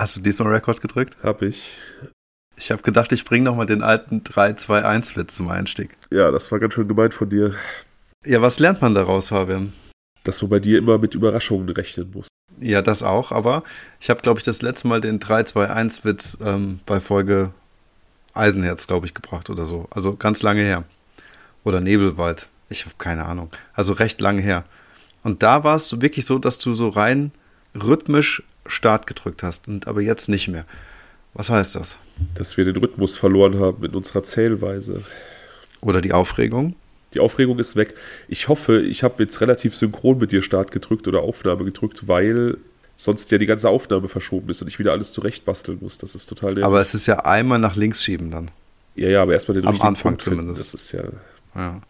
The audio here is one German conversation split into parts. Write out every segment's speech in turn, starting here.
Hast du diesmal Rekord gedrückt? Hab ich. Ich habe gedacht, ich bringe nochmal den alten 3-2-1-Witz zum Einstieg. Ja, das war ganz schön gemeint von dir. Ja, was lernt man daraus, Fabian? Dass man bei dir immer mit Überraschungen rechnen muss. Ja, das auch, aber ich habe, glaube ich, das letzte Mal den 3-2-1-Witz ähm, bei Folge Eisenherz, glaube ich, gebracht oder so. Also ganz lange her. Oder Nebelwald. Ich habe keine Ahnung. Also recht lange her. Und da war es wirklich so, dass du so rein rhythmisch Start gedrückt hast und aber jetzt nicht mehr. Was heißt das? Dass wir den Rhythmus verloren haben in unserer Zählweise. Oder die Aufregung? Die Aufregung ist weg. Ich hoffe, ich habe jetzt relativ synchron mit dir Start gedrückt oder Aufnahme gedrückt, weil sonst ja die ganze Aufnahme verschoben ist und ich wieder alles zurechtbasteln muss. Das ist total nervig. Aber es ist ja einmal nach links schieben dann. Ja, ja, aber erstmal den Am Anfang zumindest. Das ist ja. ja.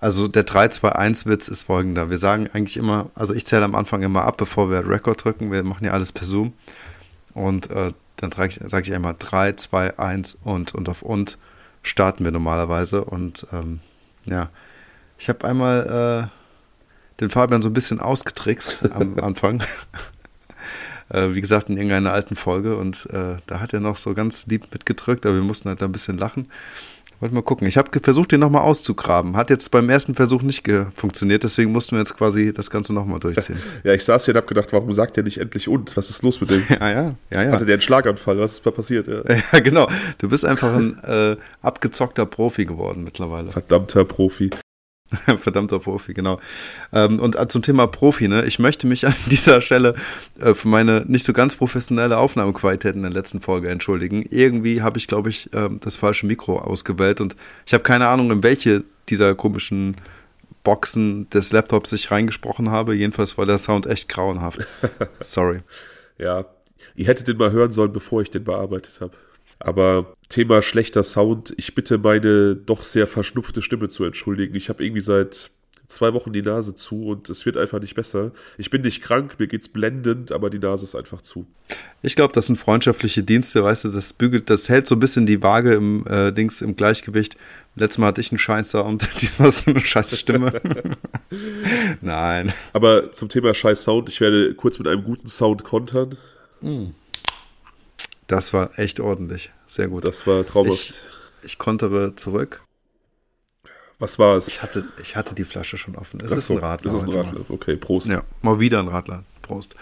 Also der 3-2-1-Witz ist folgender. Wir sagen eigentlich immer, also ich zähle am Anfang immer ab, bevor wir Rekord drücken. Wir machen ja alles per Zoom. Und äh, dann sage ich, sag ich einmal 3, 2, 1 und und auf und starten wir normalerweise. Und ähm, ja, ich habe einmal äh, den Fabian so ein bisschen ausgetrickst am Anfang. äh, wie gesagt, in irgendeiner alten Folge. Und äh, da hat er noch so ganz lieb mitgedrückt, aber wir mussten halt ein bisschen lachen. Wollte mal gucken. Ich habe versucht, den nochmal auszugraben. Hat jetzt beim ersten Versuch nicht funktioniert, deswegen mussten wir jetzt quasi das Ganze nochmal durchziehen. Ja, ich saß hier und habe gedacht, warum sagt der nicht endlich und? Was ist los mit dem? ja, ja, ja, ja. Hatte der einen Schlaganfall? Was ist da passiert? Ja, ja genau. Du bist einfach ein äh, abgezockter Profi geworden mittlerweile. Verdammter Profi. Verdammter Profi, genau. Ähm, und zum Thema Profi, ne? Ich möchte mich an dieser Stelle äh, für meine nicht so ganz professionelle Aufnahmequalität in der letzten Folge entschuldigen. Irgendwie habe ich, glaube ich, äh, das falsche Mikro ausgewählt und ich habe keine Ahnung, in welche dieser komischen Boxen des Laptops ich reingesprochen habe. Jedenfalls war der Sound echt grauenhaft. Sorry. ja, ihr hättet den mal hören sollen, bevor ich den bearbeitet habe. Aber Thema schlechter Sound, ich bitte meine doch sehr verschnupfte Stimme zu entschuldigen. Ich habe irgendwie seit zwei Wochen die Nase zu und es wird einfach nicht besser. Ich bin nicht krank, mir geht's blendend, aber die Nase ist einfach zu. Ich glaube, das sind freundschaftliche Dienste, weißt du, das bügelt, das hält so ein bisschen die Waage im äh, Dings im Gleichgewicht. Letztes Mal hatte ich einen Scheißer und diesmal so eine Scheißstimme. Nein. Aber zum Thema Scheiß Sound, ich werde kurz mit einem guten Sound kontern. Mm. Das war echt ordentlich. Sehr gut. Das war traumhaft. Ich, ich kontere zurück. Was war es? Ich hatte, ich hatte die Flasche schon offen. Es Ach ist ein Radler. Es ist ein Radler. Okay, Prost. Ja, mal wieder ein Radler. Prost.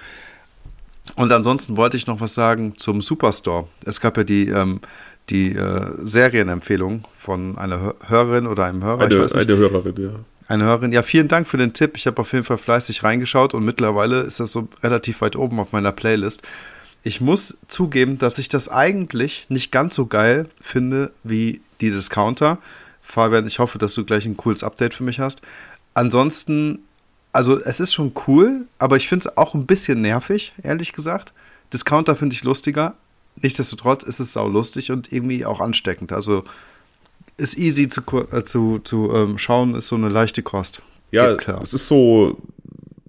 Und ansonsten wollte ich noch was sagen zum Superstore. Es gab ja die, ähm, die äh, Serienempfehlung von einer Hörerin oder einem Hörer. Eine, eine Hörerin, ja. Eine Hörerin. Ja, vielen Dank für den Tipp. Ich habe auf jeden Fall fleißig reingeschaut und mittlerweile ist das so relativ weit oben auf meiner Playlist. Ich muss zugeben, dass ich das eigentlich nicht ganz so geil finde wie die Discounter. Fabian, ich hoffe, dass du gleich ein cooles Update für mich hast. Ansonsten, also es ist schon cool, aber ich finde es auch ein bisschen nervig, ehrlich gesagt. Discounter finde ich lustiger. Nichtsdestotrotz ist es sau lustig und irgendwie auch ansteckend. Also ist easy zu, äh, zu, zu ähm, schauen, ist so eine leichte Kost. Ja, es ist so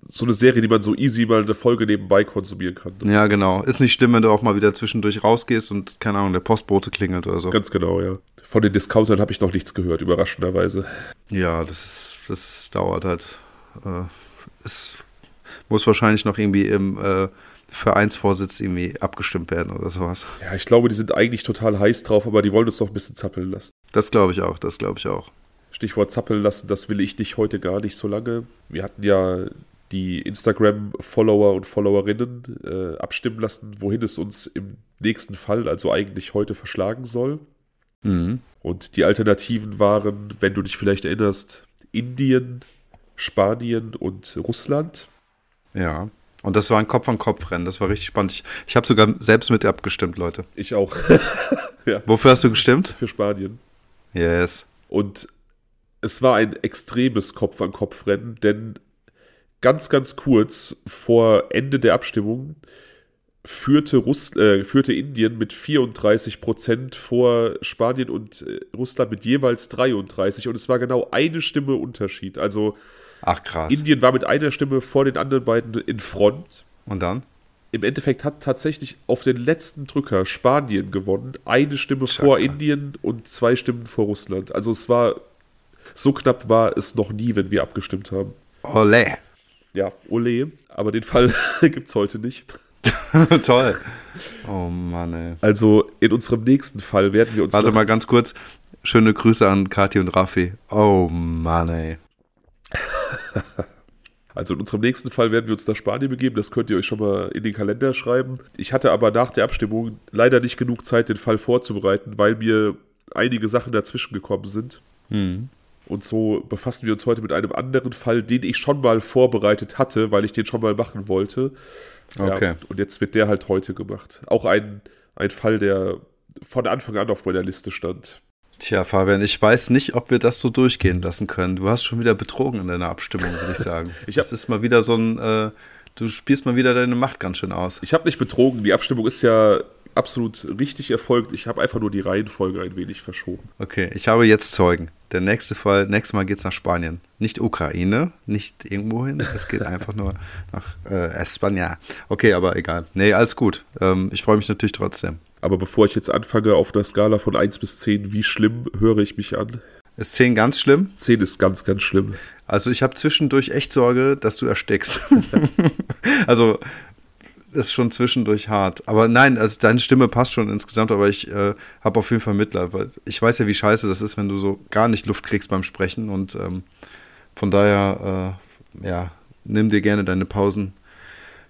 so eine Serie, die man so easy mal eine Folge nebenbei konsumieren kann. Ne? Ja, genau. Ist nicht schlimm, wenn du auch mal wieder zwischendurch rausgehst und, keine Ahnung, der Postbote klingelt oder so. Ganz genau, ja. Von den Discountern habe ich noch nichts gehört, überraschenderweise. Ja, das ist, das dauert halt. Äh, es muss wahrscheinlich noch irgendwie im äh, Vereinsvorsitz irgendwie abgestimmt werden oder sowas. Ja, ich glaube, die sind eigentlich total heiß drauf, aber die wollen uns noch ein bisschen zappeln lassen. Das glaube ich auch, das glaube ich auch. Stichwort zappeln lassen, das will ich nicht heute gar nicht so lange. Wir hatten ja die Instagram-Follower und Followerinnen äh, abstimmen lassen, wohin es uns im nächsten Fall, also eigentlich heute, verschlagen soll. Mhm. Und die Alternativen waren, wenn du dich vielleicht erinnerst, Indien, Spanien und Russland. Ja. Und das war ein Kopf-an-Kopf-Rennen. Das war richtig spannend. Ich, ich habe sogar selbst mit abgestimmt, Leute. Ich auch. ja. Wofür hast du gestimmt? Für Spanien. Yes. Und es war ein extremes Kopf-an-Kopf-Rennen, denn ganz, ganz kurz vor Ende der Abstimmung führte, Russ äh, führte Indien mit 34 Prozent vor Spanien und äh, Russland mit jeweils 33 und es war genau eine Stimme Unterschied. Also Ach. Indien war mit einer Stimme vor den anderen beiden in Front. Und dann? Im Endeffekt hat tatsächlich auf den letzten Drücker Spanien gewonnen. Eine Stimme Schaka. vor Indien und zwei Stimmen vor Russland. Also es war, so knapp war es noch nie, wenn wir abgestimmt haben. Ole ja, Ole, aber den Fall gibt es heute nicht. Toll. Oh Mann, ey. Also in unserem nächsten Fall werden wir uns. Warte mal ganz kurz. Schöne Grüße an Kathi und Raffi. Oh Mann, ey. Also in unserem nächsten Fall werden wir uns nach Spanien begeben. Das könnt ihr euch schon mal in den Kalender schreiben. Ich hatte aber nach der Abstimmung leider nicht genug Zeit, den Fall vorzubereiten, weil mir einige Sachen dazwischen gekommen sind. Hm. Und so befassen wir uns heute mit einem anderen Fall, den ich schon mal vorbereitet hatte, weil ich den schon mal machen wollte. Okay. Ja, und jetzt wird der halt heute gemacht. Auch ein, ein Fall, der von Anfang an auf meiner Liste stand. Tja, Fabian, ich weiß nicht, ob wir das so durchgehen lassen können. Du hast schon wieder betrogen in deiner Abstimmung, würde ich sagen. Ich das ist mal wieder so ein, äh, du spielst mal wieder deine Macht ganz schön aus. Ich habe nicht betrogen. Die Abstimmung ist ja absolut richtig erfolgt. Ich habe einfach nur die Reihenfolge ein wenig verschoben. Okay, ich habe jetzt Zeugen. Der nächste Fall, nächstes Mal geht's nach Spanien. Nicht Ukraine, nicht irgendwo hin. Es geht einfach nur nach äh, Espanja. Okay, aber egal. Nee, alles gut. Ähm, ich freue mich natürlich trotzdem. Aber bevor ich jetzt anfange, auf einer Skala von 1 bis 10, wie schlimm höre ich mich an? Ist 10 ganz schlimm? 10 ist ganz, ganz schlimm. Also ich habe zwischendurch echt Sorge, dass du erstickst. also ist schon zwischendurch hart. Aber nein, also deine Stimme passt schon insgesamt, aber ich äh, habe auf jeden Fall Mitleid, weil ich weiß ja, wie scheiße das ist, wenn du so gar nicht Luft kriegst beim Sprechen und ähm, von daher, äh, ja, nimm dir gerne deine Pausen,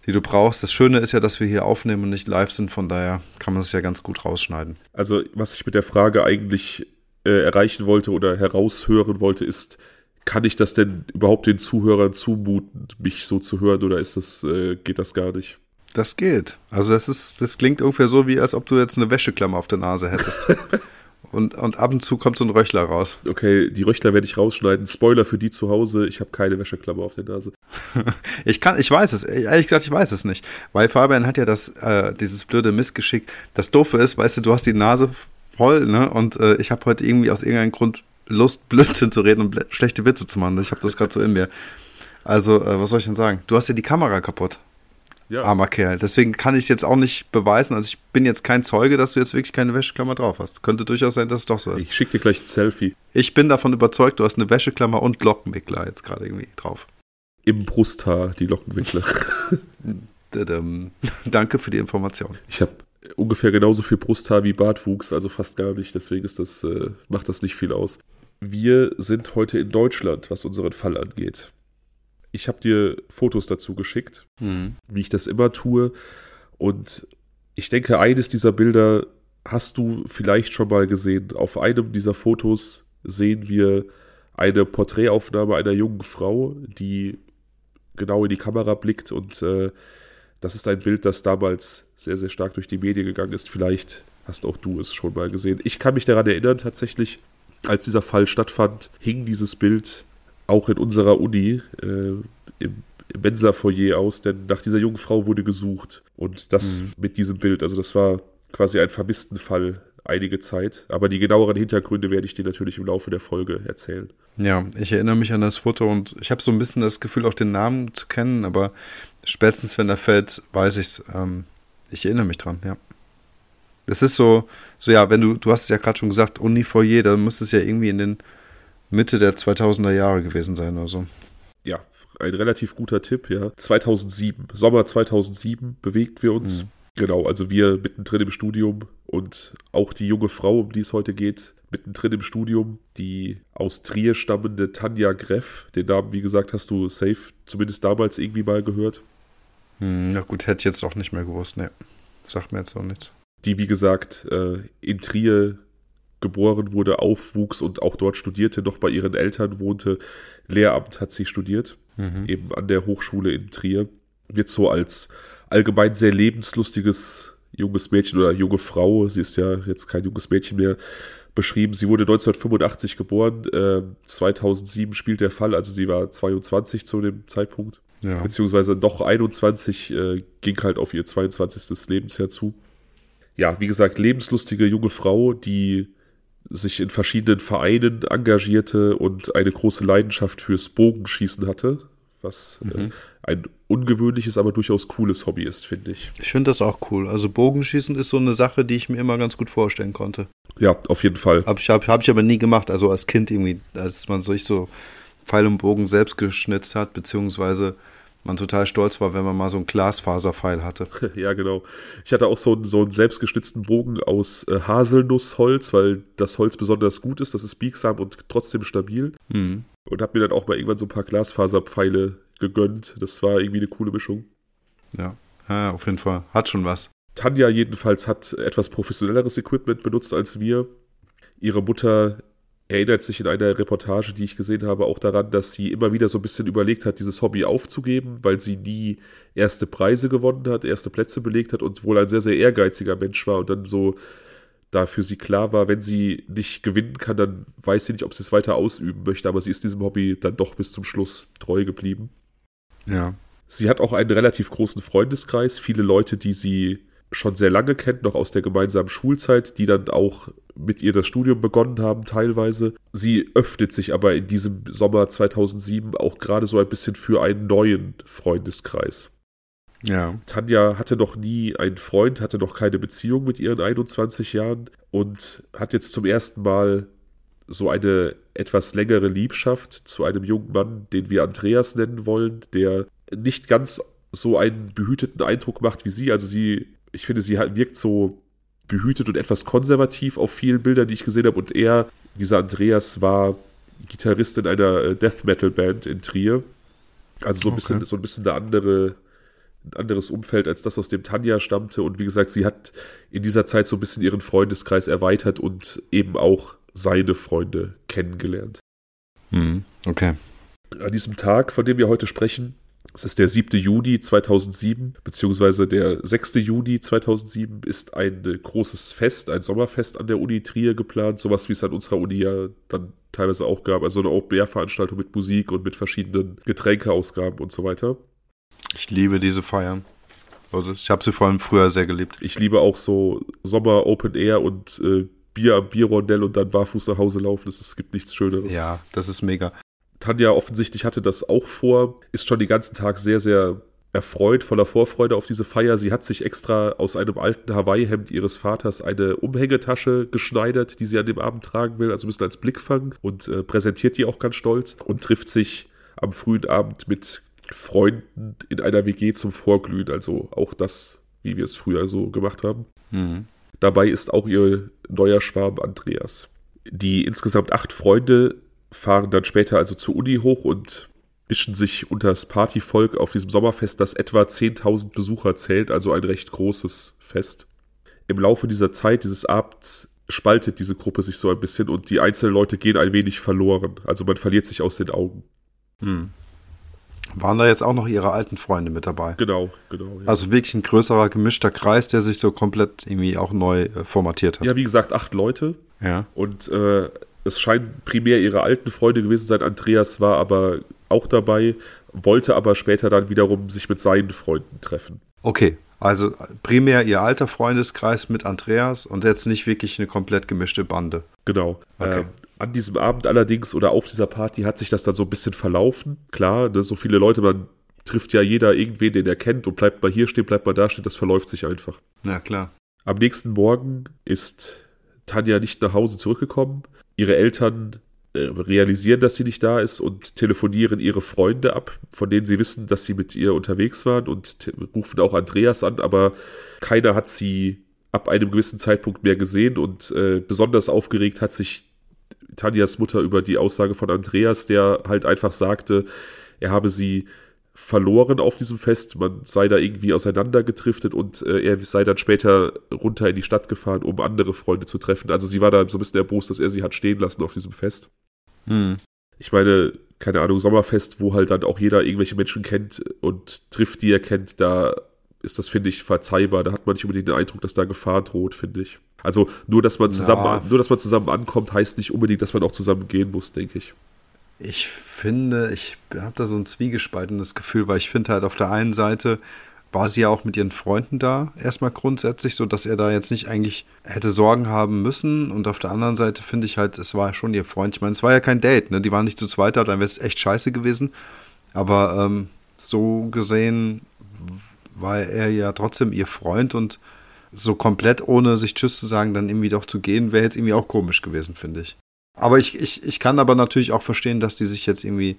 die du brauchst. Das Schöne ist ja, dass wir hier aufnehmen und nicht live sind, von daher kann man es ja ganz gut rausschneiden. Also, was ich mit der Frage eigentlich äh, erreichen wollte oder heraushören wollte, ist, kann ich das denn überhaupt den Zuhörern zumuten, mich so zu hören, oder ist das, äh, geht das gar nicht? Das geht. Also das ist, das klingt ungefähr so, wie als ob du jetzt eine Wäscheklammer auf der Nase hättest. und, und ab und zu kommt so ein Röchler raus. Okay, die Röchler werde ich rausschneiden. Spoiler für die zu Hause, ich habe keine Wäscheklammer auf der Nase. Ich kann, ich weiß es, ehrlich gesagt, ich weiß es nicht. Weil Fabian hat ja das, äh, dieses blöde Missgeschick. Das Doofe ist, weißt du, du hast die Nase voll, ne? Und äh, ich habe heute irgendwie aus irgendeinem Grund Lust, Blödsinn zu reden und schlechte Witze zu machen. Ich habe das gerade so in mir. Also, äh, was soll ich denn sagen? Du hast ja die Kamera kaputt. Ja, Armer Kerl. Deswegen kann ich es jetzt auch nicht beweisen. Also ich bin jetzt kein Zeuge, dass du jetzt wirklich keine Wäscheklammer drauf hast. Könnte durchaus sein, dass es doch so ist. ich schicke dir gleich ein Selfie. Ich bin davon überzeugt, du hast eine Wäscheklammer und Lockenwickler jetzt gerade irgendwie drauf. Im Brusthaar, die Lockenwickler. Danke für die Information. Ich habe ungefähr genauso viel Brusthaar wie Bartwuchs, also fast gar nicht, deswegen ist das, äh, macht das nicht viel aus. Wir sind heute in Deutschland, was unseren Fall angeht. Ich habe dir Fotos dazu geschickt, wie ich das immer tue. Und ich denke, eines dieser Bilder hast du vielleicht schon mal gesehen. Auf einem dieser Fotos sehen wir eine Porträtaufnahme einer jungen Frau, die genau in die Kamera blickt und äh, das ist ein Bild, das damals sehr, sehr stark durch die Medien gegangen ist. Vielleicht hast auch du es schon mal gesehen. Ich kann mich daran erinnern, tatsächlich, als dieser Fall stattfand, hing dieses Bild auch in unserer Uni äh, im, im Mensa-Foyer aus, denn nach dieser jungen Frau wurde gesucht. Und das mit diesem Bild, also das war quasi ein vermissten Fall einige Zeit. Aber die genaueren Hintergründe werde ich dir natürlich im Laufe der Folge erzählen. Ja, ich erinnere mich an das Foto und ich habe so ein bisschen das Gefühl, auch den Namen zu kennen, aber spätestens, wenn er fällt, weiß ich's. Ähm, ich erinnere mich dran, ja. Das ist so, so ja, wenn du, du hast es ja gerade schon gesagt, Uni-Foyer, dann muss es ja irgendwie in den Mitte der 2000er Jahre gewesen sein oder so. ja, ein relativ guter Tipp, ja. 2007, Sommer 2007 bewegt wir uns. Genau, also wir mittendrin im Studium und auch die junge Frau, um die es heute geht, mittendrin im Studium, die aus Trier stammende Tanja Greff. Den Namen, wie gesagt, hast du safe zumindest damals irgendwie mal gehört. Hm, na gut, hätte ich jetzt auch nicht mehr gewusst, ne. Sagt mir jetzt auch nichts. Die, wie gesagt, äh, in Trier geboren wurde, aufwuchs und auch dort studierte, noch bei ihren Eltern wohnte. Lehramt hat sie studiert. eben an der Hochschule in Trier, wird so als allgemein sehr lebenslustiges junges Mädchen oder junge Frau, sie ist ja jetzt kein junges Mädchen mehr, beschrieben. Sie wurde 1985 geboren, äh, 2007 spielt der Fall, also sie war 22 zu dem Zeitpunkt, Ja. beziehungsweise doch 21, äh, ging halt auf ihr 22. Lebensjahr zu. Ja, wie gesagt, lebenslustige junge Frau, die sich in verschiedenen Vereinen engagierte und eine große Leidenschaft fürs Bogenschießen hatte, was äh, ein ungewöhnliches, aber durchaus cooles Hobby ist, finde ich. Ich finde das auch cool. Also Bogenschießen ist so eine Sache, die ich mir immer ganz gut vorstellen konnte. Ja, auf jeden Fall. Hab ich, hab, hab ich aber nie gemacht, also als Kind irgendwie, als man sich so Pfeil und Bogen selbst geschnitzt hat, beziehungsweise man total stolz war, wenn man mal so einen Glasfaserpfeil hatte. ja, genau. Ich hatte auch so einen, so einen selbstgeschnitzten Bogen aus äh, Haselnussholz, weil das Holz besonders gut ist. Das ist biegsam und trotzdem stabil. Mhm. Und habe mir dann auch mal irgendwann so ein paar Glasfaserpfeile gegönnt. Das war irgendwie eine coole Mischung. Ja. ja, auf jeden Fall. Hat schon was. Tanja jedenfalls hat etwas professionelleres Equipment benutzt als wir. Ihre Mutter erinnert sich in einer Reportage, die ich gesehen habe, auch daran, dass sie immer wieder so ein bisschen überlegt hat, dieses Hobby aufzugeben, weil sie nie erste Preise gewonnen hat, erste Plätze belegt hat und wohl ein sehr, sehr ehrgeiziger Mensch war und dann so da für sie klar war, wenn sie nicht gewinnen kann, dann weiß sie nicht, ob sie es weiter ausüben möchte, aber sie ist diesem Hobby dann doch bis zum Schluss treu geblieben. Ja. Sie hat auch einen relativ großen Freundeskreis, viele Leute, die sie schon sehr lange kennt, noch aus der gemeinsamen Schulzeit, die dann auch mit ihr das Studium begonnen haben teilweise. Sie öffnet sich aber in diesem Sommer 2007 auch gerade so ein bisschen für einen neuen Freundeskreis. Ja. Tanja hatte noch nie einen Freund, hatte noch keine Beziehung mit ihren 21 Jahren und hat jetzt zum ersten Mal so eine etwas längere Liebschaft zu einem jungen Mann, den wir Andreas nennen wollen, der nicht ganz so einen behüteten Eindruck macht wie sie. Also sie ich finde, sie wirkt so behütet und etwas konservativ auf vielen Bildern, die ich gesehen habe. Und er, dieser Andreas, war Gitarrist in einer äh, Death Metal Band in Trier. Also so ein bisschen, so ein bisschen eine andere, ein anderes Umfeld als das, aus dem Tanja stammte. Und wie gesagt, sie hat in dieser Zeit so ein bisschen ihren Freundeskreis erweitert und eben auch seine Freunde kennengelernt. Hm, okay. An diesem Tag, von dem wir heute sprechen, es ist der 7. Juni 2007, beziehungsweise der 6. Juni 2007 ist ein großes Fest, ein Sommerfest an der Uni Trier geplant, sowas wie es an unserer Uni ja dann teilweise auch gab, also eine Open-Air-Veranstaltung mit Musik und mit verschiedenen Getränkeausgaben und so weiter. Ich liebe diese Feiern. Also ich habe sie vor allem früher sehr geliebt. Ich liebe auch so Sommer Open Air und äh, Bier am Bierrondell und dann barfuß nach Hause laufen. Es gibt nichts Schöneres. Ja, das ist mega. Tanja offensichtlich hatte das auch vor, ist schon den ganzen Tag sehr, sehr erfreut, voller Vorfreude auf diese Feier. Sie hat sich extra aus einem alten Hawaii-Hemd ihres Vaters eine Umhängetasche geschneidert, die sie an dem Abend tragen will, also ein bisschen als Blickfang und äh, präsentiert die auch ganz stolz und trifft sich am frühen Abend mit Freunden in einer WG zum Vorglühen, also auch das, wie wir es früher so gemacht haben. Mhm. Dabei ist auch ihr neuer Schwarm Andreas. Die insgesamt acht Freunde fahren dann später also zur Uni hoch und mischen sich unter das Partyvolk auf diesem Sommerfest, das etwa 10.000 Besucher zählt, also ein recht großes Fest. Im Laufe dieser Zeit, dieses Abends, spaltet diese Gruppe sich so ein bisschen und die einzelnen Leute gehen ein wenig verloren. Also man verliert sich aus den Augen. Hm. Waren da jetzt auch noch ihre alten Freunde mit dabei? Genau, genau. Ja. Also wirklich ein größerer gemischter Kreis, der sich so komplett irgendwie auch neu äh, formatiert hat. Ja, wie gesagt, acht Leute. Ja. Und äh, es scheinen primär ihre alten Freunde gewesen sein. Andreas war aber auch dabei, wollte aber später dann wiederum sich mit seinen Freunden treffen. Okay, also primär ihr alter Freundeskreis mit Andreas und jetzt nicht wirklich eine komplett gemischte Bande. Genau. Okay. Ähm, an diesem Abend allerdings oder auf dieser Party hat sich das dann so ein bisschen verlaufen. Klar, ne, so viele Leute, man trifft ja jeder irgendwen, den er kennt und bleibt mal hier stehen, bleibt mal da stehen, das verläuft sich einfach. Ja, klar. Am nächsten Morgen ist Tanja nicht nach Hause zurückgekommen. Ihre Eltern äh, realisieren, dass sie nicht da ist und telefonieren ihre Freunde ab, von denen sie wissen, dass sie mit ihr unterwegs waren und rufen auch Andreas an, aber keiner hat sie ab einem gewissen Zeitpunkt mehr gesehen und äh, besonders aufgeregt hat sich Tanjas Mutter über die Aussage von Andreas, der halt einfach sagte, er habe sie verloren auf diesem Fest. Man sei da irgendwie auseinandergedriftet und äh, er sei dann später runter in die Stadt gefahren, um andere Freunde zu treffen. Also sie war da so ein bisschen erbost, dass er sie hat stehen lassen auf diesem Fest. Hm. Ich meine, keine Ahnung, Sommerfest, wo halt dann auch jeder irgendwelche Menschen kennt und trifft, die er kennt, da ist das, finde ich, verzeihbar. Da hat man nicht unbedingt den Eindruck, dass da Gefahr droht, finde ich. Also nur, dass man zusammen, ja. nur, dass man zusammen ankommt, heißt nicht unbedingt, dass man auch zusammen gehen muss, denke ich. Ich finde, ich habe da so ein zwiegespaltenes Gefühl, weil ich finde halt auf der einen Seite war sie ja auch mit ihren Freunden da, erstmal grundsätzlich, so dass er da jetzt nicht eigentlich hätte Sorgen haben müssen. Und auf der anderen Seite finde ich halt, es war schon ihr Freund. Ich meine, es war ja kein Date, ne? Die waren nicht zu zweit da, dann wäre es echt scheiße gewesen. Aber ähm, so gesehen war er ja trotzdem ihr Freund und so komplett ohne sich Tschüss zu sagen, dann irgendwie doch zu gehen, wäre jetzt irgendwie auch komisch gewesen, finde ich. Aber ich, ich, ich kann aber natürlich auch verstehen, dass die sich jetzt irgendwie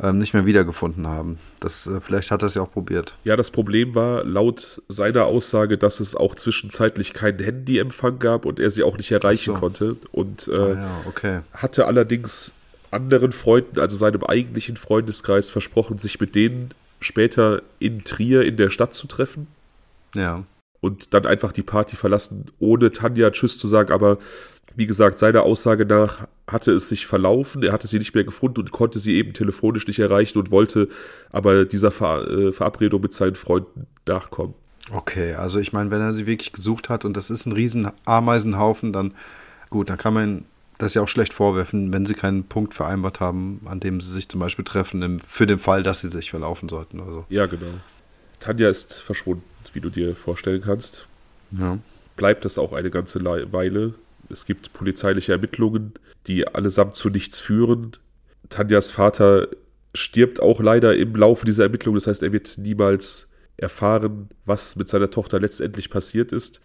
ähm, nicht mehr wiedergefunden haben. Das, äh, vielleicht hat er es ja auch probiert. Ja, das Problem war laut seiner Aussage, dass es auch zwischenzeitlich keinen Handyempfang gab und er sie auch nicht erreichen so. konnte. Und äh, ah, ja, okay. hatte allerdings anderen Freunden, also seinem eigentlichen Freundeskreis, versprochen, sich mit denen später in Trier in der Stadt zu treffen. Ja. Und dann einfach die Party verlassen, ohne Tanja Tschüss zu sagen, aber wie gesagt, seiner Aussage nach hatte es sich verlaufen, er hatte sie nicht mehr gefunden und konnte sie eben telefonisch nicht erreichen und wollte aber dieser Ver äh, Verabredung mit seinen Freunden nachkommen. Okay, also ich meine, wenn er sie wirklich gesucht hat und das ist ein riesen Ameisenhaufen, dann gut, dann kann man das ja auch schlecht vorwerfen, wenn sie keinen Punkt vereinbart haben, an dem sie sich zum Beispiel treffen, im, für den Fall, dass sie sich verlaufen sollten. Also. Ja, genau. Tanja ist verschwunden, wie du dir vorstellen kannst. Ja. Bleibt das auch eine ganze Weile. Es gibt polizeiliche Ermittlungen, die allesamt zu nichts führen. Tanjas Vater stirbt auch leider im Laufe dieser Ermittlungen. Das heißt, er wird niemals erfahren, was mit seiner Tochter letztendlich passiert ist.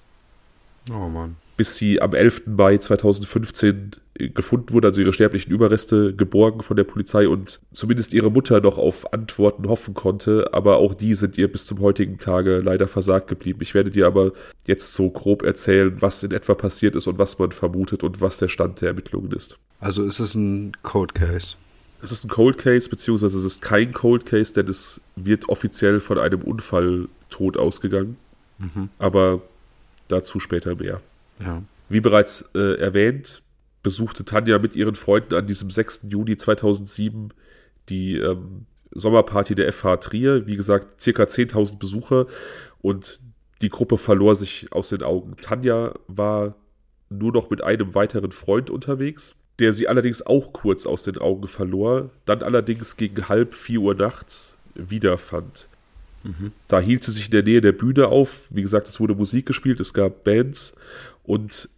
Oh Mann. Bis sie am 11. Mai 2015 gefunden wurde, also ihre sterblichen Überreste geborgen von der Polizei und zumindest ihre Mutter noch auf Antworten hoffen konnte, aber auch die sind ihr bis zum heutigen Tage leider versagt geblieben. Ich werde dir aber jetzt so grob erzählen, was in etwa passiert ist und was man vermutet und was der Stand der Ermittlungen ist. Also ist es ein Cold Case? Es ist ein Cold Case, beziehungsweise es ist kein Cold Case, denn es wird offiziell von einem Unfall tot ausgegangen. Mhm. Aber dazu später mehr. Ja. Wie bereits äh, erwähnt, besuchte Tanja mit ihren Freunden an diesem 6. Juni 2007 die ähm, Sommerparty der FH Trier. Wie gesagt, circa 10.000 Besucher und die Gruppe verlor sich aus den Augen. Tanja war nur noch mit einem weiteren Freund unterwegs, der sie allerdings auch kurz aus den Augen verlor, dann allerdings gegen halb vier Uhr nachts wiederfand. Mhm. Da hielt sie sich in der Nähe der Bühne auf. Wie gesagt, es wurde Musik gespielt, es gab Bands und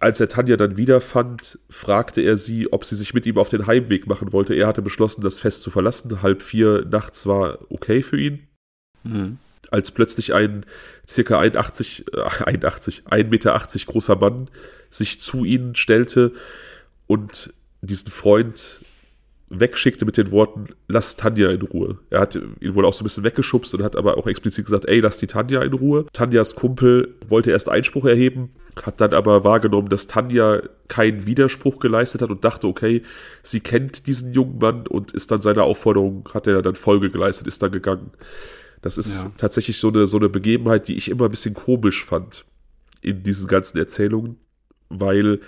als er Tanja dann wiederfand, fragte er sie, ob sie sich mit ihm auf den Heimweg machen wollte. Er hatte beschlossen, das Fest zu verlassen. Halb vier nachts war okay für ihn. Mhm. Als plötzlich ein circa 81, äh, 81, 1,80 Meter großer Mann sich zu ihnen stellte und diesen Freund wegschickte mit den Worten, lass Tanja in Ruhe. Er hat ihn wohl auch so ein bisschen weggeschubst und hat aber auch explizit gesagt, ey, lass die Tanja in Ruhe. Tanjas Kumpel wollte erst Einspruch erheben, hat dann aber wahrgenommen, dass Tanja keinen Widerspruch geleistet hat und dachte, okay, sie kennt diesen jungen Mann und ist dann seiner Aufforderung, hat er dann Folge geleistet, ist dann gegangen. Das ist ja. tatsächlich so eine, so eine Begebenheit, die ich immer ein bisschen komisch fand in diesen ganzen Erzählungen, weil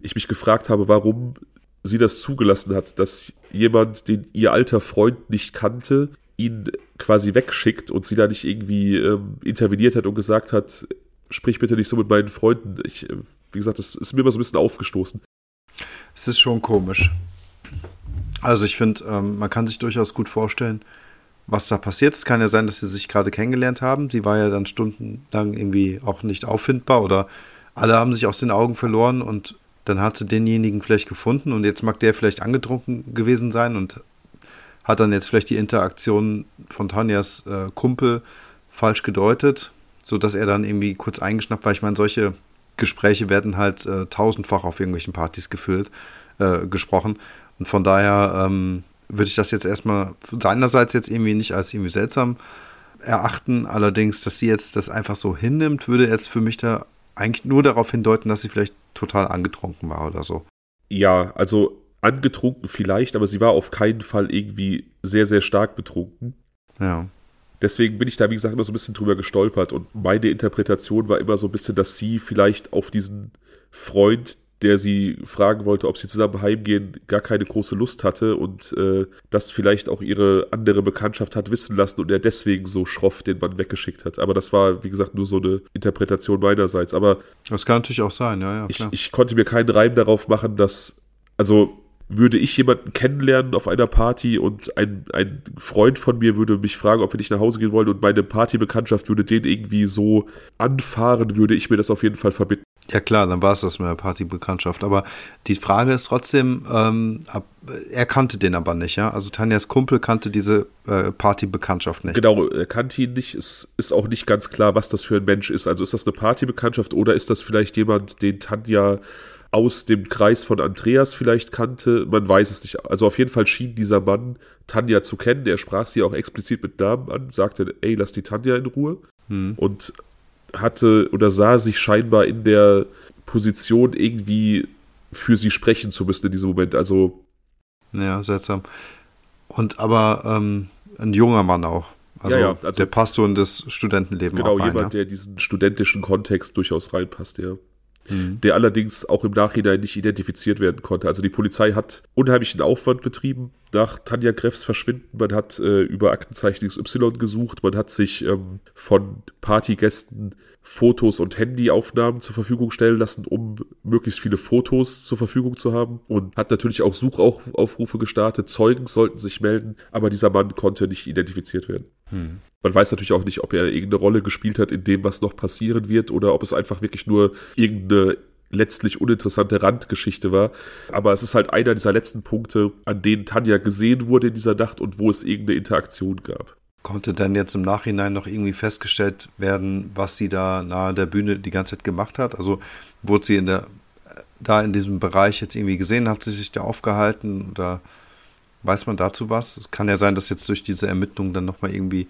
ich mich gefragt habe, warum sie das zugelassen hat, dass jemand, den ihr alter Freund nicht kannte, ihn quasi wegschickt und sie da nicht irgendwie ähm, interveniert hat und gesagt hat, sprich bitte nicht so mit meinen Freunden. Ich, äh, wie gesagt, das ist mir immer so ein bisschen aufgestoßen. Es ist schon komisch. Also ich finde, ähm, man kann sich durchaus gut vorstellen, was da passiert. Es kann ja sein, dass sie sich gerade kennengelernt haben. Sie war ja dann stundenlang irgendwie auch nicht auffindbar oder alle haben sich aus den Augen verloren und dann hat sie denjenigen vielleicht gefunden und jetzt mag der vielleicht angetrunken gewesen sein und hat dann jetzt vielleicht die Interaktion von Tanjas äh, Kumpel falsch gedeutet, sodass er dann irgendwie kurz eingeschnappt war. Ich meine, solche Gespräche werden halt äh, tausendfach auf irgendwelchen Partys geführt, äh, gesprochen. Und von daher ähm, würde ich das jetzt erstmal seinerseits jetzt irgendwie nicht als irgendwie seltsam erachten. Allerdings, dass sie jetzt das einfach so hinnimmt, würde jetzt für mich da eigentlich nur darauf hindeuten, dass sie vielleicht total angetrunken war oder so. Ja, also angetrunken vielleicht, aber sie war auf keinen Fall irgendwie sehr, sehr stark betrunken. Ja. Deswegen bin ich da, wie gesagt, immer so ein bisschen drüber gestolpert und meine Interpretation war immer so ein bisschen, dass sie vielleicht auf diesen Freund, der sie fragen wollte, ob sie zusammen heimgehen, gar keine große Lust hatte und äh, das vielleicht auch ihre andere Bekanntschaft hat wissen lassen und er deswegen so schroff den Mann weggeschickt hat. Aber das war, wie gesagt, nur so eine Interpretation meinerseits. Aber das kann natürlich auch sein, ja, ja. Ich, ich konnte mir keinen Reim darauf machen, dass, also würde ich jemanden kennenlernen auf einer Party und ein, ein Freund von mir würde mich fragen, ob wir nicht nach Hause gehen wollen und meine Partybekanntschaft würde den irgendwie so anfahren, würde ich mir das auf jeden Fall verbitten. Ja klar, dann war es das mit der Partybekanntschaft. Aber die Frage ist trotzdem, ähm, er kannte den aber nicht, ja? Also Tanjas Kumpel kannte diese äh, Partybekanntschaft nicht. Genau, er kannte ihn nicht. Es ist auch nicht ganz klar, was das für ein Mensch ist. Also ist das eine Partybekanntschaft oder ist das vielleicht jemand, den Tanja aus dem Kreis von Andreas vielleicht kannte. Man weiß es nicht. Also auf jeden Fall schien dieser Mann Tanja zu kennen. Er sprach sie auch explizit mit Namen an, sagte, ey, lass die Tanja in Ruhe. Hm. Und hatte oder sah sich scheinbar in der Position irgendwie für sie sprechen zu müssen in diesem Moment. Also. Ja, seltsam. Und aber ähm, ein junger Mann auch. Also, ja, ja, also der Pastor in das Studentenleben. Genau, auch rein, jemand, ja? der diesen studentischen Kontext durchaus reinpasst, ja. Mhm. Der allerdings auch im Nachhinein nicht identifiziert werden konnte. Also die Polizei hat unheimlichen Aufwand betrieben nach Tanja Greffs Verschwinden. Man hat äh, über Aktenzeichen XY gesucht, man hat sich ähm, von Partygästen Fotos und Handyaufnahmen zur Verfügung stellen lassen, um möglichst viele Fotos zur Verfügung zu haben und hat natürlich auch Suchaufrufe gestartet. Zeugen sollten sich melden, aber dieser Mann konnte nicht identifiziert werden. Hm. Man weiß natürlich auch nicht, ob er irgendeine Rolle gespielt hat in dem, was noch passieren wird oder ob es einfach wirklich nur irgendeine letztlich uninteressante Randgeschichte war. Aber es ist halt einer dieser letzten Punkte, an denen Tanja gesehen wurde in dieser Nacht und wo es irgendeine Interaktion gab. Konnte denn jetzt im Nachhinein noch irgendwie festgestellt werden, was sie da nahe der Bühne die ganze Zeit gemacht hat? Also wurde sie in der, da in diesem Bereich jetzt irgendwie gesehen, hat sie sich da aufgehalten oder weiß man dazu was? Es kann ja sein, dass jetzt durch diese Ermittlungen dann nochmal irgendwie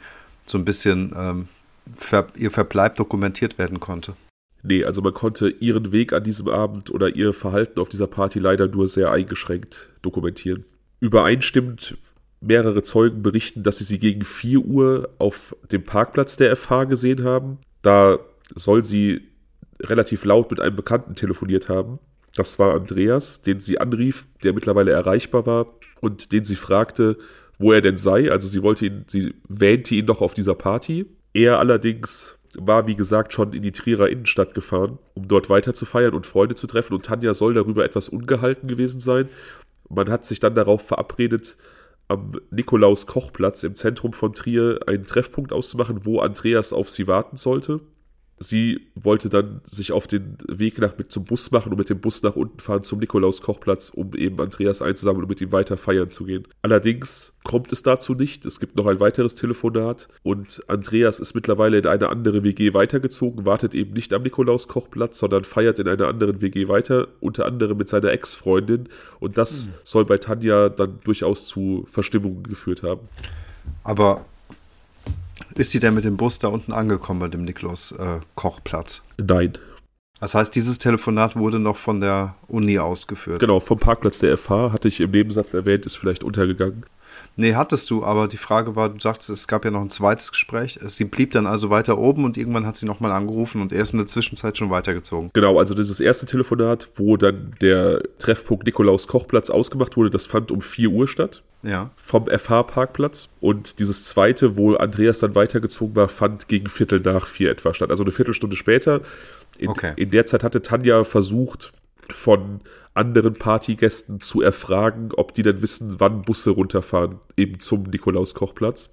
so ein bisschen ähm, ver, ihr Verbleib dokumentiert werden konnte. Nee, also man konnte ihren Weg an diesem Abend oder ihr Verhalten auf dieser Party leider nur sehr eingeschränkt dokumentieren. Übereinstimmend Mehrere Zeugen berichten, dass sie sie gegen 4 Uhr auf dem Parkplatz der FH gesehen haben. Da soll sie relativ laut mit einem Bekannten telefoniert haben. Das war Andreas, den sie anrief, der mittlerweile erreichbar war und den sie fragte, wo er denn sei. Also sie wollte ihn, sie wähnte ihn doch auf dieser Party. Er allerdings war, wie gesagt, schon in die Trierer Innenstadt gefahren, um dort weiter zu feiern und Freunde zu treffen. Und Tanja soll darüber etwas ungehalten gewesen sein. Man hat sich dann darauf verabredet, am Nikolaus-Kochplatz im Zentrum von Trier einen Treffpunkt auszumachen, wo Andreas auf sie warten sollte. Sie wollte dann sich auf den Weg nach, mit zum Bus machen und mit dem Bus nach unten fahren zum Nikolaus-Kochplatz, um eben Andreas einzusammeln und mit ihm weiter feiern zu gehen. Allerdings kommt es dazu nicht. Es gibt noch ein weiteres Telefonat und Andreas ist mittlerweile in eine andere WG weitergezogen, wartet eben nicht am Nikolaus-Kochplatz, sondern feiert in einer anderen WG weiter, unter anderem mit seiner Ex-Freundin. Und das hm. soll bei Tanja dann durchaus zu Verstimmungen geführt haben. Aber ist sie denn mit dem Bus da unten angekommen bei dem Niklas äh, Kochplatz? Nein. Das heißt, dieses Telefonat wurde noch von der Uni ausgeführt. Genau, vom Parkplatz der FH, hatte ich im Nebensatz erwähnt, ist vielleicht untergegangen. Nee, hattest du, aber die Frage war, du sagst, es gab ja noch ein zweites Gespräch. Sie blieb dann also weiter oben und irgendwann hat sie nochmal angerufen und er ist in der Zwischenzeit schon weitergezogen. Genau, also dieses erste Telefonat, wo dann der Treffpunkt Nikolaus Kochplatz ausgemacht wurde, das fand um 4 Uhr statt. Ja. Vom FH-Parkplatz. Und dieses zweite, wo Andreas dann weitergezogen war, fand gegen Viertel nach vier etwa statt. Also eine Viertelstunde später. In, okay. in der Zeit hatte Tanja versucht, von anderen Partygästen zu erfragen, ob die denn wissen, wann Busse runterfahren, eben zum Nikolaus-Kochplatz.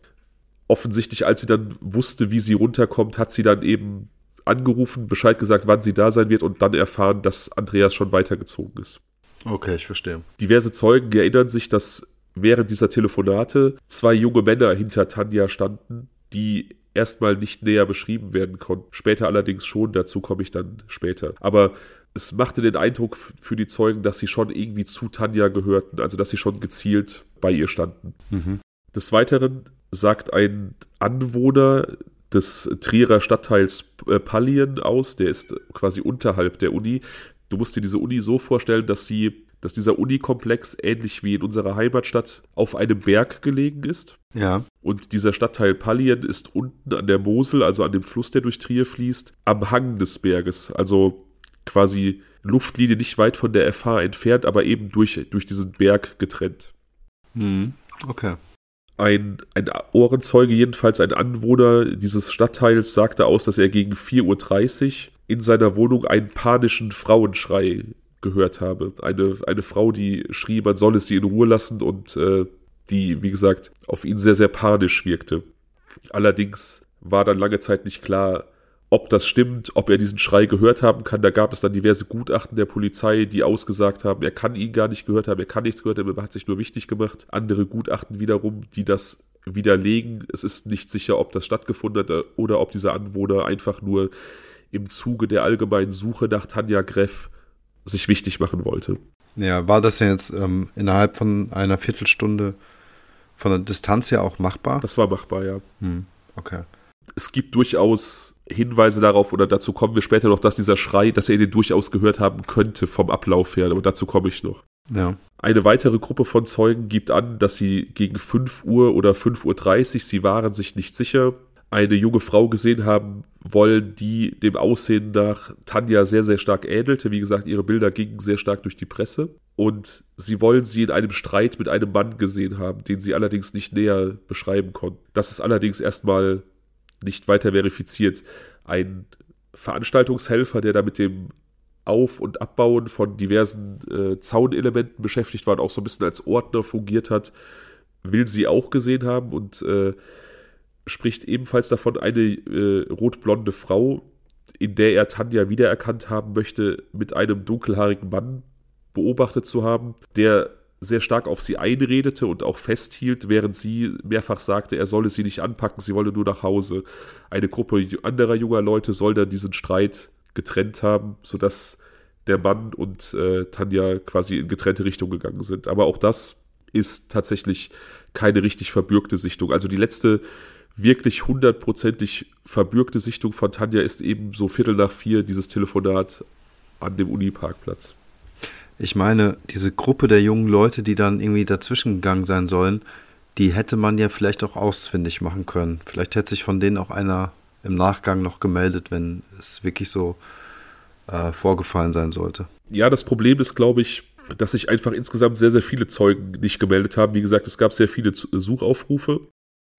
Offensichtlich, als sie dann wusste, wie sie runterkommt, hat sie dann eben angerufen, Bescheid gesagt, wann sie da sein wird und dann erfahren, dass Andreas schon weitergezogen ist. Okay, ich verstehe. Diverse Zeugen erinnern sich, dass während dieser Telefonate zwei junge Männer hinter Tanja standen, die erstmal nicht näher beschrieben werden konnten. Später allerdings schon, dazu komme ich dann später. Aber es machte den Eindruck für die Zeugen, dass sie schon irgendwie zu Tanja gehörten, also dass sie schon gezielt bei ihr standen. Mhm. Des Weiteren sagt ein Anwohner des Trierer Stadtteils äh, Pallien aus, der ist quasi unterhalb der Uni. Du musst dir diese Uni so vorstellen, dass sie, dass dieser Unikomplex ähnlich wie in unserer Heimatstadt auf einem Berg gelegen ist. Ja. Und dieser Stadtteil Pallien ist unten an der Mosel, also an dem Fluss, der durch Trier fließt, am Hang des Berges. Also quasi Luftlinie nicht weit von der FH entfernt, aber eben durch, durch diesen Berg getrennt. Hm, okay. Ein, ein Ohrenzeuge, jedenfalls ein Anwohner dieses Stadtteils, sagte aus, dass er gegen 4.30 Uhr in seiner Wohnung einen panischen Frauenschrei gehört habe. Eine, eine Frau, die schrie, man solle sie in Ruhe lassen und äh, die, wie gesagt, auf ihn sehr, sehr panisch wirkte. Allerdings war dann lange Zeit nicht klar, ob das stimmt, ob er diesen Schrei gehört haben kann. Da gab es dann diverse Gutachten der Polizei, die ausgesagt haben, er kann ihn gar nicht gehört haben, er kann nichts gehört haben, er hat sich nur wichtig gemacht. Andere Gutachten wiederum, die das widerlegen. Es ist nicht sicher, ob das stattgefunden hat oder ob dieser Anwohner einfach nur im Zuge der allgemeinen Suche nach Tanja Greff sich wichtig machen wollte. Ja, war das denn jetzt ähm, innerhalb von einer Viertelstunde von der Distanz her auch machbar? Das war machbar, ja. Hm, okay. Es gibt durchaus Hinweise darauf, oder dazu kommen wir später noch, dass dieser Schrei, dass er den durchaus gehört haben könnte vom Ablauf her, aber dazu komme ich noch. Ja. Eine weitere Gruppe von Zeugen gibt an, dass sie gegen 5 Uhr oder 5.30 Uhr, sie waren sich nicht sicher, eine junge Frau gesehen haben wollen, die dem Aussehen nach Tanja sehr, sehr stark ähnelte. Wie gesagt, ihre Bilder gingen sehr stark durch die Presse. Und sie wollen sie in einem Streit mit einem Mann gesehen haben, den sie allerdings nicht näher beschreiben konnten. Das ist allerdings erstmal nicht weiter verifiziert. Ein Veranstaltungshelfer, der da mit dem Auf- und Abbauen von diversen äh, Zaunelementen beschäftigt war und auch so ein bisschen als Ordner fungiert hat, will sie auch gesehen haben und äh, spricht ebenfalls davon, eine äh, rotblonde Frau, in der er Tanja wiedererkannt haben möchte, mit einem dunkelhaarigen Mann beobachtet zu haben, der sehr stark auf sie einredete und auch festhielt, während sie mehrfach sagte, er solle sie nicht anpacken, sie wolle nur nach Hause. Eine Gruppe anderer junger Leute soll dann diesen Streit getrennt haben, sodass der Mann und äh, Tanja quasi in getrennte Richtungen gegangen sind. Aber auch das ist tatsächlich keine richtig verbürgte Sichtung. Also die letzte wirklich hundertprozentig verbürgte Sichtung von Tanja ist eben so Viertel nach vier dieses Telefonat an dem Uniparkplatz. Ich meine, diese Gruppe der jungen Leute, die dann irgendwie dazwischen gegangen sein sollen, die hätte man ja vielleicht auch ausfindig machen können. Vielleicht hätte sich von denen auch einer im Nachgang noch gemeldet, wenn es wirklich so äh, vorgefallen sein sollte. Ja, das Problem ist, glaube ich, dass sich einfach insgesamt sehr, sehr viele Zeugen nicht gemeldet haben. Wie gesagt, es gab sehr viele Suchaufrufe.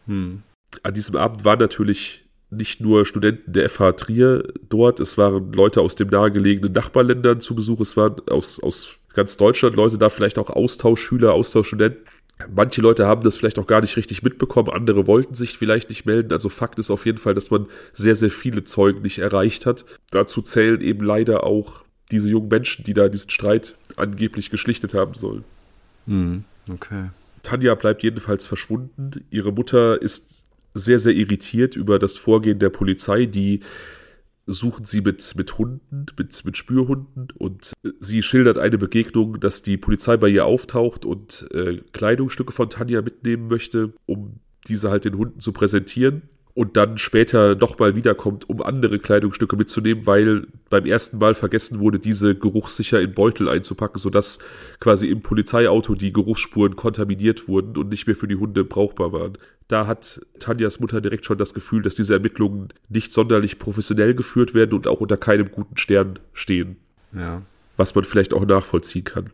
Hm. An diesem Abend waren natürlich nicht nur Studenten der FH Trier dort, es waren Leute aus den nahegelegenen Nachbarländern zu Besuch, es waren aus, aus ganz Deutschland Leute da, vielleicht auch Austauschschüler, Austauschstudenten. Manche Leute haben das vielleicht auch gar nicht richtig mitbekommen, andere wollten sich vielleicht nicht melden. Also Fakt ist auf jeden Fall, dass man sehr, sehr viele Zeugen nicht erreicht hat. Dazu zählen eben leider auch diese jungen Menschen, die da diesen Streit angeblich geschlichtet haben sollen. Hm, okay. Tanja bleibt jedenfalls verschwunden. Ihre Mutter ist sehr, sehr irritiert über das Vorgehen der Polizei, die suchen sie mit, mit Hunden, mit, mit Spürhunden und sie schildert eine Begegnung, dass die Polizei bei ihr auftaucht und äh, Kleidungsstücke von Tanja mitnehmen möchte, um diese halt den Hunden zu präsentieren und dann später nochmal wiederkommt, um andere Kleidungsstücke mitzunehmen, weil beim ersten Mal vergessen wurde, diese geruchssicher in Beutel einzupacken, sodass quasi im Polizeiauto die Geruchsspuren kontaminiert wurden und nicht mehr für die Hunde brauchbar waren. Da hat Tanjas Mutter direkt schon das Gefühl, dass diese Ermittlungen nicht sonderlich professionell geführt werden und auch unter keinem guten Stern stehen. Ja. Was man vielleicht auch nachvollziehen kann.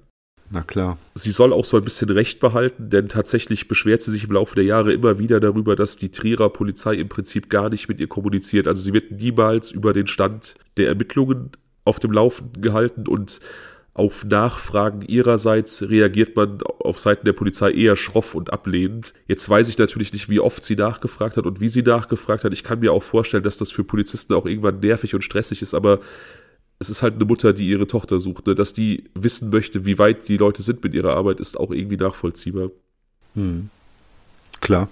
Na klar. Sie soll auch so ein bisschen Recht behalten, denn tatsächlich beschwert sie sich im Laufe der Jahre immer wieder darüber, dass die Trierer Polizei im Prinzip gar nicht mit ihr kommuniziert. Also sie wird niemals über den Stand der Ermittlungen auf dem Laufenden gehalten und auf Nachfragen ihrerseits reagiert man auf Seiten der Polizei eher schroff und ablehnend. Jetzt weiß ich natürlich nicht, wie oft sie nachgefragt hat und wie sie nachgefragt hat. Ich kann mir auch vorstellen, dass das für Polizisten auch irgendwann nervig und stressig ist, aber es ist halt eine Mutter, die ihre Tochter sucht. Ne? Dass die wissen möchte, wie weit die Leute sind mit ihrer Arbeit, ist auch irgendwie nachvollziehbar. Hm. Klar.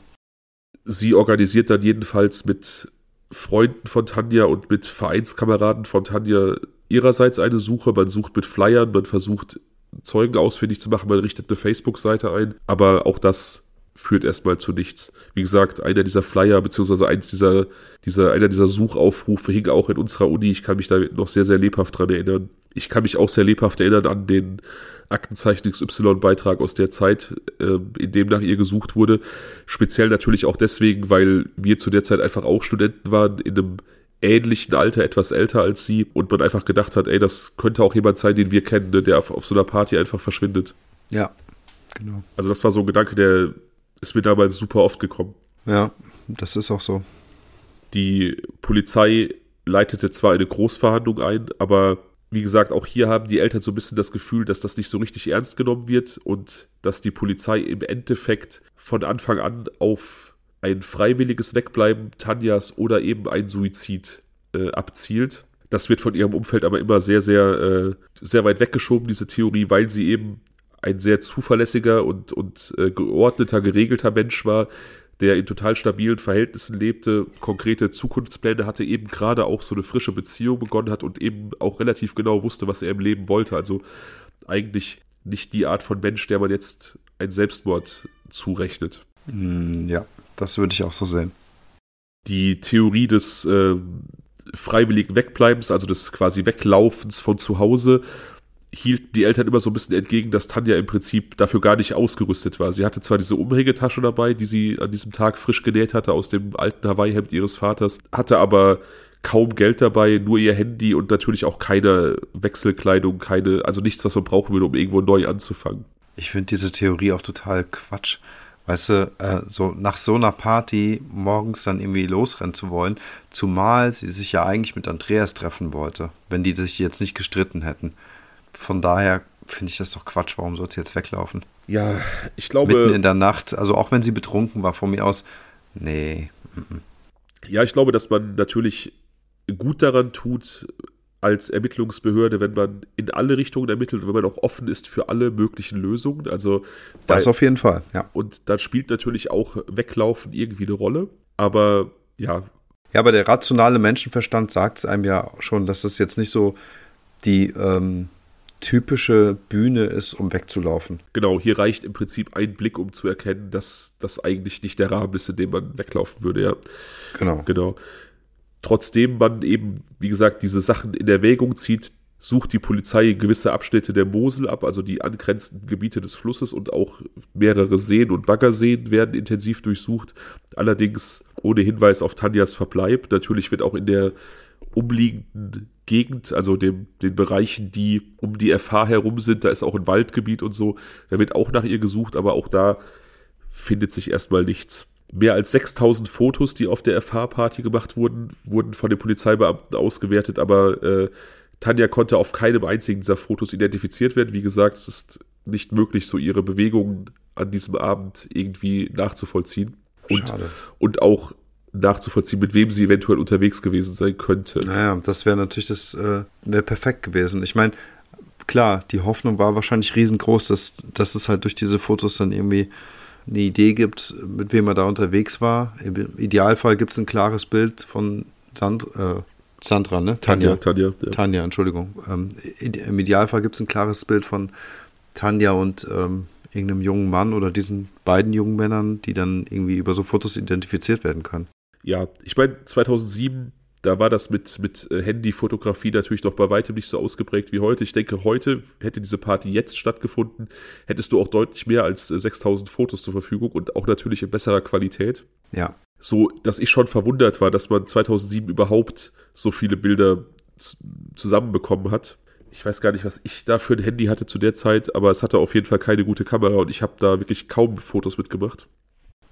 Sie organisiert dann jedenfalls mit Freunden von Tanja und mit Vereinskameraden von Tanja ihrerseits eine Suche. Man sucht mit Flyern, man versucht Zeugen ausfindig zu machen, man richtet eine Facebook-Seite ein, aber auch das führt erstmal zu nichts. Wie gesagt, einer dieser Flyer, beziehungsweise eins dieser, dieser, einer dieser Suchaufrufe hing auch in unserer Uni. Ich kann mich da noch sehr, sehr lebhaft dran erinnern. Ich kann mich auch sehr lebhaft erinnern an den Aktenzeichen XY-Beitrag aus der Zeit, äh, in dem nach ihr gesucht wurde. Speziell natürlich auch deswegen, weil wir zu der Zeit einfach auch Studenten waren, in einem ähnlichen Alter, etwas älter als sie, und man einfach gedacht hat, ey, das könnte auch jemand sein, den wir kennen, ne, der auf, auf so einer Party einfach verschwindet. Ja, genau. Also das war so ein Gedanke, der ist mir damals super oft gekommen. Ja, das ist auch so. Die Polizei leitete zwar eine Großverhandlung ein, aber wie gesagt, auch hier haben die Eltern so ein bisschen das Gefühl, dass das nicht so richtig ernst genommen wird und dass die Polizei im Endeffekt von Anfang an auf ein freiwilliges Wegbleiben Tanjas oder eben ein Suizid äh, abzielt. Das wird von ihrem Umfeld aber immer sehr, sehr, äh, sehr weit weggeschoben, diese Theorie, weil sie eben ein sehr zuverlässiger und, und äh, geordneter, geregelter Mensch war, der in total stabilen Verhältnissen lebte, konkrete Zukunftspläne hatte, eben gerade auch so eine frische Beziehung begonnen hat und eben auch relativ genau wusste, was er im Leben wollte. Also eigentlich nicht die Art von Mensch, der man jetzt ein Selbstmord zurechnet. Hm, ja, das würde ich auch so sehen. Die Theorie des äh, freiwilligen Wegbleibens, also des quasi Weglaufens von zu Hause, hielten die Eltern immer so ein bisschen entgegen, dass Tanja im Prinzip dafür gar nicht ausgerüstet war. Sie hatte zwar diese Umhängetasche dabei, die sie an diesem Tag frisch genäht hatte aus dem alten Hawaii-Hemd ihres Vaters, hatte aber kaum Geld dabei, nur ihr Handy und natürlich auch keine Wechselkleidung, keine, also nichts, was man brauchen würde, um irgendwo neu anzufangen. Ich finde diese Theorie auch total Quatsch. Weißt du, äh, so nach so einer Party morgens dann irgendwie losrennen zu wollen, zumal sie sich ja eigentlich mit Andreas treffen wollte, wenn die sich jetzt nicht gestritten hätten. Von daher finde ich das doch Quatsch. Warum soll sie jetzt weglaufen? Ja, ich glaube. Mitten in der Nacht, also auch wenn sie betrunken war, von mir aus, nee. Ja, ich glaube, dass man natürlich gut daran tut, als Ermittlungsbehörde, wenn man in alle Richtungen ermittelt und wenn man auch offen ist für alle möglichen Lösungen. Also das weil, auf jeden Fall, ja. Und da spielt natürlich auch Weglaufen irgendwie eine Rolle. Aber ja. Ja, aber der rationale Menschenverstand sagt es einem ja schon, dass es jetzt nicht so die ähm, typische Bühne ist, um wegzulaufen. Genau, hier reicht im Prinzip ein Blick, um zu erkennen, dass das eigentlich nicht der Rahmen ist, in dem man weglaufen würde, ja. Genau. Genau. Trotzdem man eben, wie gesagt, diese Sachen in Erwägung zieht, sucht die Polizei gewisse Abschnitte der Mosel ab, also die angrenzenden Gebiete des Flusses und auch mehrere Seen und Baggerseen werden intensiv durchsucht. Allerdings ohne Hinweis auf Tanjas Verbleib. Natürlich wird auch in der umliegenden Gegend, also dem, den Bereichen, die um die FH herum sind, da ist auch ein Waldgebiet und so, da wird auch nach ihr gesucht, aber auch da findet sich erstmal nichts. Mehr als 6000 Fotos, die auf der FH-Party gemacht wurden, wurden von den Polizeibeamten ausgewertet, aber äh, Tanja konnte auf keinem einzigen dieser Fotos identifiziert werden. Wie gesagt, es ist nicht möglich, so ihre Bewegungen an diesem Abend irgendwie nachzuvollziehen. Und, Schade. und auch nachzuvollziehen, mit wem sie eventuell unterwegs gewesen sein könnte. Naja, das wäre natürlich das, äh, wäre perfekt gewesen. Ich meine, klar, die Hoffnung war wahrscheinlich riesengroß, dass, dass es halt durch diese Fotos dann irgendwie eine Idee gibt, mit wem er da unterwegs war. Im Idealfall gibt es ein klares Bild von Sand, äh, Sandra, ne? Tanja. Tanja, ja. Tanja Entschuldigung. Ähm, Im Idealfall gibt es ein klares Bild von Tanja und ähm, irgendeinem jungen Mann oder diesen beiden jungen Männern, die dann irgendwie über so Fotos identifiziert werden können. Ja, ich meine, 2007 da war das mit, mit äh, Handyfotografie natürlich noch bei weitem nicht so ausgeprägt wie heute. Ich denke, heute hätte diese Party jetzt stattgefunden, hättest du auch deutlich mehr als 6000 äh, Fotos zur Verfügung und auch natürlich in besserer Qualität. Ja. So, dass ich schon verwundert war, dass man 2007 überhaupt so viele Bilder zusammenbekommen hat. Ich weiß gar nicht, was ich da für ein Handy hatte zu der Zeit, aber es hatte auf jeden Fall keine gute Kamera und ich habe da wirklich kaum Fotos mitgemacht.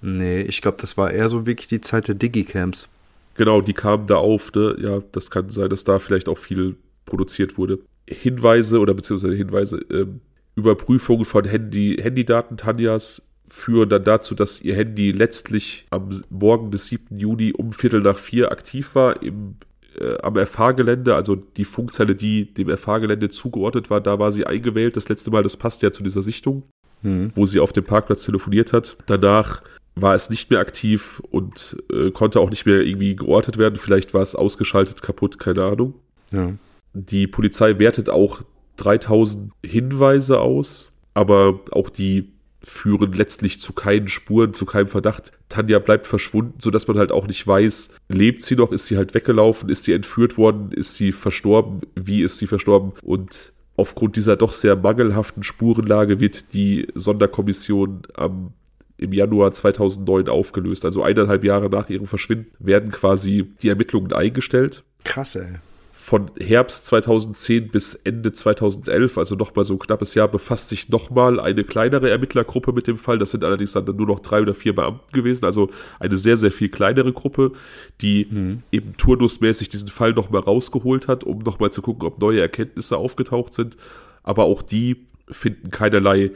Nee, ich glaube, das war eher so wirklich die Zeit der Digicams. Genau, die kamen da auf, ne? Ja, das kann sein, dass da vielleicht auch viel produziert wurde. Hinweise oder beziehungsweise Hinweise, ähm, Überprüfungen von Handy, Handydaten Tanjas führen dann dazu, dass ihr Handy letztlich am Morgen des 7. Juni um Viertel nach vier aktiv war im, äh, am FH-Gelände, also die Funkzelle, die dem FH-Gelände zugeordnet war, da war sie eingewählt. Das letzte Mal, das passt ja zu dieser Sichtung, mhm. wo sie auf dem Parkplatz telefoniert hat. Danach war es nicht mehr aktiv und äh, konnte auch nicht mehr irgendwie geortet werden. Vielleicht war es ausgeschaltet, kaputt, keine Ahnung. Ja. Die Polizei wertet auch 3000 Hinweise aus, aber auch die führen letztlich zu keinen Spuren, zu keinem Verdacht. Tanja bleibt verschwunden, sodass man halt auch nicht weiß, lebt sie noch, ist sie halt weggelaufen, ist sie entführt worden, ist sie verstorben, wie ist sie verstorben und aufgrund dieser doch sehr mangelhaften Spurenlage wird die Sonderkommission am im Januar 2009 aufgelöst. Also eineinhalb Jahre nach ihrem Verschwinden werden quasi die Ermittlungen eingestellt. Krass, ey. Von Herbst 2010 bis Ende 2011, also nochmal so ein knappes Jahr, befasst sich nochmal eine kleinere Ermittlergruppe mit dem Fall. Das sind allerdings dann nur noch drei oder vier Beamten gewesen, also eine sehr, sehr viel kleinere Gruppe, die mhm. eben turnusmäßig diesen Fall nochmal rausgeholt hat, um nochmal zu gucken, ob neue Erkenntnisse aufgetaucht sind. Aber auch die finden keinerlei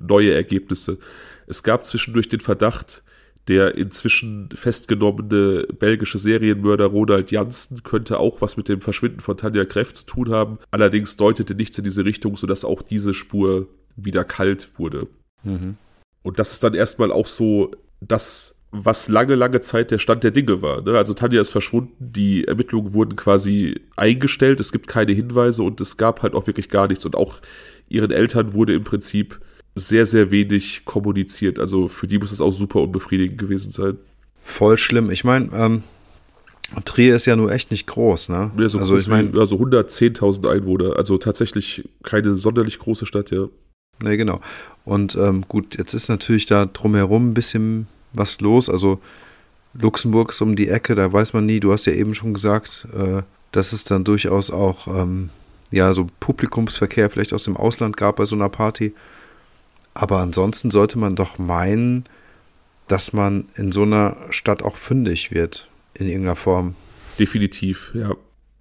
neue Ergebnisse. Es gab zwischendurch den Verdacht, der inzwischen festgenommene belgische Serienmörder Ronald Janssen könnte auch was mit dem Verschwinden von Tanja Kreff zu tun haben. Allerdings deutete nichts in diese Richtung, sodass auch diese Spur wieder kalt wurde. Mhm. Und das ist dann erstmal auch so das, was lange, lange Zeit der Stand der Dinge war. Ne? Also Tanja ist verschwunden, die Ermittlungen wurden quasi eingestellt, es gibt keine Hinweise und es gab halt auch wirklich gar nichts. Und auch ihren Eltern wurde im Prinzip sehr, sehr wenig kommuniziert. Also für die muss es auch super unbefriedigend gewesen sein. Voll schlimm. Ich meine, ähm, Trier ist ja nur echt nicht groß, ne? Ja, so also ich meine, also 110.000 Einwohner, also tatsächlich keine sonderlich große Stadt, ja. Ne, genau. Und ähm, gut, jetzt ist natürlich da drumherum ein bisschen was los. Also Luxemburg ist um die Ecke, da weiß man nie. Du hast ja eben schon gesagt, äh, dass es dann durchaus auch ähm, ja so Publikumsverkehr vielleicht aus dem Ausland gab bei so einer Party. Aber ansonsten sollte man doch meinen, dass man in so einer Stadt auch fündig wird in irgendeiner Form. Definitiv, ja.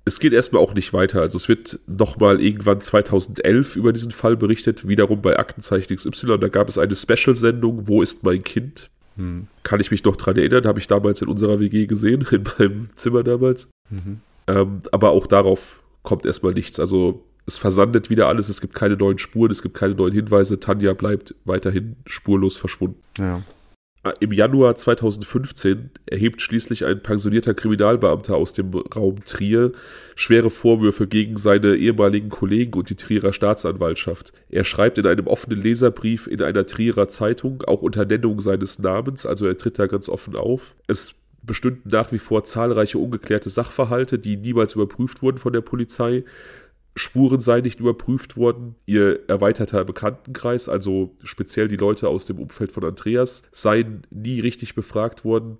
Es geht erstmal auch nicht weiter. Also es wird nochmal irgendwann 2011 über diesen Fall berichtet, wiederum bei Aktenzeichen XY. Da gab es eine Special-Sendung, Wo ist mein Kind? Hm. Kann ich mich noch dran erinnern, habe ich damals in unserer WG gesehen, in meinem Zimmer damals. Mhm. Ähm, aber auch darauf kommt erstmal nichts. Also es versandet wieder alles, es gibt keine neuen Spuren, es gibt keine neuen Hinweise. Tanja bleibt weiterhin spurlos verschwunden. Ja. Im Januar 2015 erhebt schließlich ein pensionierter Kriminalbeamter aus dem Raum Trier schwere Vorwürfe gegen seine ehemaligen Kollegen und die Trierer Staatsanwaltschaft. Er schreibt in einem offenen Leserbrief in einer Trierer Zeitung, auch unter Nennung seines Namens, also er tritt da ganz offen auf. Es bestünden nach wie vor zahlreiche ungeklärte Sachverhalte, die niemals überprüft wurden von der Polizei. Spuren seien nicht überprüft worden. Ihr erweiterter Bekanntenkreis, also speziell die Leute aus dem Umfeld von Andreas, seien nie richtig befragt worden.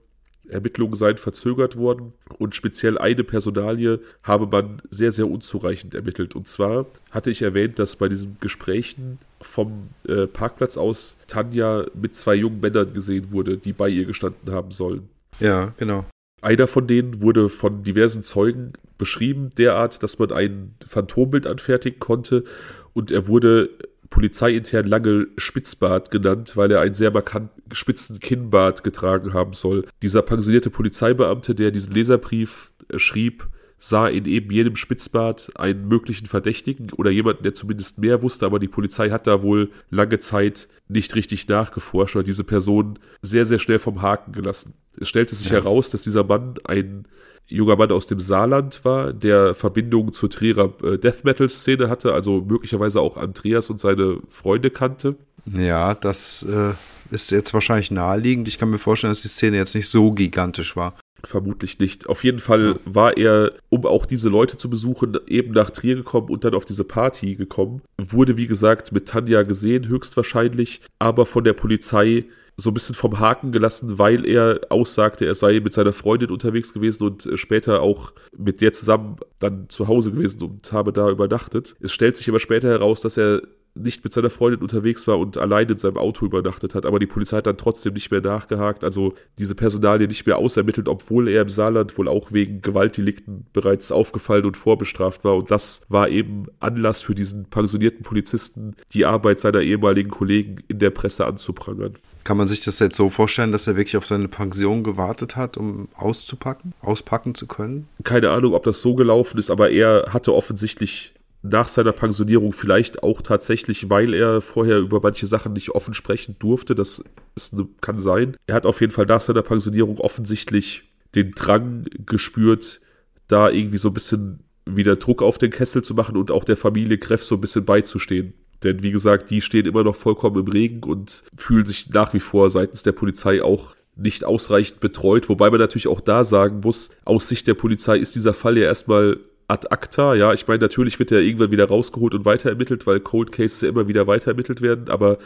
Ermittlungen seien verzögert worden und speziell eine Personalie habe man sehr, sehr unzureichend ermittelt. Und zwar hatte ich erwähnt, dass bei diesen Gesprächen vom äh, Parkplatz aus Tanja mit zwei jungen Männern gesehen wurde, die bei ihr gestanden haben sollen. Ja, genau. Einer von denen wurde von diversen Zeugen beschrieben, derart, dass man ein Phantombild anfertigen konnte und er wurde polizeiintern lange Spitzbart genannt, weil er einen sehr markanten spitzen Kinnbart getragen haben soll. Dieser pensionierte Polizeibeamte, der diesen Leserbrief schrieb, sah in eben jedem Spitzbart einen möglichen Verdächtigen oder jemanden, der zumindest mehr wusste, aber die Polizei hat da wohl lange Zeit nicht richtig nachgeforscht oder diese Person sehr, sehr schnell vom Haken gelassen. Es stellte sich ja. heraus, dass dieser Mann ein junger Mann aus dem Saarland war, der Verbindungen zur Trierer äh, Death Metal Szene hatte, also möglicherweise auch Andreas und seine Freunde kannte. Ja, das äh, ist jetzt wahrscheinlich naheliegend. Ich kann mir vorstellen, dass die Szene jetzt nicht so gigantisch war. Vermutlich nicht. Auf jeden Fall war er, um auch diese Leute zu besuchen, eben nach Trier gekommen und dann auf diese Party gekommen. Wurde, wie gesagt, mit Tanja gesehen, höchstwahrscheinlich, aber von der Polizei so ein bisschen vom Haken gelassen, weil er aussagte, er sei mit seiner Freundin unterwegs gewesen und äh, später auch mit der zusammen dann zu Hause gewesen und habe da übernachtet. Es stellt sich aber später heraus, dass er nicht mit seiner Freundin unterwegs war und allein in seinem Auto übernachtet hat, aber die Polizei hat dann trotzdem nicht mehr nachgehakt, also diese Personalie nicht mehr ausermittelt, obwohl er im Saarland wohl auch wegen Gewaltdelikten bereits aufgefallen und vorbestraft war und das war eben Anlass für diesen pensionierten Polizisten, die Arbeit seiner ehemaligen Kollegen in der Presse anzuprangern. Kann man sich das jetzt so vorstellen, dass er wirklich auf seine Pension gewartet hat, um auszupacken, auspacken zu können? Keine Ahnung, ob das so gelaufen ist, aber er hatte offensichtlich nach seiner Pensionierung vielleicht auch tatsächlich, weil er vorher über manche Sachen nicht offen sprechen durfte. Das ist, kann sein. Er hat auf jeden Fall nach seiner Pensionierung offensichtlich den Drang gespürt, da irgendwie so ein bisschen wieder Druck auf den Kessel zu machen und auch der Familie Kreff so ein bisschen beizustehen. Denn wie gesagt, die stehen immer noch vollkommen im Regen und fühlen sich nach wie vor seitens der Polizei auch nicht ausreichend betreut. Wobei man natürlich auch da sagen muss, aus Sicht der Polizei ist dieser Fall ja erstmal ad acta. Ja, ich meine, natürlich wird er irgendwann wieder rausgeholt und weiterermittelt, weil Cold Cases ja immer wieder weiterermittelt werden, aber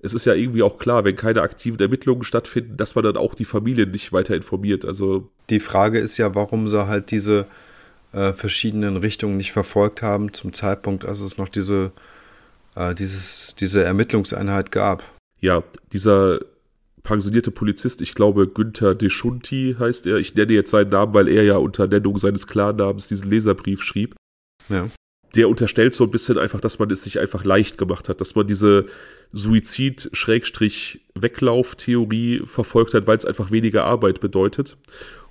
es ist ja irgendwie auch klar, wenn keine aktiven Ermittlungen stattfinden, dass man dann auch die Familien nicht weiter informiert. Also die Frage ist ja, warum sie halt diese äh, verschiedenen Richtungen nicht verfolgt haben zum Zeitpunkt, als es noch diese, äh, dieses, diese Ermittlungseinheit gab. Ja, dieser pensionierte Polizist, ich glaube Günther Deschunti heißt er. Ich nenne jetzt seinen Namen, weil er ja unter Nennung seines Klarnamens diesen Leserbrief schrieb. Ja. Der unterstellt so ein bisschen einfach, dass man es sich einfach leicht gemacht hat, dass man diese Suizid-Weglauf-Theorie verfolgt hat, weil es einfach weniger Arbeit bedeutet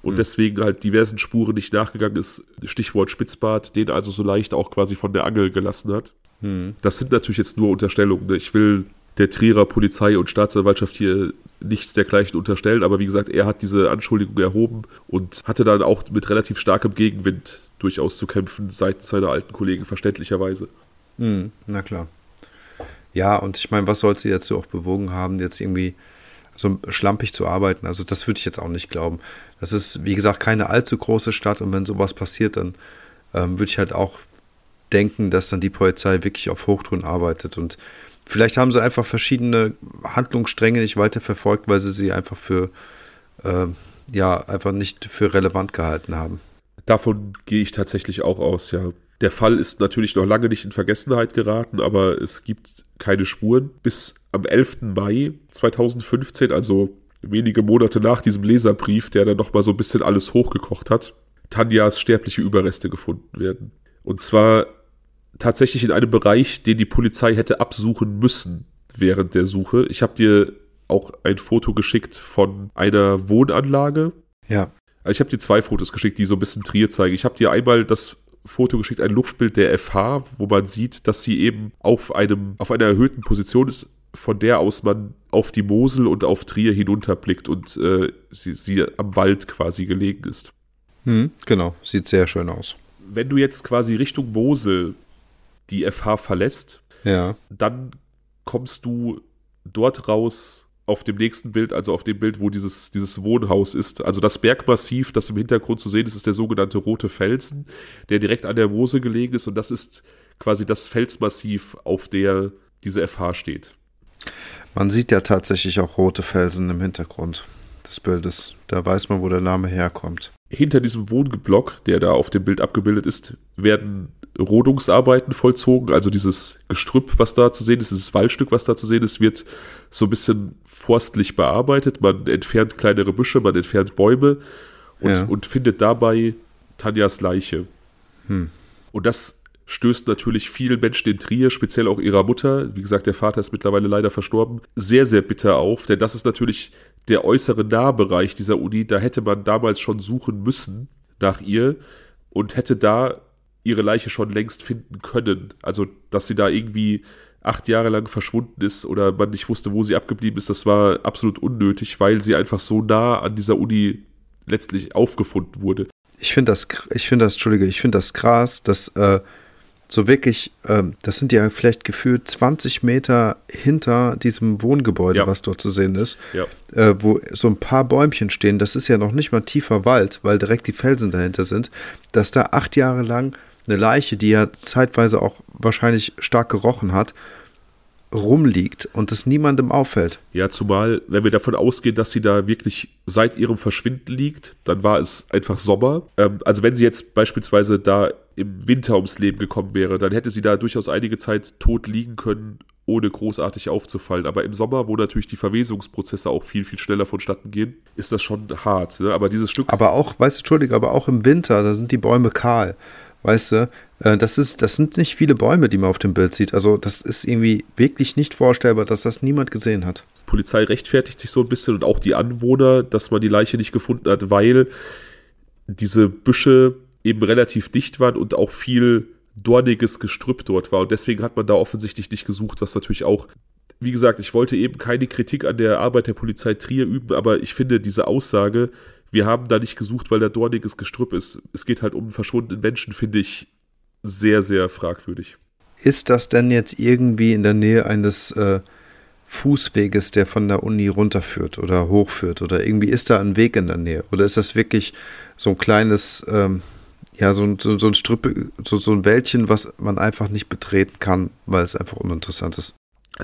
und mhm. deswegen halt diversen Spuren nicht nachgegangen ist. Stichwort Spitzbart, den also so leicht auch quasi von der Angel gelassen hat. Mhm. Das sind natürlich jetzt nur Unterstellungen. Ne? Ich will der Trierer Polizei und Staatsanwaltschaft hier nichts dergleichen unterstellen, aber wie gesagt, er hat diese Anschuldigung erhoben und hatte dann auch mit relativ starkem Gegenwind durchaus zu kämpfen, seitens seiner alten Kollegen, verständlicherweise. Hm, na klar. Ja, und ich meine, was soll sie so auch bewogen haben, jetzt irgendwie so schlampig zu arbeiten? Also, das würde ich jetzt auch nicht glauben. Das ist, wie gesagt, keine allzu große Stadt und wenn sowas passiert, dann ähm, würde ich halt auch denken, dass dann die Polizei wirklich auf Hochtouren arbeitet und vielleicht haben sie einfach verschiedene Handlungsstränge nicht weiter verfolgt, weil sie sie einfach für, äh, ja, einfach nicht für relevant gehalten haben. Davon gehe ich tatsächlich auch aus, ja. Der Fall ist natürlich noch lange nicht in Vergessenheit geraten, aber es gibt keine Spuren. Bis am 11. Mai 2015, also wenige Monate nach diesem Leserbrief, der dann nochmal so ein bisschen alles hochgekocht hat, Tanjas sterbliche Überreste gefunden werden. Und zwar tatsächlich in einem Bereich, den die Polizei hätte absuchen müssen während der Suche. Ich habe dir auch ein Foto geschickt von einer Wohnanlage. Ja. Also ich habe dir zwei Fotos geschickt, die so ein bisschen Trier zeigen. Ich habe dir einmal das Foto geschickt, ein Luftbild der FH, wo man sieht, dass sie eben auf einem, auf einer erhöhten Position ist, von der aus man auf die Mosel und auf Trier hinunterblickt und äh, sie, sie am Wald quasi gelegen ist. Hm, genau, sieht sehr schön aus. Wenn du jetzt quasi Richtung Mosel die FH verlässt, ja. dann kommst du dort raus auf dem nächsten Bild, also auf dem Bild, wo dieses, dieses Wohnhaus ist. Also das Bergmassiv, das im Hintergrund zu sehen ist, ist der sogenannte Rote Felsen, der direkt an der Mose gelegen ist und das ist quasi das Felsmassiv, auf der diese FH steht. Man sieht ja tatsächlich auch rote Felsen im Hintergrund des Bildes. Da weiß man, wo der Name herkommt. Hinter diesem Wohngeblock, der da auf dem Bild abgebildet ist, werden Rodungsarbeiten vollzogen. Also dieses Gestrüpp, was da zu sehen ist, dieses Waldstück, was da zu sehen ist, wird so ein bisschen forstlich bearbeitet. Man entfernt kleinere Büsche, man entfernt Bäume und, ja. und findet dabei Tanjas Leiche. Hm. Und das stößt natürlich vielen Menschen in Trier, speziell auch ihrer Mutter, wie gesagt, der Vater ist mittlerweile leider verstorben, sehr, sehr bitter auf, denn das ist natürlich der äußere Nahbereich dieser Uni, da hätte man damals schon suchen müssen nach ihr und hätte da ihre Leiche schon längst finden können. Also, dass sie da irgendwie acht Jahre lang verschwunden ist oder man nicht wusste, wo sie abgeblieben ist, das war absolut unnötig, weil sie einfach so nah an dieser Uni letztlich aufgefunden wurde. Ich finde das, ich finde das, Entschuldige, ich finde das krass, dass äh, so wirklich, ähm, das sind ja vielleicht gefühlt 20 Meter hinter diesem Wohngebäude, ja. was dort zu sehen ist, ja. äh, wo so ein paar Bäumchen stehen. Das ist ja noch nicht mal tiefer Wald, weil direkt die Felsen dahinter sind, dass da acht Jahre lang eine Leiche, die ja zeitweise auch wahrscheinlich stark gerochen hat, rumliegt und es niemandem auffällt. Ja, zumal, wenn wir davon ausgehen, dass sie da wirklich seit ihrem Verschwinden liegt, dann war es einfach Sommer. Ähm, also wenn sie jetzt beispielsweise da im Winter ums Leben gekommen wäre, dann hätte sie da durchaus einige Zeit tot liegen können, ohne großartig aufzufallen. Aber im Sommer, wo natürlich die Verwesungsprozesse auch viel, viel schneller vonstatten gehen, ist das schon hart. Ne? Aber dieses Stück. Aber auch, weißt du, Entschuldige, aber auch im Winter, da sind die Bäume kahl. Weißt du, äh, das, ist, das sind nicht viele Bäume, die man auf dem Bild sieht. Also, das ist irgendwie wirklich nicht vorstellbar, dass das niemand gesehen hat. Polizei rechtfertigt sich so ein bisschen und auch die Anwohner, dass man die Leiche nicht gefunden hat, weil diese Büsche eben relativ dicht waren und auch viel dorniges Gestrüpp dort war. Und deswegen hat man da offensichtlich nicht gesucht, was natürlich auch, wie gesagt, ich wollte eben keine Kritik an der Arbeit der Polizei Trier üben, aber ich finde diese Aussage, wir haben da nicht gesucht, weil da dorniges Gestrüpp ist. Es geht halt um verschwundene Menschen, finde ich sehr, sehr fragwürdig. Ist das denn jetzt irgendwie in der Nähe eines äh, Fußweges, der von der Uni runterführt oder hochführt? Oder irgendwie ist da ein Weg in der Nähe? Oder ist das wirklich so ein kleines, ähm, ja, so so, so ein Strüppe, so, so ein Wäldchen, was man einfach nicht betreten kann, weil es einfach uninteressant ist?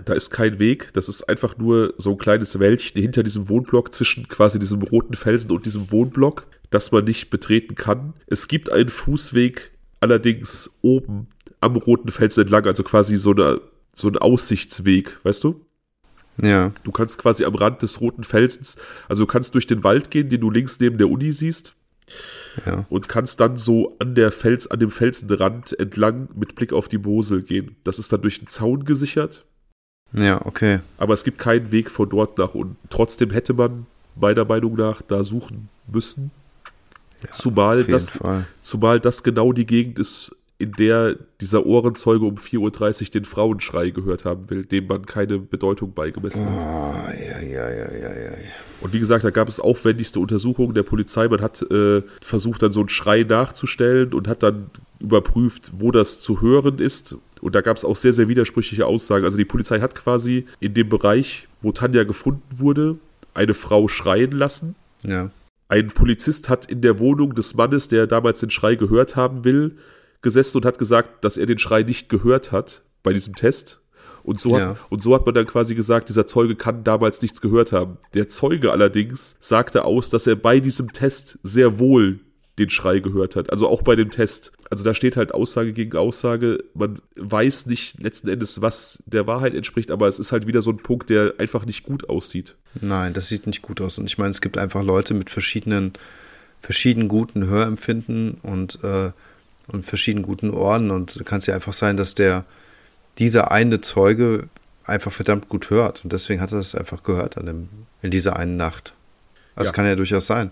Da ist kein Weg, das ist einfach nur so ein kleines Wäldchen hinter diesem Wohnblock zwischen quasi diesem roten Felsen und diesem Wohnblock, das man nicht betreten kann. Es gibt einen Fußweg, allerdings oben am roten Felsen entlang, also quasi so, eine, so ein Aussichtsweg, weißt du? Ja. Du kannst quasi am Rand des roten Felsens, also du kannst durch den Wald gehen, den du links neben der Uni siehst. Ja. Und kannst dann so an der Fels, an dem Felsenrand entlang mit Blick auf die Mosel gehen. Das ist dann durch einen Zaun gesichert. Ja, okay. Aber es gibt keinen Weg von dort nach unten. Trotzdem hätte man meiner Meinung nach da suchen müssen. Ja, zumal, das, zumal das genau die Gegend ist, in der dieser Ohrenzeuge um 4.30 Uhr den Frauenschrei gehört haben will, dem man keine Bedeutung beigemessen hat. Ah, ja, ja, ja, ja, ja. Und wie gesagt, da gab es aufwendigste Untersuchungen der Polizei. Man hat äh, versucht, dann so einen Schrei nachzustellen und hat dann überprüft, wo das zu hören ist. Und da gab es auch sehr, sehr widersprüchliche Aussagen. Also die Polizei hat quasi in dem Bereich, wo Tanja gefunden wurde, eine Frau schreien lassen. Ja. Ein Polizist hat in der Wohnung des Mannes, der damals den Schrei gehört haben will, gesessen und hat gesagt, dass er den Schrei nicht gehört hat bei diesem Test. Und so, Ja. hat, und so hat man dann quasi gesagt, dieser Zeuge kann damals nichts gehört haben. Der Zeuge allerdings sagte aus, dass er bei diesem Test sehr wohl den Schrei gehört hat. Also auch bei dem Test. Also da steht halt Aussage gegen Aussage. Man weiß nicht letzten Endes, was der Wahrheit entspricht, aber es ist halt wieder so ein Punkt, der einfach nicht gut aussieht. Nein, das sieht nicht gut aus. Und ich meine, es gibt einfach Leute mit verschiedenen, verschieden guten Hörempfinden und, äh, und verschieden guten Ohren. Und kann es ja einfach sein, dass der, dieser eine Zeuge einfach verdammt gut hört. Und deswegen hat er das einfach gehört an dem, in dieser einen Nacht. Also Ja. kann ja durchaus sein.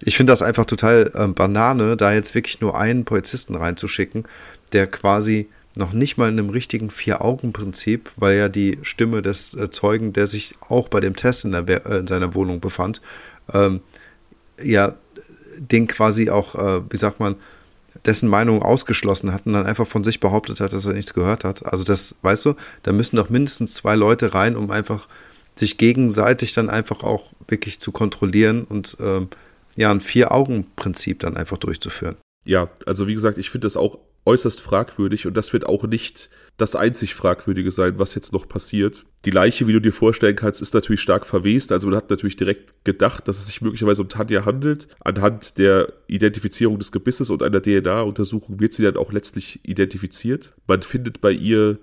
Ich finde das einfach total ähm, Banane, da jetzt wirklich nur einen Polizisten reinzuschicken, der quasi noch nicht mal in einem richtigen Vier-Augen-Prinzip, weil ja die Stimme des äh, Zeugen, der sich auch bei dem Test in, der, äh, in seiner Wohnung befand, ähm, ja, den quasi auch, äh, wie sagt man, dessen Meinung ausgeschlossen hat und dann einfach von sich behauptet hat, dass er nichts gehört hat. Also das, weißt du, da müssen doch mindestens zwei Leute rein, um einfach sich gegenseitig dann einfach auch wirklich zu kontrollieren und ähm, ja, ein Vier-Augen-Prinzip dann einfach durchzuführen. Ja, also wie gesagt, ich finde das auch äußerst fragwürdig und das wird auch nicht das einzig Fragwürdige sein, was jetzt noch passiert. Die Leiche, wie du dir vorstellen kannst, ist natürlich stark verwest. Also man hat natürlich direkt gedacht, dass es sich möglicherweise um Tanja handelt. Anhand der Identifizierung des Gebisses und einer DNA-Untersuchung wird sie dann auch letztlich identifiziert. Man findet bei ihr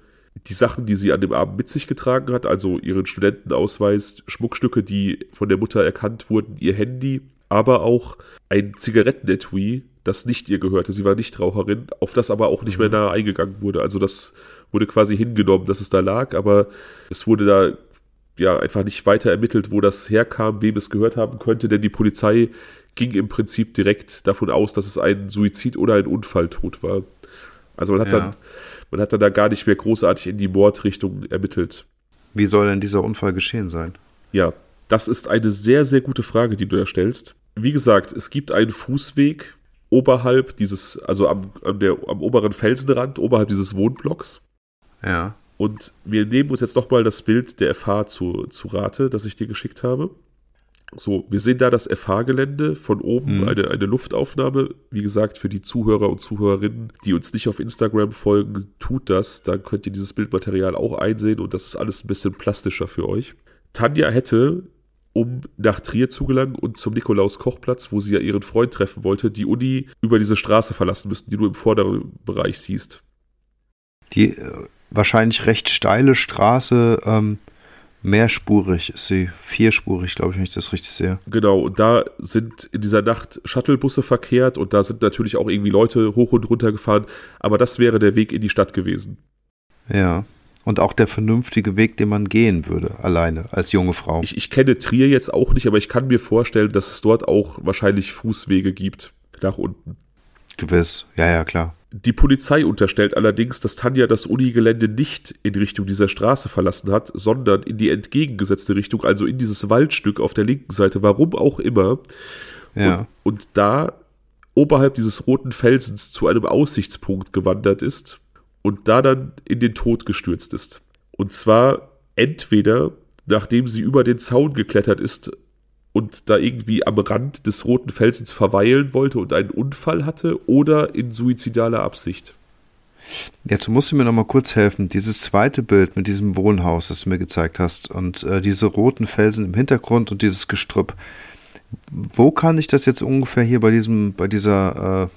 die Sachen, die sie an dem Abend mit sich getragen hat, also ihren Studentenausweis, Schmuckstücke, die von der Mutter erkannt wurden, ihr Handy, aber auch ein Zigarettenetui, das nicht ihr gehörte. Sie war nicht Raucherin, auf das aber auch nicht mehr nahe eingegangen wurde. Also das wurde quasi hingenommen, dass es da lag, aber es wurde da ja einfach nicht weiter ermittelt, wo das herkam, wem es gehört haben könnte, denn die Polizei ging im Prinzip direkt davon aus, dass es ein Suizid oder ein Unfalltod war. Also man hat Ja. dann man hat dann da gar nicht mehr großartig in die Mordrichtung ermittelt. Wie soll denn dieser Unfall geschehen sein? Ja, das ist eine sehr, sehr gute Frage, die du da stellst. Wie gesagt, es gibt einen Fußweg oberhalb dieses, also am, am, der, am oberen Felsenrand, oberhalb dieses Wohnblocks. Ja. Und wir nehmen uns jetzt nochmal das Bild der FH zu, zu Rate, das ich dir geschickt habe. So, wir sehen da das FH-Gelände von oben, Mhm. eine, eine Luftaufnahme. Wie gesagt, für die Zuhörer und Zuhörerinnen, die uns nicht auf Instagram folgen, tut das. Dann könnt ihr dieses Bildmaterial auch einsehen und das ist alles ein bisschen plastischer für euch. Tanja hätte, um nach Trier zu gelangen und zum Nikolaus-Kochplatz, wo sie ja ihren Freund treffen wollte, die Uni über diese Straße verlassen müssen, die du im vorderen Bereich siehst. Die äh, wahrscheinlich recht steile Straße, ähm, mehrspurig ist sie. Vierspurig, glaube ich, wenn ich das richtig sehe. Genau, und da sind in dieser Nacht Shuttlebusse verkehrt und da sind natürlich auch irgendwie Leute hoch und runter gefahren, aber das wäre der Weg in die Stadt gewesen. Ja. Und auch der vernünftige Weg, den man gehen würde, alleine, als junge Frau. Ich, ich kenne Trier jetzt auch nicht, aber ich kann mir vorstellen, dass es dort auch wahrscheinlich Fußwege gibt nach unten. Gewiss. Ja, ja, klar. Die Polizei unterstellt allerdings, dass Tanja das Unigelände nicht in Richtung dieser Straße verlassen hat, sondern in die entgegengesetzte Richtung, also in dieses Waldstück auf der linken Seite, warum auch immer. Ja. Und, und da oberhalb dieses roten Felsens zu einem Aussichtspunkt gewandert ist und da dann in den Tod gestürzt ist. Und zwar entweder nachdem sie über den Zaun geklettert ist und da irgendwie am Rand des roten Felsens verweilen wollte und einen Unfall hatte oder in suizidaler Absicht. Jetzt musst du mir noch mal kurz helfen. Dieses zweite Bild mit diesem Wohnhaus, das du mir gezeigt hast, und äh, diese roten Felsen im Hintergrund und dieses Gestrüpp. Wo kann ich das jetzt ungefähr hier bei diesem, bei dieser äh,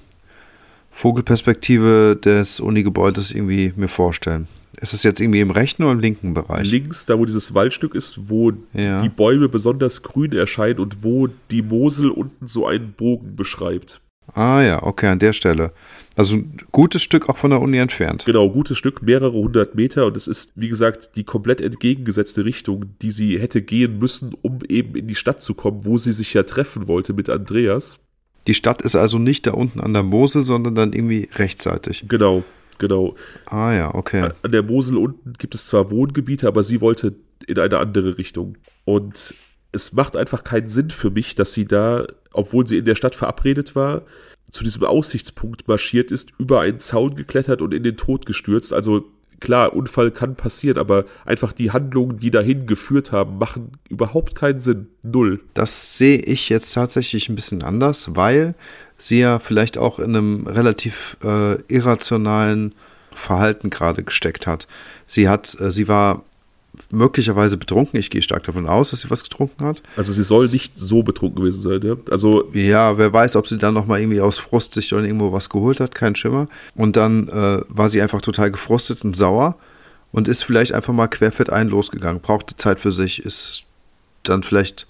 Vogelperspektive des Uni-Gebäudes irgendwie mir vorstellen? Ist es jetzt irgendwie im rechten oder im linken Bereich? Links, da wo dieses Waldstück ist, wo Ja. die Bäume besonders grün erscheinen und wo die Mosel unten so einen Bogen beschreibt. Ah ja, okay, an der Stelle. Also ein gutes Stück auch von der Uni entfernt. Genau, gutes Stück, mehrere hundert Meter und es ist, wie gesagt, die komplett entgegengesetzte Richtung, die sie hätte gehen müssen, um eben in die Stadt zu kommen, wo sie sich ja treffen wollte mit Andreas. Die Stadt ist also nicht da unten an der Mosel, sondern dann irgendwie rechtsseitig. Genau, genau. Ah ja, okay. An der Mosel unten gibt es zwar Wohngebiete, aber sie wollte in eine andere Richtung. Und es macht einfach keinen Sinn für mich, dass sie da, obwohl sie in der Stadt verabredet war, zu diesem Aussichtspunkt marschiert ist, über einen Zaun geklettert und in den Tod gestürzt. Also klar, Unfall kann passieren, aber einfach die Handlungen, die dahin geführt haben, machen überhaupt keinen Sinn. Null. Das sehe ich jetzt tatsächlich ein bisschen anders, weil sie ja vielleicht auch in einem relativ äh, irrationalen Verhalten gerade gesteckt hat. Sie hat, äh, sie war möglicherweise betrunken. Ich gehe stark davon aus, dass sie was getrunken hat. Also sie soll nicht so betrunken gewesen sein, ja? Also ja, wer weiß, ob sie dann noch mal irgendwie aus Frust sich dann irgendwo was geholt hat, kein Schimmer. Und dann äh, war sie einfach total gefrustet und sauer und ist vielleicht einfach mal querfett ein losgegangen. Brauchte Zeit für sich, ist dann vielleicht,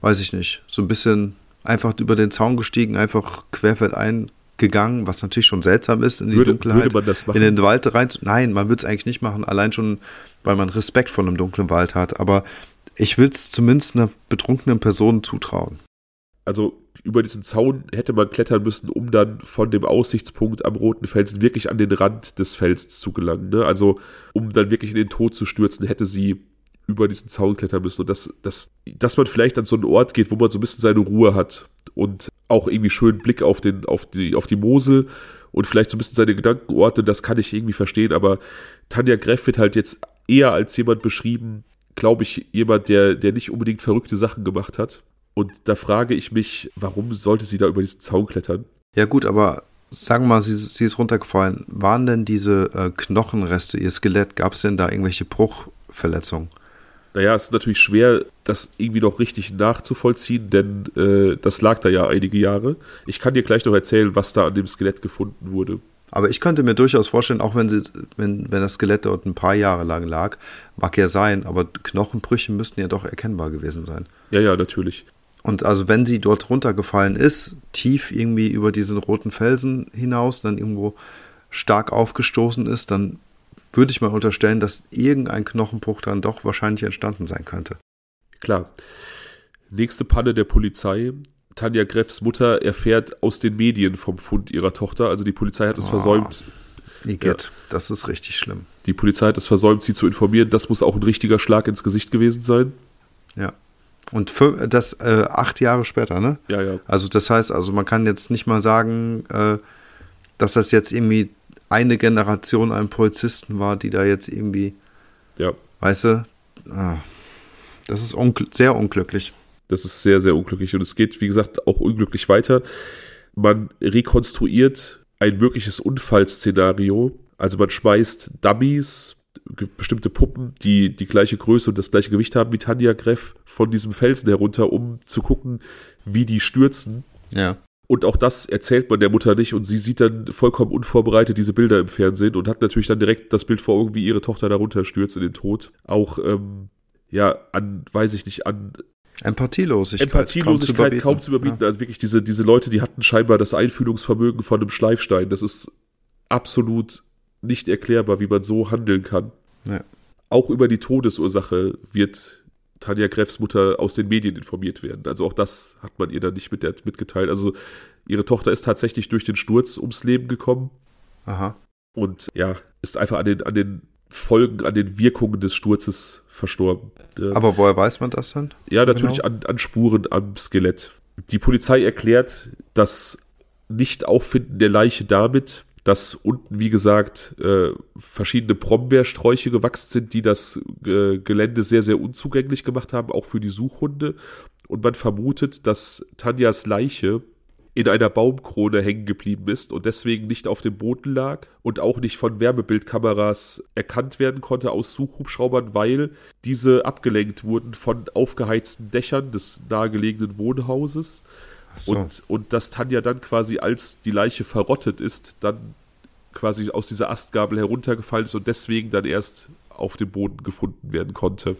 weiß ich nicht, so ein bisschen einfach über den Zaun gestiegen, einfach querfett ein gegangen, was natürlich schon seltsam ist, in die würde, Dunkelheit, würde man das machen? in den Wald rein. Nein, man würde es eigentlich nicht machen, allein schon, weil man Respekt vor einem dunklen Wald hat. Aber ich will es zumindest einer betrunkenen Person zutrauen. Also über diesen Zaun hätte man klettern müssen, um dann von dem Aussichtspunkt am Roten Felsen wirklich an den Rand des Felsens zu gelangen. Ne? Also um dann wirklich in den Tod zu stürzen, hätte sie über diesen Zaun klettern müssen. Und das, das, dass man vielleicht an so einen Ort geht, wo man so ein bisschen seine Ruhe hat und auch irgendwie schön Blick auf, den, auf, die, auf die Mosel und vielleicht so ein bisschen seine Gedanken ordnen, das kann ich irgendwie verstehen. Aber Tanja Greff wird halt jetzt eher als jemand beschrieben, glaube ich, jemand, der, der nicht unbedingt verrückte Sachen gemacht hat. Und da frage ich mich, warum sollte sie da über diesen Zaun klettern? Ja gut, aber sagen wir mal, sie, sie ist runtergefallen. Waren denn diese äh, Knochenreste, ihr Skelett, gab es denn da irgendwelche Bruchverletzungen? Naja, es ist natürlich schwer, das irgendwie noch richtig nachzuvollziehen, denn äh, das lag da ja einige Jahre. Ich kann dir gleich noch erzählen, was da an dem Skelett gefunden wurde. Aber ich könnte mir durchaus vorstellen, auch wenn, sie, wenn, wenn das Skelett dort ein paar Jahre lang lag, mag ja sein, aber Knochenbrüche müssten ja doch erkennbar gewesen sein. Ja, ja, natürlich. Und also wenn sie dort runtergefallen ist, tief irgendwie über diesen roten Felsen hinaus, dann irgendwo stark aufgestoßen ist, dann würde ich mal unterstellen, dass irgendein Knochenbruch dann doch wahrscheinlich entstanden sein könnte. Klar. Nächste Panne der Polizei. Tanja Greffs Mutter erfährt aus den Medien vom Fund ihrer Tochter. Also die Polizei hat es oh, versäumt. Igitt, ja. das ist richtig schlimm. Die Polizei hat es versäumt, sie zu informieren. Das muss auch ein richtiger Schlag ins Gesicht gewesen sein. Ja. Und für, das äh, acht Jahre später, ne? Ja, ja. Also das heißt, also man kann jetzt nicht mal sagen, äh, dass das jetzt irgendwie eine Generation an Polizisten war, die da jetzt irgendwie, ja. weißt du, ah, das ist ungl sehr unglücklich. Das ist sehr, sehr unglücklich und es geht, wie gesagt, auch unglücklich weiter. Man rekonstruiert ein mögliches Unfallszenario. Also man schmeißt Dummies, bestimmte Puppen, die die gleiche Größe und das gleiche Gewicht haben wie Tanja Greff, von diesem Felsen herunter, um zu gucken, wie die stürzen. Ja. Und auch das erzählt man der Mutter nicht und sie sieht dann vollkommen unvorbereitet diese Bilder im Fernsehen und hat natürlich dann direkt das Bild vor Augen, wie ihre Tochter darunter stürzt in den Tod. Auch, ähm, ja, an, weiß ich nicht, an Empathielosigkeit. Empathielosigkeit kaum zu überbieten. Ja. Also wirklich diese, diese Leute, die hatten scheinbar das Einfühlungsvermögen von einem Schleifstein. Das ist absolut nicht erklärbar, wie man so handeln kann. Ja. Auch über die Todesursache wird Tanja Greffs Mutter aus den Medien informiert werden. Also auch das hat man ihr dann nicht mit der, mitgeteilt. Also ihre Tochter ist tatsächlich durch den Sturz ums Leben gekommen. Aha. Und ja, ist einfach an den, an den Folgen, an den Wirkungen des Sturzes verstorben. Aber woher weiß man das dann? Ja, natürlich genau? an, an Spuren am Skelett. Die Polizei erklärt das Nicht-Auffinden der Leiche damit, dass unten, wie gesagt, äh, verschiedene Brombeersträuche gewachsen sind, die das äh, Gelände sehr, sehr unzugänglich gemacht haben, auch für die Suchhunde. Und man vermutet, dass Tanjas Leiche in einer Baumkrone hängen geblieben ist und deswegen nicht auf dem Boden lag und auch nicht von Wärmebildkameras erkannt werden konnte aus Suchhubschraubern, weil diese abgelenkt wurden von aufgeheizten Dächern des nahegelegenen Wohnhauses. So. Und, und dass Tanja dann quasi, als die Leiche verrottet ist, dann quasi aus dieser Astgabel heruntergefallen ist und deswegen dann erst auf dem Boden gefunden werden konnte.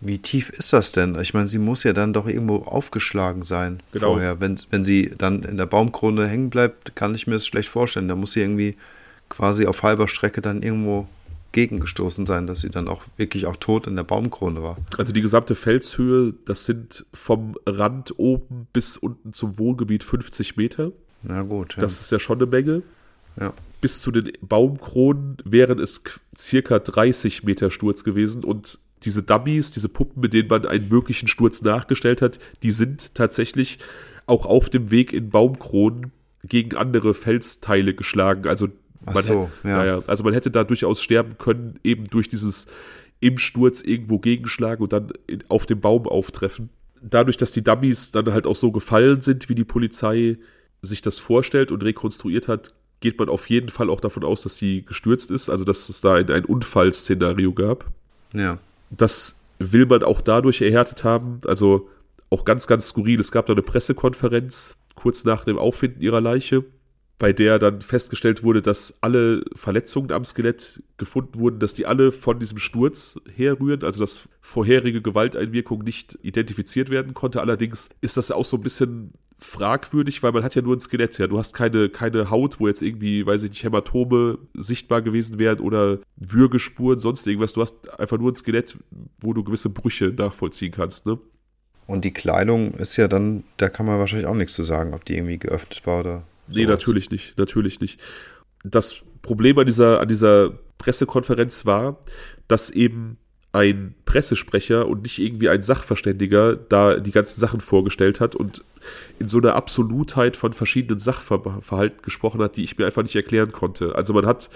Wie tief ist das denn? Ich meine, sie muss ja dann doch irgendwo aufgeschlagen sein genau. vorher. Wenn, wenn sie dann in der Baumkrone hängen bleibt, kann ich mir das schlecht vorstellen. Da muss sie irgendwie quasi auf halber Strecke dann irgendwo gegengestoßen sein, dass sie dann auch wirklich auch tot in der Baumkrone war. Also die gesamte Felshöhe, das sind vom Rand oben bis unten zum Wohngebiet 50 Meter. Na gut. Ja. Das ist ja schon eine Menge. Ja. Bis zu den Baumkronen wären es circa 30 Meter Sturz gewesen und diese Dummies, diese Puppen, mit denen man einen möglichen Sturz nachgestellt hat, die sind tatsächlich auch auf dem Weg in Baumkronen gegen andere Felsteile geschlagen. Also man, so, hätte, ja. Naja, also man hätte da durchaus sterben können, eben durch dieses im Sturz irgendwo gegenschlagen und dann auf dem Baum auftreffen. Dadurch, dass die Dummies dann halt auch so gefallen sind, wie die Polizei sich das vorstellt und rekonstruiert hat, geht man auf jeden Fall auch davon aus, dass sie gestürzt ist, also dass es da ein, ein Unfallszenario gab. Ja. Das will man auch dadurch erhärtet haben, also auch ganz, ganz skurril. Es gab da eine Pressekonferenz kurz nach dem Auffinden ihrer Leiche, bei der dann festgestellt wurde, dass alle Verletzungen am Skelett gefunden wurden, dass die alle von diesem Sturz herrühren, also dass vorherige Gewalteinwirkung nicht identifiziert werden konnte. Allerdings ist das auch so ein bisschen fragwürdig, weil man hat ja nur ein Skelett, ja. Du hast keine, keine Haut, wo jetzt irgendwie, weiß ich nicht, Hämatome sichtbar gewesen wären oder Würgespuren, sonst irgendwas. Du hast einfach nur ein Skelett, wo du gewisse Brüche nachvollziehen kannst, ne? Und die Kleidung ist ja dann, da kann man wahrscheinlich auch nichts zu sagen, ob die irgendwie geöffnet war oder. Nee, sowas. natürlich nicht, natürlich nicht. Das Problem an dieser, an dieser Pressekonferenz war, dass eben ein Pressesprecher und nicht irgendwie ein Sachverständiger da die ganzen Sachen vorgestellt hat und in so einer Absolutheit von verschiedenen Sachverhalten gesprochen hat, die ich mir einfach nicht erklären konnte. Also man hat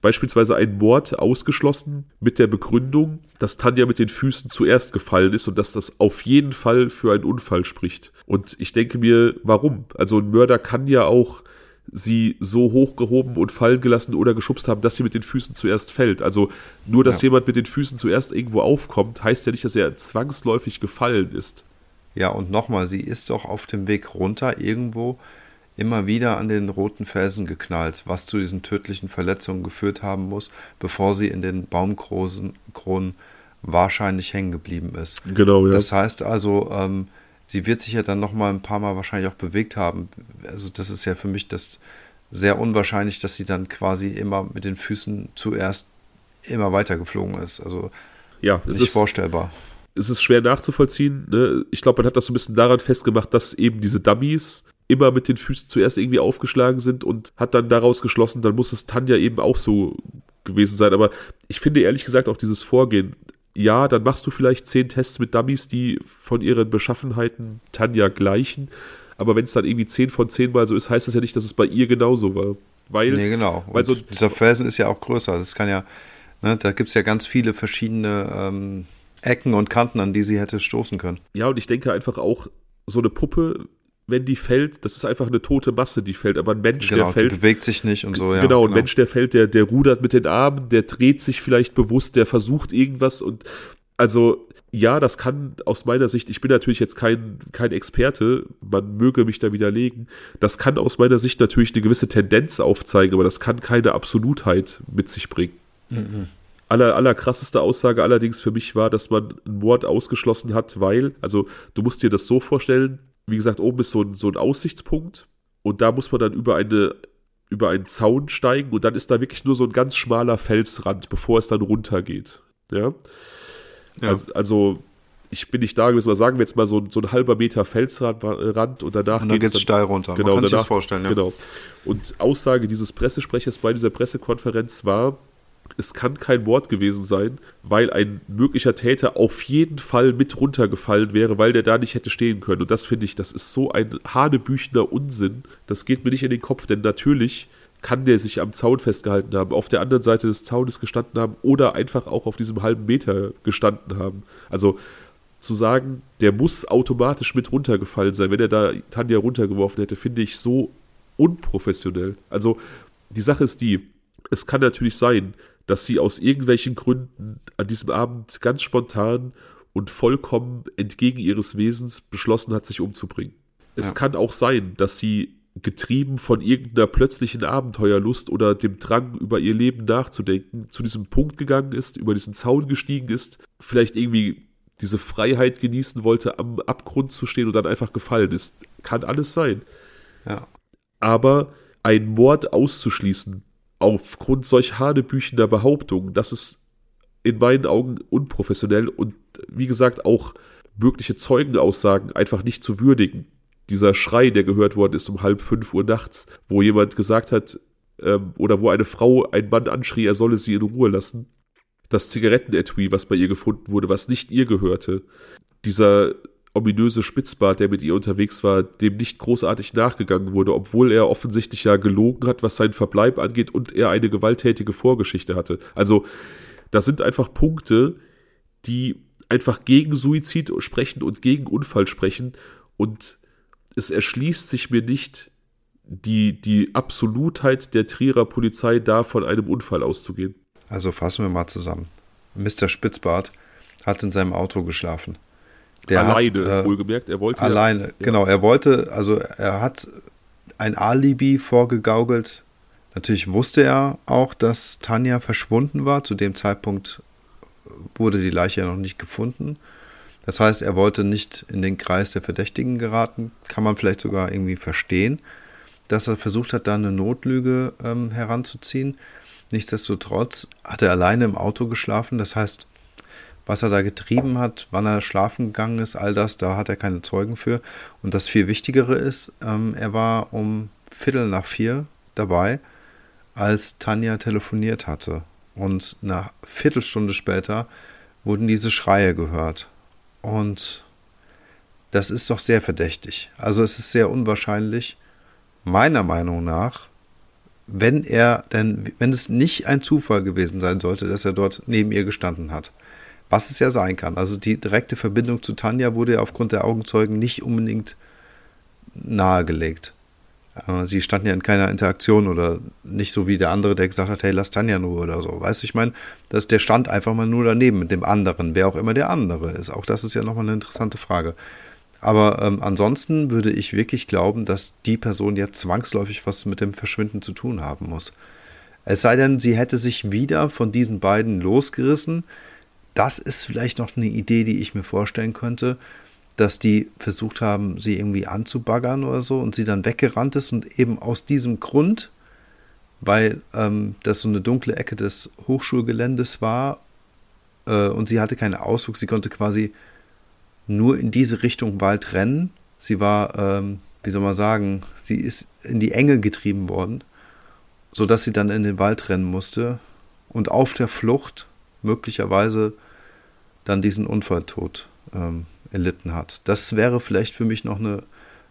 beispielsweise einen Mord ausgeschlossen mit der Begründung, dass Tanja mit den Füßen zuerst gefallen ist und dass das auf jeden Fall für einen Unfall spricht. Und ich denke mir, warum? Also ein Mörder kann ja auch sie so hochgehoben und fallen gelassen oder geschubst haben, dass sie mit den Füßen zuerst fällt. Also nur, dass ja. jemand mit den Füßen zuerst irgendwo aufkommt, heißt ja nicht, dass er zwangsläufig gefallen ist. Ja, und nochmal, sie ist doch auf dem Weg runter irgendwo immer wieder an den roten Felsen geknallt, was zu diesen tödlichen Verletzungen geführt haben muss, bevor sie in den Baumkronen wahrscheinlich hängen geblieben ist. Genau, ja. Das heißt also, ähm, sie wird sich ja dann noch mal ein paar Mal wahrscheinlich auch bewegt haben. Also das ist ja für mich das sehr unwahrscheinlich, dass sie dann quasi immer mit den Füßen zuerst immer weiter geflogen ist. Also ja, nicht ist, vorstellbar. Es ist schwer nachzuvollziehen. Ne? Ich glaube, man hat das so ein bisschen daran festgemacht, dass eben diese Dummies immer mit den Füßen zuerst irgendwie aufgeschlagen sind und hat dann daraus geschlossen, dann muss es Tanja eben auch so gewesen sein. Aber ich finde ehrlich gesagt auch dieses Vorgehen, ja, dann machst du vielleicht zehn Tests mit Dummies, die von ihren Beschaffenheiten Tanja gleichen. Aber wenn es dann irgendwie zehn von zehn Mal so ist, heißt das ja nicht, dass es bei ihr genauso war. Weil, nee, genau. Weil so dieser Felsen ist ja auch größer. Das kann ja, ne, da gibt es ja ganz viele verschiedene ähm, Ecken und Kanten, an die sie hätte stoßen können. Ja, und ich denke einfach auch, so eine Puppe wenn die fällt, das ist einfach eine tote Masse, die fällt. Aber ein Mensch, genau, der fällt. Bewegt sich nicht und so, ja. Genau, ein genau. Mensch, der fällt, der, der rudert mit den Armen, der dreht sich vielleicht bewusst, der versucht irgendwas und also ja, das kann aus meiner Sicht, ich bin natürlich jetzt kein, kein Experte, man möge mich da widerlegen, das kann aus meiner Sicht natürlich eine gewisse Tendenz aufzeigen, aber das kann keine Absolutheit mit sich bringen. Mhm. Aller, aller krasseste Aussage allerdings für mich war, dass man einen Mord ausgeschlossen hat, weil, also du musst dir das so vorstellen, wie gesagt, oben ist so ein, so ein Aussichtspunkt und da muss man dann über eine über einen Zaun steigen und dann ist da wirklich nur so ein ganz schmaler Felsrand, bevor es dann runtergeht. Ja. ja. Also, also, ich bin nicht da gewesen, aber sagen wir jetzt mal so, so ein halber Meter Felsrand und danach und dann geht es steil runter. Genau, Man kann danach, sich das vorstellen. Ja. Genau. Und Aussage dieses Pressesprechers bei dieser Pressekonferenz war, es kann kein Mord gewesen sein, weil ein möglicher Täter auf jeden Fall mit runtergefallen wäre, weil der da nicht hätte stehen können. Und das finde ich, das ist so ein hanebüchender Unsinn. Das geht mir nicht in den Kopf, denn natürlich kann der sich am Zaun festgehalten haben, auf der anderen Seite des Zaunes gestanden haben oder einfach auch auf diesem halben Meter gestanden haben. Also zu sagen, der muss automatisch mit runtergefallen sein, wenn er da Tanja runtergeworfen hätte, finde ich so unprofessionell. Also die Sache ist die, es kann natürlich sein, dass sie aus irgendwelchen Gründen an diesem Abend ganz spontan und vollkommen entgegen ihres Wesens beschlossen hat, sich umzubringen. Es ja. kann auch sein, dass sie getrieben von irgendeiner plötzlichen Abenteuerlust oder dem Drang, über ihr Leben nachzudenken, zu diesem Punkt gegangen ist, über diesen Zaun gestiegen ist, vielleicht irgendwie diese Freiheit genießen wollte, am Abgrund zu stehen und dann einfach gefallen ist. Kann alles sein. Ja. Aber ein Mord auszuschließen, aufgrund solch hanebüchender Behauptungen, das ist in meinen Augen unprofessionell und wie gesagt auch mögliche Zeugenaussagen einfach nicht zu würdigen. Dieser Schrei, der gehört worden ist um halb fünf Uhr nachts, wo jemand gesagt hat, ähm, oder wo eine Frau einen Mann anschrie, er solle sie in Ruhe lassen. Das Zigarettenetui, was bei ihr gefunden wurde, was nicht ihr gehörte. Dieser ominöse Spitzbart, der mit ihr unterwegs war, dem nicht großartig nachgegangen wurde, obwohl er offensichtlich ja gelogen hat, was seinen Verbleib angeht und er eine gewalttätige Vorgeschichte hatte. Also, das sind einfach Punkte, die einfach gegen Suizid sprechen und gegen Unfall sprechen und es erschließt sich mir nicht, die, die Absolutheit der Trierer Polizei da von einem Unfall auszugehen. Also fassen wir mal zusammen. Mr. Spitzbart hat in seinem Auto geschlafen. Der alleine, hat, äh, wohlgemerkt, er wollte. Alleine, ja. genau. Er wollte, also er hat ein Alibi vorgegaukelt. Natürlich wusste er auch, dass Tanja verschwunden war. Zu dem Zeitpunkt wurde die Leiche ja noch nicht gefunden. Das heißt, er wollte nicht in den Kreis der Verdächtigen geraten. Kann man vielleicht sogar irgendwie verstehen, dass er versucht hat, da eine Notlüge ähm, heranzuziehen. Nichtsdestotrotz hat er alleine im Auto geschlafen. Das heißt, was er da getrieben hat, wann er schlafen gegangen ist, all das, da hat er keine Zeugen für. Und das viel Wichtigere ist, ähm, er war um Viertel nach vier dabei, als Tanja telefoniert hatte. Und eine Viertelstunde später wurden diese Schreie gehört. Und das ist doch sehr verdächtig. Also es ist sehr unwahrscheinlich, meiner Meinung nach, wenn er denn, wenn es nicht ein Zufall gewesen sein sollte, dass er dort neben ihr gestanden hat was es ja sein kann. Also die direkte Verbindung zu Tanja wurde ja aufgrund der Augenzeugen nicht unbedingt nahegelegt. Äh, sie standen ja in keiner Interaktion oder nicht so wie der andere, der gesagt hat, hey, lass Tanja nur oder so. Weißt du, ich meine, dass der stand einfach mal nur daneben mit dem anderen, wer auch immer der andere ist. Auch das ist ja nochmal eine interessante Frage. Aber ähm, ansonsten würde ich wirklich glauben, dass die Person jetzt zwangsläufig was mit dem Verschwinden zu tun haben muss. Es sei denn, sie hätte sich wieder von diesen beiden losgerissen, das ist vielleicht noch eine Idee, die ich mir vorstellen könnte, dass die versucht haben, sie irgendwie anzubaggern oder so und sie dann weggerannt ist und eben aus diesem Grund, weil ähm, das so eine dunkle Ecke des Hochschulgeländes war äh, und sie hatte keinen Ausflug, sie konnte quasi nur in diese Richtung Wald rennen. Sie war, ähm, wie soll man sagen, sie ist in die Enge getrieben worden, sodass sie dann in den Wald rennen musste und auf der Flucht möglicherweise dann diesen Unfalltod ähm, erlitten hat. Das wäre vielleicht für mich noch eine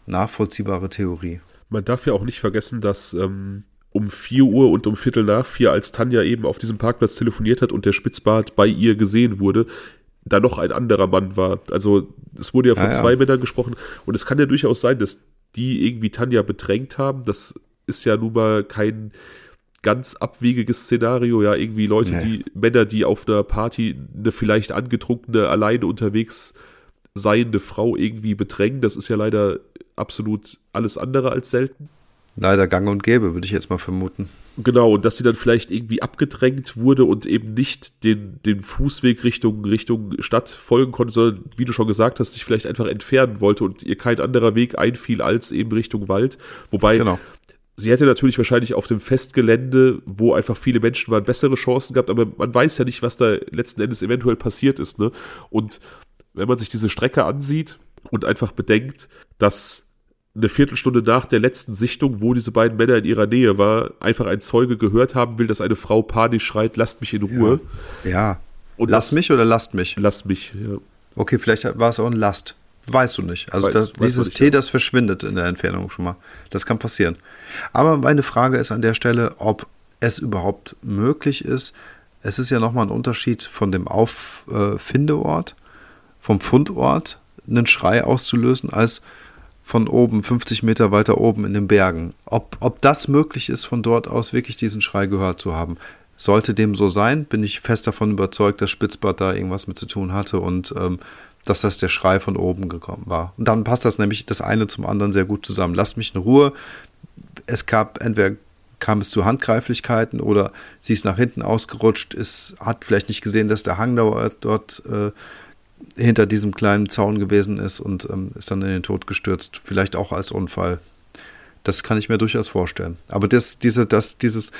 nachvollziehbare Theorie. Man darf ja auch nicht vergessen, dass ähm, um 4 Uhr und um Viertel nach 4, als Tanja eben auf diesem Parkplatz telefoniert hat und der Spitzbart bei ihr gesehen wurde, da noch ein anderer Mann war. Also es wurde ja von ja, ja. zwei Männern gesprochen und es kann ja durchaus sein, dass die irgendwie Tanja bedrängt haben. Das ist ja nun mal kein ganz abwegiges Szenario, ja, irgendwie Leute, nee. die, Männer, die auf einer Party eine vielleicht angetrunkene, alleine unterwegs seiende Frau irgendwie bedrängen, das ist ja leider absolut alles andere als selten. Leider gang und gäbe, würde ich jetzt mal vermuten. Genau, und dass sie dann vielleicht irgendwie abgedrängt wurde und eben nicht den, den Fußweg Richtung, Richtung Stadt folgen konnte, sondern, wie du schon gesagt hast, sich vielleicht einfach entfernen wollte und ihr kein anderer Weg einfiel als eben Richtung Wald. Wobei, genau sie hätte natürlich wahrscheinlich auf dem Festgelände, wo einfach viele Menschen waren, bessere Chancen gehabt, aber man weiß ja nicht, was da letzten Endes eventuell passiert ist. Ne? Und wenn man sich diese Strecke ansieht und einfach bedenkt, dass eine Viertelstunde nach der letzten Sichtung, wo diese beiden Männer in ihrer Nähe war, einfach ein Zeuge gehört haben will, dass eine Frau panisch schreit, lasst mich in Ruhe. Ja. ja. Und Lass mich oder lasst mich? Lasst mich, ja. Okay, vielleicht war es auch ein Last. Weißt du nicht. Also weiß, das, dieses nicht, T, das verschwindet in der Entfernung schon mal. Das kann passieren. Aber meine Frage ist an der Stelle, ob es überhaupt möglich ist. Es ist ja nochmal ein Unterschied von dem Auffindeort, vom Fundort, einen Schrei auszulösen, als von oben, 50 Meter weiter oben in den Bergen. Ob, ob das möglich ist, von dort aus wirklich diesen Schrei gehört zu haben. Sollte dem so sein, bin ich fest davon überzeugt, dass Spitzbart da irgendwas mit zu tun hatte und ähm, dass das der Schrei von oben gekommen war. Und dann passt das nämlich das eine zum anderen sehr gut zusammen. Lasst mich in Ruhe. Es gab entweder kam es zu Handgreiflichkeiten oder sie ist nach hinten ausgerutscht, ist, hat vielleicht nicht gesehen, dass der Hang dort, dort äh, hinter diesem kleinen Zaun gewesen ist und ähm, ist dann in den Tod gestürzt. Vielleicht auch als Unfall. Das kann ich mir durchaus vorstellen. Aber das, diese, das, dieses,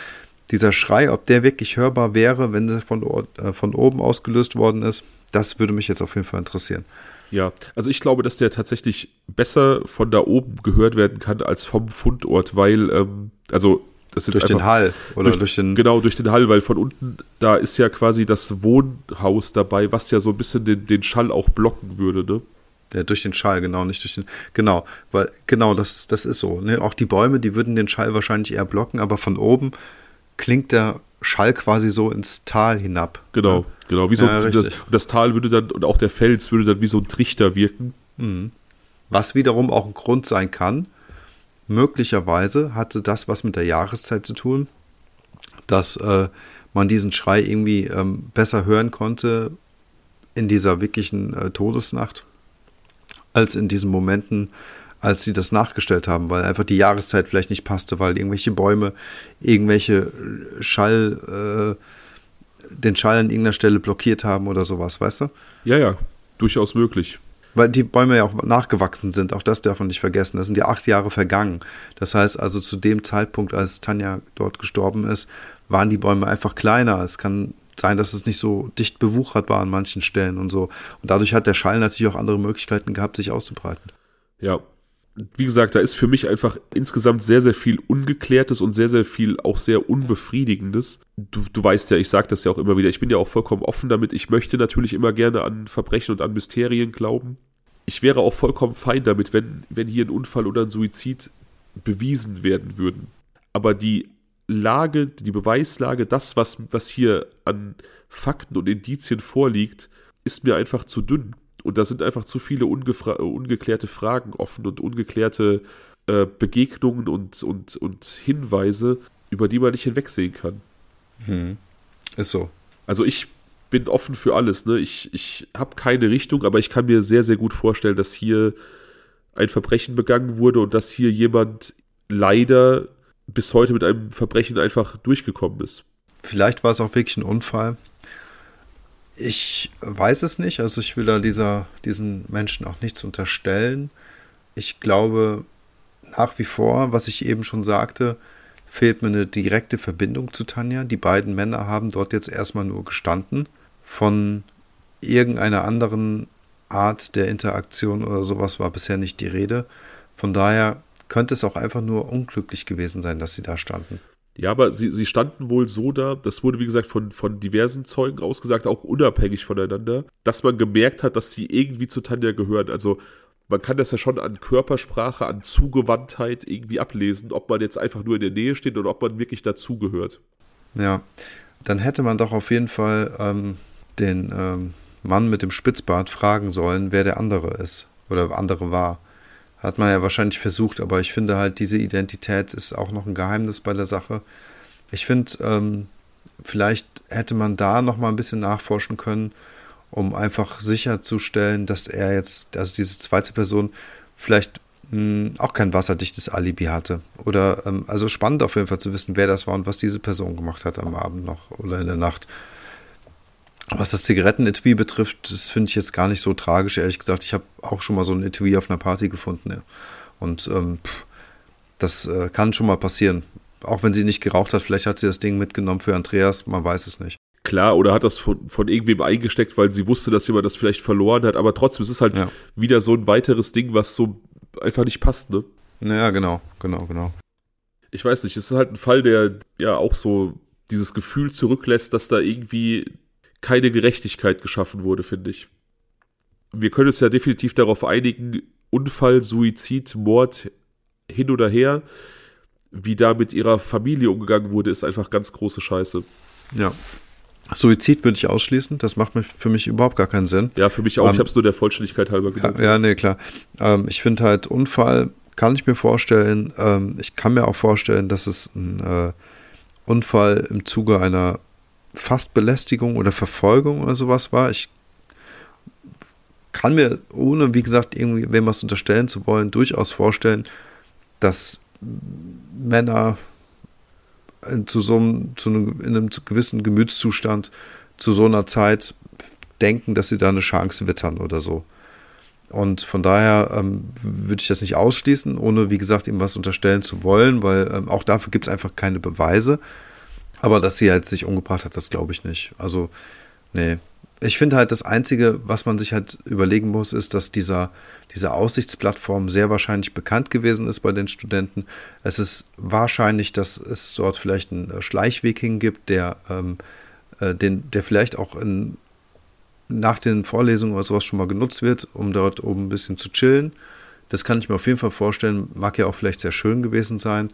dieser Schrei, ob der wirklich hörbar wäre, wenn der von, äh, von oben ausgelöst worden ist, das würde mich jetzt auf jeden Fall interessieren. Ja, also ich glaube, dass der tatsächlich besser von da oben gehört werden kann als vom Fundort, weil, ähm, also das ist durch den Hall oder durch, durch, den genau durch den Hall, weil von unten da ist ja quasi das Wohnhaus dabei, was ja so ein bisschen den, den Schall auch blocken würde, ne? Ja, durch den Schall, genau, nicht durch den. Genau, weil, genau, das, das ist so. Ne? Auch die Bäume, die würden den Schall wahrscheinlich eher blocken, aber von oben klingt der Schall quasi so ins Tal hinab. Genau, ja. genau. Wie so ja, das, und das Tal würde dann, und auch der Fels würde dann wie so ein Trichter wirken. Mhm. Was wiederum auch ein Grund sein kann. Möglicherweise hatte das was mit der Jahreszeit zu tun, dass äh, man diesen Schrei irgendwie ähm, besser hören konnte in dieser wirklichen äh, Todesnacht als in diesen Momenten, als sie das nachgestellt haben, weil einfach die Jahreszeit vielleicht nicht passte, weil irgendwelche Bäume irgendwelche Schall, äh, den Schall an irgendeiner Stelle blockiert haben oder sowas, weißt du? Ja, ja, durchaus möglich. Weil die Bäume ja auch nachgewachsen sind, auch das darf man nicht vergessen. Das sind ja acht Jahre vergangen. Das heißt also, zu dem Zeitpunkt, als Tanja dort gestorben ist, waren die Bäume einfach kleiner. Es kann sein, dass es nicht so dicht bewuchert war an manchen Stellen und so. Und dadurch hat der Schall natürlich auch andere Möglichkeiten gehabt, sich auszubreiten. Ja, wie gesagt, da ist für mich einfach insgesamt sehr, sehr viel Ungeklärtes und sehr, sehr viel auch sehr Unbefriedigendes. Du, du weißt ja, ich sage das ja auch immer wieder, ich bin ja auch vollkommen offen damit. Ich möchte natürlich immer gerne an Verbrechen und an Mysterien glauben. Ich wäre auch vollkommen fein damit, wenn, wenn hier ein Unfall oder ein Suizid bewiesen werden würden. Aber die Lage, die Beweislage, das, was, was hier an Fakten und Indizien vorliegt, ist mir einfach zu dünn. Und da sind einfach zu viele ungeklärte Fragen offen und ungeklärte äh, Begegnungen und, und, und Hinweise, über die man nicht hinwegsehen kann. Hm. Ist so. Also ich bin offen für alles. Ne? Ich, ich habe keine Richtung, aber ich kann mir sehr, sehr gut vorstellen, dass hier ein Verbrechen begangen wurde und dass hier jemand leider bis heute mit einem Verbrechen einfach durchgekommen ist. Vielleicht war es auch wirklich ein Unfall. Ich weiß es nicht, also ich will da dieser, diesen Menschen auch nichts unterstellen. Ich glaube nach wie vor, was ich eben schon sagte, fehlt mir eine direkte Verbindung zu Tanja. Die beiden Männer haben dort jetzt erstmal nur gestanden. Von irgendeiner anderen Art der Interaktion oder sowas war bisher nicht die Rede. Von daher könnte es auch einfach nur unglücklich gewesen sein, dass sie da standen. Ja, aber sie, sie standen wohl so da, das wurde wie gesagt von, von diversen Zeugen ausgesagt, auch unabhängig voneinander, dass man gemerkt hat, dass sie irgendwie zu Tanja gehören. Also man kann das ja schon an Körpersprache, an Zugewandtheit irgendwie ablesen, ob man jetzt einfach nur in der Nähe steht oder ob man wirklich dazugehört. Ja, dann hätte man doch auf jeden Fall ähm, den ähm, Mann mit dem Spitzbart fragen sollen, wer der andere ist oder andere war. Hat man ja wahrscheinlich versucht, aber ich finde halt, diese Identität ist auch noch ein Geheimnis bei der Sache. Ich finde, ähm, vielleicht hätte man da noch mal ein bisschen nachforschen können, um einfach sicherzustellen, dass er jetzt, also diese zweite Person, vielleicht mh, hm, auch kein wasserdichtes Alibi hatte. Oder, ähm, also spannend auf jeden Fall zu wissen, wer das war und was diese Person gemacht hat am Abend noch oder in der Nacht. Was das Zigarettenetui betrifft, das finde ich jetzt gar nicht so tragisch, ehrlich gesagt. Ich habe auch schon mal so ein Etui auf einer Party gefunden. Ja. Und ähm, das äh, kann schon mal passieren. Auch wenn sie nicht geraucht hat, vielleicht hat sie das Ding mitgenommen für Andreas, man weiß es nicht. Klar, oder hat das von, von irgendwem eingesteckt, weil sie wusste, dass jemand das vielleicht verloren hat. Aber trotzdem, es ist halt ja. wieder so ein weiteres Ding, was so einfach nicht passt, ne? Naja, genau, genau, genau. Ich weiß nicht, es ist halt ein Fall, der ja auch so dieses Gefühl zurücklässt, dass da irgendwie keine Gerechtigkeit geschaffen wurde, finde ich. Wir können uns ja definitiv darauf einigen, Unfall, Suizid, Mord hin oder her, wie da mit ihrer Familie umgegangen wurde, ist einfach ganz große Scheiße. Ja. Suizid würde ich ausschließen, das macht für mich überhaupt gar keinen Sinn. Ja, für mich auch, ähm, ich habe es nur der Vollständigkeit halber gesagt. Ja, nee, klar. Ähm, ich finde halt Unfall, kann ich mir vorstellen, ähm, ich kann mir auch vorstellen, dass es ein äh, Unfall im Zuge einer fast Belästigung oder Verfolgung oder sowas war. Ich kann mir, ohne, wie gesagt, irgendwie wem was unterstellen zu wollen, durchaus vorstellen, dass Männer zu so einem, zu einem, in einem gewissen Gemütszustand zu so einer Zeit denken, dass sie da eine Chance wittern oder so. Und von daher ähm, würde ich das nicht ausschließen, ohne, wie gesagt, ihm was unterstellen zu wollen, weil ähm, auch dafür gibt es einfach keine Beweise. Aber dass sie halt sich umgebracht hat, das glaube ich nicht. Also, nee. Ich finde halt, das Einzige, was man sich halt überlegen muss, ist, dass dieser, diese Aussichtsplattform sehr wahrscheinlich bekannt gewesen ist bei den Studenten. Es ist wahrscheinlich, dass es dort vielleicht einen Schleichweg hingibt, der, ähm, äh, den, der vielleicht auch in, nach den Vorlesungen oder sowas schon mal genutzt wird, um dort oben ein bisschen zu chillen. Das kann ich mir auf jeden Fall vorstellen. Mag ja auch vielleicht sehr schön gewesen sein.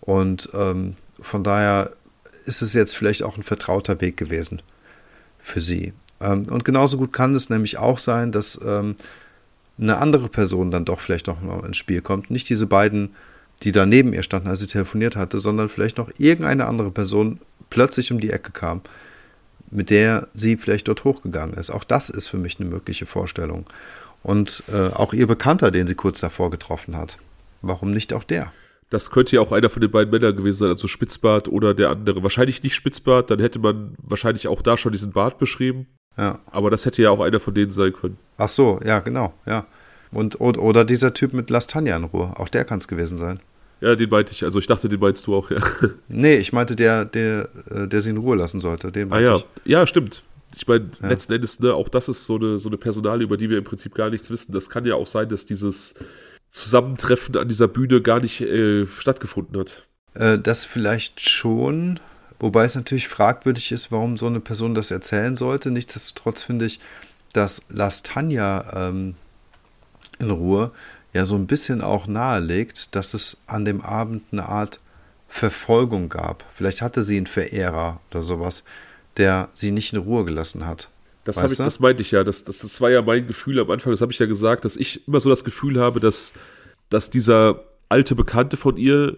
Und ähm, von daher ist es jetzt vielleicht auch ein vertrauter Weg gewesen für sie. Ähm, und genauso gut kann es nämlich auch sein, dass ähm, eine andere Person dann doch vielleicht noch mal ins Spiel kommt. Nicht diese beiden, die da neben ihr standen, als sie telefoniert hatte, sondern vielleicht noch irgendeine andere Person plötzlich um die Ecke kam, mit der sie vielleicht dort hochgegangen ist. Auch das ist für mich eine mögliche Vorstellung. Und äh, auch ihr Bekannter, den sie kurz davor getroffen hat. Warum nicht auch der? Das könnte ja auch einer von den beiden Männern gewesen sein, also Spitzbart oder der andere. Wahrscheinlich nicht Spitzbart, dann hätte man wahrscheinlich auch da schon diesen Bart beschrieben. Ja. Aber das hätte ja auch einer von denen sein können. Ach so, ja, genau, ja. Und, oder dieser Typ mit Lastania in Ruhe, auch der kann es gewesen sein. Ja, den meinte ich. Also ich dachte, den meinst du auch, ja. Nee, ich meinte der, der, äh, der sie in Ruhe lassen sollte. Den ah ja, ich. ja, stimmt. Ich meine, ja. letzten Endes, ne, auch das ist so eine, so eine Personalie, über die wir im Prinzip gar nichts wissen. Das kann ja auch sein, dass dieses Zusammentreffen an dieser Bühne gar nicht äh, stattgefunden hat. Äh, das vielleicht schon, wobei es natürlich fragwürdig ist, warum so eine Person das erzählen sollte. Nichtsdestotrotz finde ich, dass Lastanja ähm, in Ruhe ja so ein bisschen auch nahelegt, dass es an dem Abend eine Art Verfolgung gab. Vielleicht hatte sie einen Verehrer oder sowas, der sie nicht in Ruhe gelassen hat. Das, ich, das meinte ich ja. Das, das, das war ja mein Gefühl am Anfang, das habe ich ja gesagt, dass ich immer so das Gefühl habe, dass, dass dieser alte Bekannte von ihr,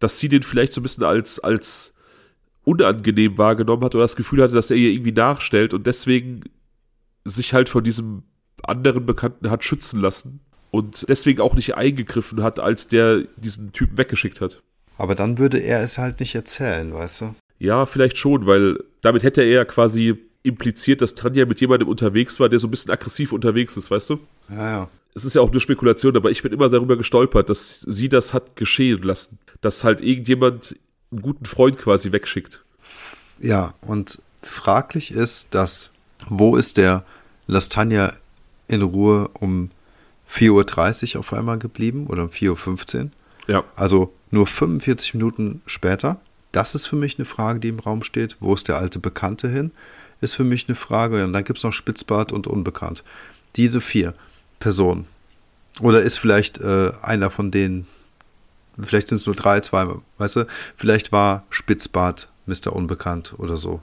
dass sie den vielleicht so ein bisschen als, als unangenehm wahrgenommen hat oder das Gefühl hatte, dass er ihr irgendwie nachstellt und deswegen sich halt von diesem anderen Bekannten hat schützen lassen und deswegen auch nicht eingegriffen hat, als der diesen Typen weggeschickt hat. Aber dann würde er es halt nicht erzählen, weißt du? Ja, vielleicht schon, weil damit hätte er ja quasi impliziert, dass Tanja mit jemandem unterwegs war, der so ein bisschen aggressiv unterwegs ist, weißt du? Ja, ja. Es ist ja auch nur Spekulation, aber ich bin immer darüber gestolpert, dass sie das hat geschehen lassen. Dass halt irgendjemand einen guten Freund quasi wegschickt. Ja, und fraglich ist, dass, wo ist der Lastanja in Ruhe um 4.30 Uhr auf einmal geblieben oder um 4.15 Uhr? Ja. Also nur 45 Minuten später. Das ist für mich eine Frage, die im Raum steht. Wo ist der alte Bekannte hin? Ist für mich eine Frage. Und dann gibt es noch Spitzbart und Unbekannt. Diese vier Personen. Oder ist vielleicht äh, einer von denen, vielleicht sind es nur drei, zwei, weißt du, vielleicht war Spitzbart Mr. Unbekannt oder so.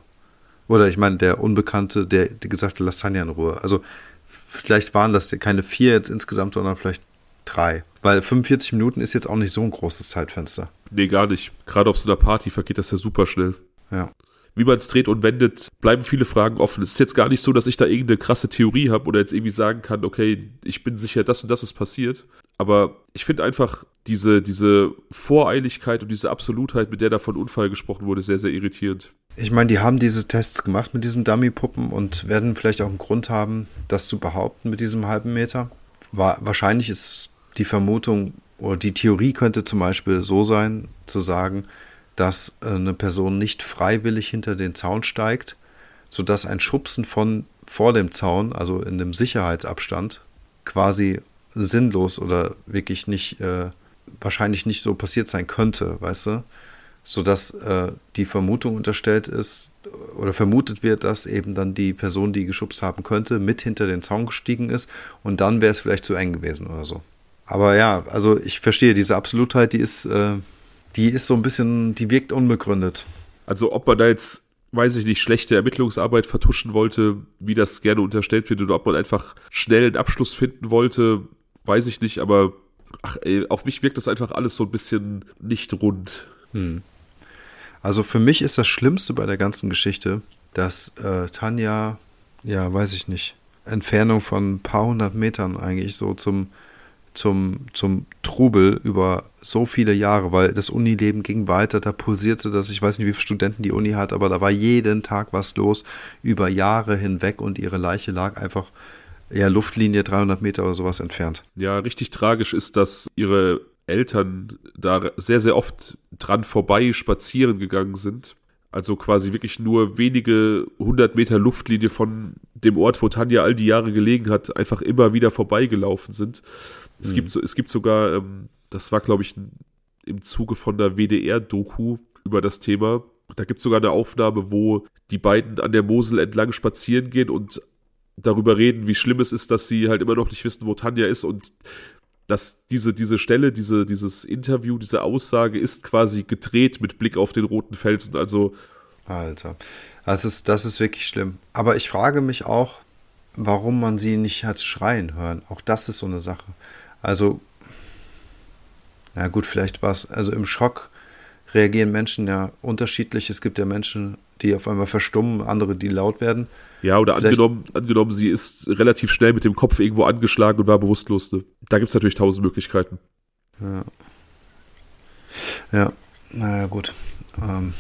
Oder ich meine, der Unbekannte, der, der gesagt hat, lass Tanja in Ruhe. Also vielleicht waren das keine vier jetzt insgesamt, sondern vielleicht drei. Weil 45 Minuten ist jetzt auch nicht so ein großes Zeitfenster. Nee, gar nicht. Gerade auf so einer Party vergeht das ja super schnell. Ja wie man es dreht und wendet, bleiben viele Fragen offen. Es ist jetzt gar nicht so, dass ich da irgendeine krasse Theorie habe oder jetzt irgendwie sagen kann, okay, ich bin sicher, das und das ist passiert. Aber ich finde einfach diese, diese Voreiligkeit und diese Absolutheit, mit der da von Unfall gesprochen wurde, sehr, sehr irritierend. Ich meine, die haben diese Tests gemacht mit diesen Dummy-Puppen und werden vielleicht auch einen Grund haben, das zu behaupten mit diesem halben Meter. War, wahrscheinlich ist die Vermutung oder die Theorie könnte zum Beispiel so sein, zu sagen, dass äh, eine Person nicht freiwillig hinter den Zaun steigt, sodass ein Schubsen von vor dem Zaun, also in dem Sicherheitsabstand, quasi sinnlos oder wirklich nicht, äh, wahrscheinlich nicht so passiert sein könnte, weißt du? Sodass äh, die Vermutung unterstellt ist oder vermutet wird, dass eben dann die Person, die geschubst haben könnte, mit hinter den Zaun gestiegen ist und dann wäre es vielleicht zu eng gewesen oder so. Aber ja, also ich verstehe, diese Absolutheit, die ist, äh, die ist so ein bisschen, die wirkt unbegründet. Also ob man da jetzt, weiß ich nicht, schlechte Ermittlungsarbeit vertuschen wollte, wie das gerne unterstellt wird, oder ob man einfach schnell einen Abschluss finden wollte, weiß ich nicht, aber ach, ey, auf mich wirkt das einfach alles so ein bisschen nicht rund. Hm. Also für mich ist das Schlimmste bei der ganzen Geschichte, dass äh, Tanja, ja, weiß ich nicht, Entfernung von ein paar hundert Metern eigentlich so zum zum, zum Trubel über so viele Jahre, weil das Unileben ging weiter, da pulsierte das, ich weiß nicht, wie viele Studenten die Uni hat, aber da war jeden Tag was los, über Jahre hinweg und ihre Leiche lag einfach ja, Luftlinie 300 Meter oder sowas entfernt. Ja, richtig tragisch ist, dass ihre Eltern da sehr, sehr oft dran vorbei spazieren gegangen sind Also quasi wirklich nur wenige hundert Meter Luftlinie von dem Ort, wo Tanja all die Jahre gelegen hat, einfach immer wieder vorbeigelaufen sind. Es, mhm. gibt, es gibt sogar, ähm, das war glaube ich im Zuge von der WDR-Doku über das Thema, da gibt es sogar eine Aufnahme, wo die beiden an der Mosel entlang spazieren gehen und darüber reden, wie schlimm es ist, dass sie halt immer noch nicht wissen, wo Tanja ist und dass diese, diese Stelle, diese, dieses Interview, diese Aussage ist quasi gedreht mit Blick auf den roten Felsen. Also. Alter. Das ist, das ist wirklich schlimm. Aber ich frage mich auch, warum man sie nicht hat schreien hören. Auch das ist so eine Sache. Also, na gut, vielleicht war es, also im Schock reagieren Menschen ja unterschiedlich. Es gibt ja Menschen, die auf einmal verstummen, andere, die laut werden. Ja, oder angenommen, angenommen, sie ist relativ schnell mit dem Kopf irgendwo angeschlagen und war bewusstlos. Ne? Da gibt es natürlich tausend Möglichkeiten. Ja. Ja, naja, gut. Ähm.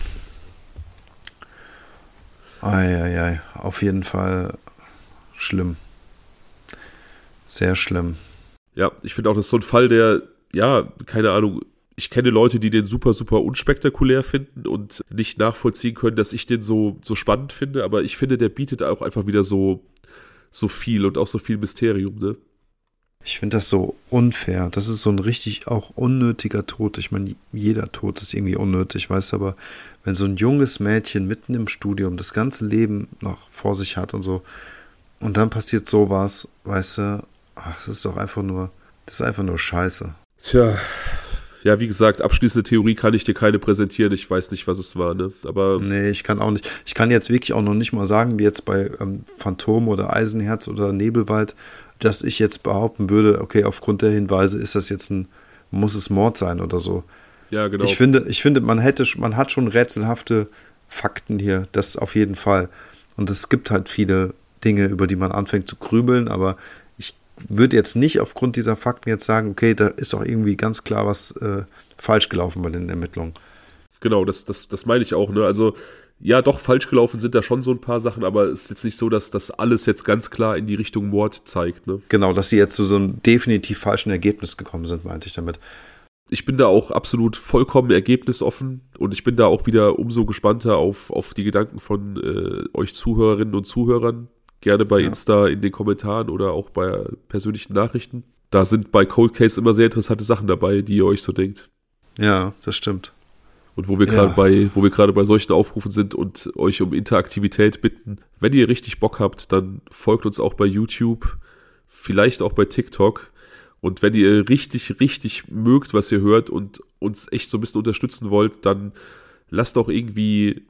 Eieiei, auf jeden Fall schlimm. Sehr schlimm. Ja, ich finde auch, das ist so ein Fall, der, ja, keine Ahnung, ich kenne Leute, die den super, super unspektakulär finden und nicht nachvollziehen können, dass ich den so, so spannend finde, aber ich finde, der bietet auch einfach wieder so, so viel und auch so viel Mysterium, ne? Ich finde das so unfair. Das ist so ein richtig auch unnötiger Tod. Ich meine, jeder Tod ist irgendwie unnötig, weißt du, aber wenn so ein junges Mädchen mitten im Studium das ganze Leben noch vor sich hat und so, und dann passiert sowas, weißt du, ach, das ist doch einfach nur, das ist einfach nur scheiße. Tja, ja, wie gesagt, abschließende Theorie kann ich dir keine präsentieren. Ich weiß nicht, was es war, ne? Aber. Nee, ich kann auch nicht. Ich kann jetzt wirklich auch noch nicht mal sagen, wie jetzt bei ähm, Phantom oder Eisenherz oder Nebelwald, dass ich jetzt behaupten würde, okay, aufgrund der Hinweise ist das jetzt ein, muss es Mord sein oder so. Ja, genau. Ich finde, ich finde, man hätte, man hat schon rätselhafte Fakten hier, das auf jeden Fall. Und es gibt halt viele Dinge, über die man anfängt zu grübeln, aber würde jetzt nicht aufgrund dieser Fakten jetzt sagen, okay, da ist auch irgendwie ganz klar was äh, falsch gelaufen bei den Ermittlungen. Genau, das, das, das meine ich auch. Ne? Also ja, doch, falsch gelaufen sind da schon so ein paar Sachen, aber es ist jetzt nicht so, dass das alles jetzt ganz klar in die Richtung Mord zeigt. Ne? Genau, dass sie jetzt zu so einem definitiv falschen Ergebnis gekommen sind, meinte ich damit. Ich bin da auch absolut vollkommen ergebnisoffen und ich bin da auch wieder umso gespannter auf, auf die Gedanken von äh, euch Zuhörerinnen und Zuhörern, Gerne bei ja. Insta in den Kommentaren oder auch bei persönlichen Nachrichten. Da sind bei Cold Case immer sehr interessante Sachen dabei, die ihr euch so denkt. Ja, das stimmt. Und wo wir gerade ja. bei, wo wir gerade bei solchen Aufrufen sind und euch um Interaktivität bitten, wenn ihr richtig Bock habt, dann folgt uns auch bei YouTube, vielleicht auch bei TikTok. Und wenn ihr richtig, richtig mögt, was ihr hört und uns echt so ein bisschen unterstützen wollt, dann lasst doch irgendwie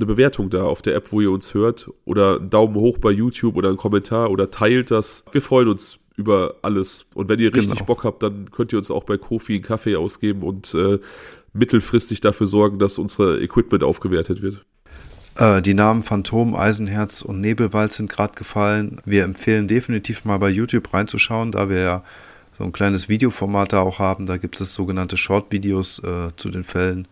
eine Bewertung da auf der App, wo ihr uns hört. Oder einen Daumen hoch bei YouTube oder einen Kommentar oder teilt das. Wir freuen uns über alles. Und wenn ihr richtig genau. Bock habt, dann könnt ihr uns auch bei Kofi einen Kaffee ausgeben und äh, mittelfristig dafür sorgen, dass unser Equipment aufgewertet wird. Äh, die Namen Phantom, Eisenherz und Nebelwald sind gerade gefallen. Wir empfehlen definitiv mal bei YouTube reinzuschauen, da wir ja so ein kleines Videoformat da auch haben. Da gibt es sogenannte Short-Videos äh, zu den Fällen.